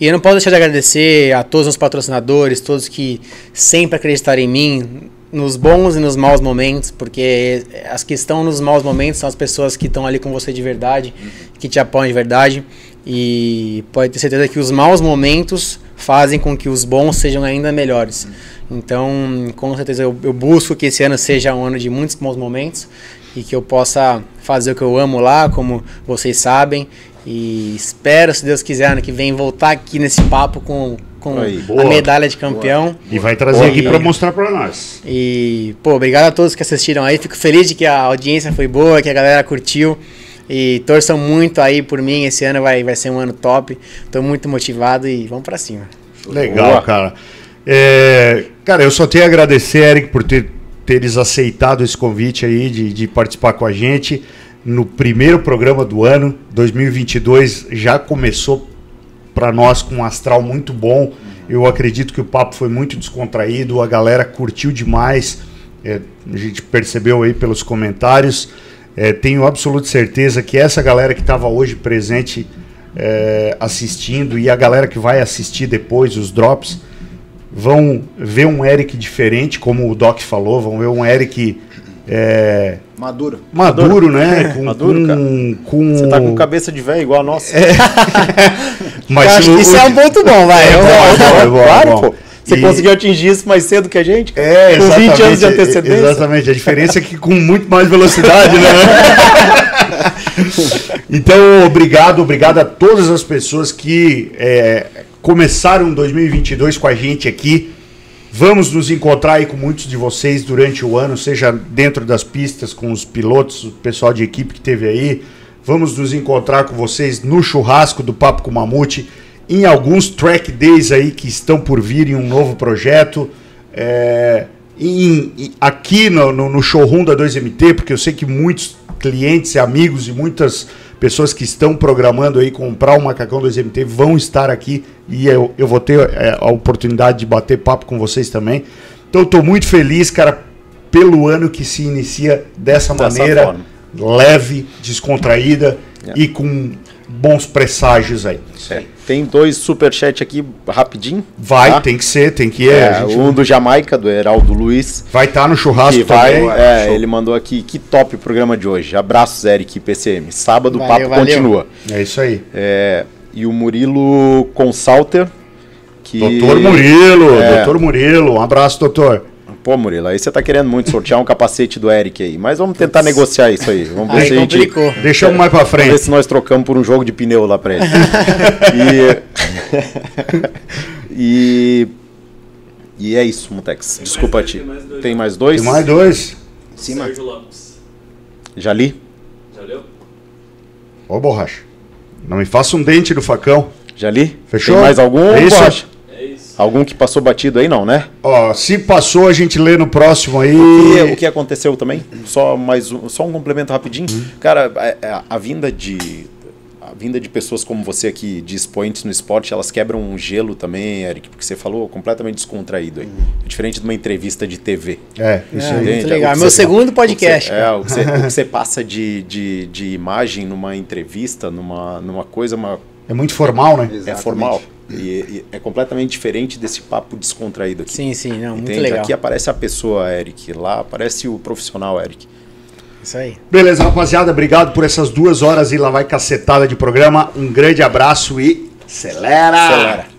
Speaker 4: E eu não posso deixar de agradecer a todos os patrocinadores, todos que sempre acreditaram em mim, nos bons e nos maus momentos, porque as que estão nos maus momentos são as pessoas que estão ali com você de verdade, que te apoiam de verdade. E pode ter certeza que os maus momentos fazem com que os bons sejam ainda melhores. Então, com certeza, eu, eu busco que esse ano seja um ano de muitos bons momentos e que eu possa fazer o que eu amo lá, como vocês sabem. E espero, se Deus quiser, ano que vem, voltar aqui nesse papo com, com
Speaker 2: Aí,
Speaker 4: a
Speaker 1: boa.
Speaker 4: medalha de campeão.
Speaker 1: E vai trazer
Speaker 4: Boa.
Speaker 1: aqui para mostrar para nós.
Speaker 4: E, pô, obrigado a todos que assistiram aí. Fico feliz de que a audiência foi boa, que a galera curtiu. E torçam muito aí por mim. Esse ano vai, vai ser um ano top. Tô muito motivado e vamos pra cima.
Speaker 1: Legal,
Speaker 2: Boa.
Speaker 1: cara. É, cara, eu só tenho a agradecer, Eric, por ter, teres aceitado esse convite aí de, de participar com a gente no primeiro programa do ano. 2022 já começou para nós com um astral muito bom. Eu acredito que o papo foi muito descontraído, a galera curtiu demais. É, a gente percebeu aí pelos comentários. É, tenho absoluta certeza que essa galera que estava hoje presente é, assistindo e a galera que vai assistir depois os drops vão ver um Eric diferente, como o Doc falou, vão ver um Eric é,
Speaker 3: Maduro.
Speaker 1: maduro, né? Com,
Speaker 2: Maduro,
Speaker 1: com,
Speaker 2: cara.
Speaker 1: com-
Speaker 2: Você tá com cabeça de velho igual a nossa. (laughs)
Speaker 1: Mas
Speaker 4: Eu acho que isso é um ponto bom, vai.
Speaker 1: É é bom, é bom, é
Speaker 2: claro,
Speaker 1: bom.
Speaker 2: pô. Você
Speaker 1: E-
Speaker 2: conseguiu atingir isso mais cedo que a gente?
Speaker 1: É,
Speaker 2: com 20 anos de
Speaker 1: exatamente,
Speaker 2: antecedência.
Speaker 1: Exatamente. A diferença é que com muito mais velocidade, né? (laughs) então, obrigado, obrigado a todas as pessoas que é, começaram 2022 com a gente aqui. Vamos nos encontrar aí com muitos de vocês durante o ano, seja dentro das pistas, com os pilotos, o pessoal de equipe que teve aí. Vamos nos encontrar com vocês no churrasco do Papo com o Mamute, em alguns track days aí que estão por vir em um novo projeto. É, em- em- aqui no, no- no showroom da 2MT, porque eu sei que muitos clientes e amigos e muitas pessoas que estão programando aí comprar o macacão 2MT vão estar aqui e eu, eu vou ter é, a oportunidade de bater papo com vocês também. Então estou muito feliz, cara, pelo ano que se inicia dessa,
Speaker 2: Dessa
Speaker 1: maneira
Speaker 2: forma.
Speaker 1: leve, descontraída
Speaker 2: É.
Speaker 1: e com bons presságios aí.
Speaker 2: É. Tem dois superchats aqui rapidinho.
Speaker 1: Vai,
Speaker 2: tá?
Speaker 1: tem que ser, tem que
Speaker 2: É,
Speaker 1: a gente
Speaker 2: um do Jamaica, do Heraldo Luiz.
Speaker 1: vai estar no churrasco
Speaker 2: vai,
Speaker 1: também.
Speaker 2: é, ele mandou aqui, que top o programa de hoje. Abraços, Eric e PCM. Sábado o papo
Speaker 4: valeu.
Speaker 2: continua.
Speaker 1: É isso aí.
Speaker 2: É, e o Murilo Consalter, que...
Speaker 1: Doutor Murilo,
Speaker 2: É.
Speaker 1: doutor Murilo, um abraço, doutor.
Speaker 2: Pô, Murilo, aí você tá querendo muito sortear um capacete do Eric aí. Mas vamos tentar negociar isso aí. Vamos ver
Speaker 4: Aí
Speaker 2: se a gente...
Speaker 4: complicou.
Speaker 1: Deixamos mais pra
Speaker 2: Vamos ver
Speaker 1: frente.
Speaker 2: se nós trocamos por um jogo de pneu lá pra ele. (laughs) e... (laughs) e... E é isso, Mutex.
Speaker 5: Tem
Speaker 2: Desculpa
Speaker 5: mais
Speaker 2: ti.
Speaker 5: tem mais dois.
Speaker 2: Tem mais dois?
Speaker 1: Tem mais dois.
Speaker 3: Cima.
Speaker 5: Sérgio Lopes.
Speaker 2: Já li?
Speaker 5: Já leu?
Speaker 1: Ô, borracha. Não me faça um dente do facão.
Speaker 2: Já li?
Speaker 1: Fechou?
Speaker 2: Tem mais algum?
Speaker 1: É isso?
Speaker 2: Borracha?
Speaker 5: É.
Speaker 2: Algum que passou batido aí, não, né?
Speaker 1: Ó, se passou, a gente lê no próximo aí.
Speaker 2: E o que aconteceu também? Só mais um, só um complemento rapidinho. Cara, a, a- a vinda de a vinda de pessoas como você aqui, de expoentes no esporte, elas quebram um gelo também, Eric, porque você falou completamente descontraído aí. Diferente de uma entrevista de TV.
Speaker 1: É, isso
Speaker 4: É,
Speaker 1: aí.
Speaker 4: muito legal.
Speaker 2: O que
Speaker 4: Meu
Speaker 2: você-
Speaker 4: segundo podcast,
Speaker 2: O que você, é, o que você, o que você (laughs) passa de, de, de imagem numa entrevista, numa, numa coisa, uma,
Speaker 1: É muito formal, né?
Speaker 2: é formal. E, e é completamente diferente desse papo descontraído aqui.
Speaker 4: Sim, sim, não, muito legal.
Speaker 2: Aqui aparece a pessoa, Eric. Lá aparece o profissional, Eric.
Speaker 4: Isso aí.
Speaker 1: Beleza, rapaziada. Obrigado por essas duas horas e lá vai cacetada de programa. Um grande abraço e acelera!
Speaker 2: Acelera.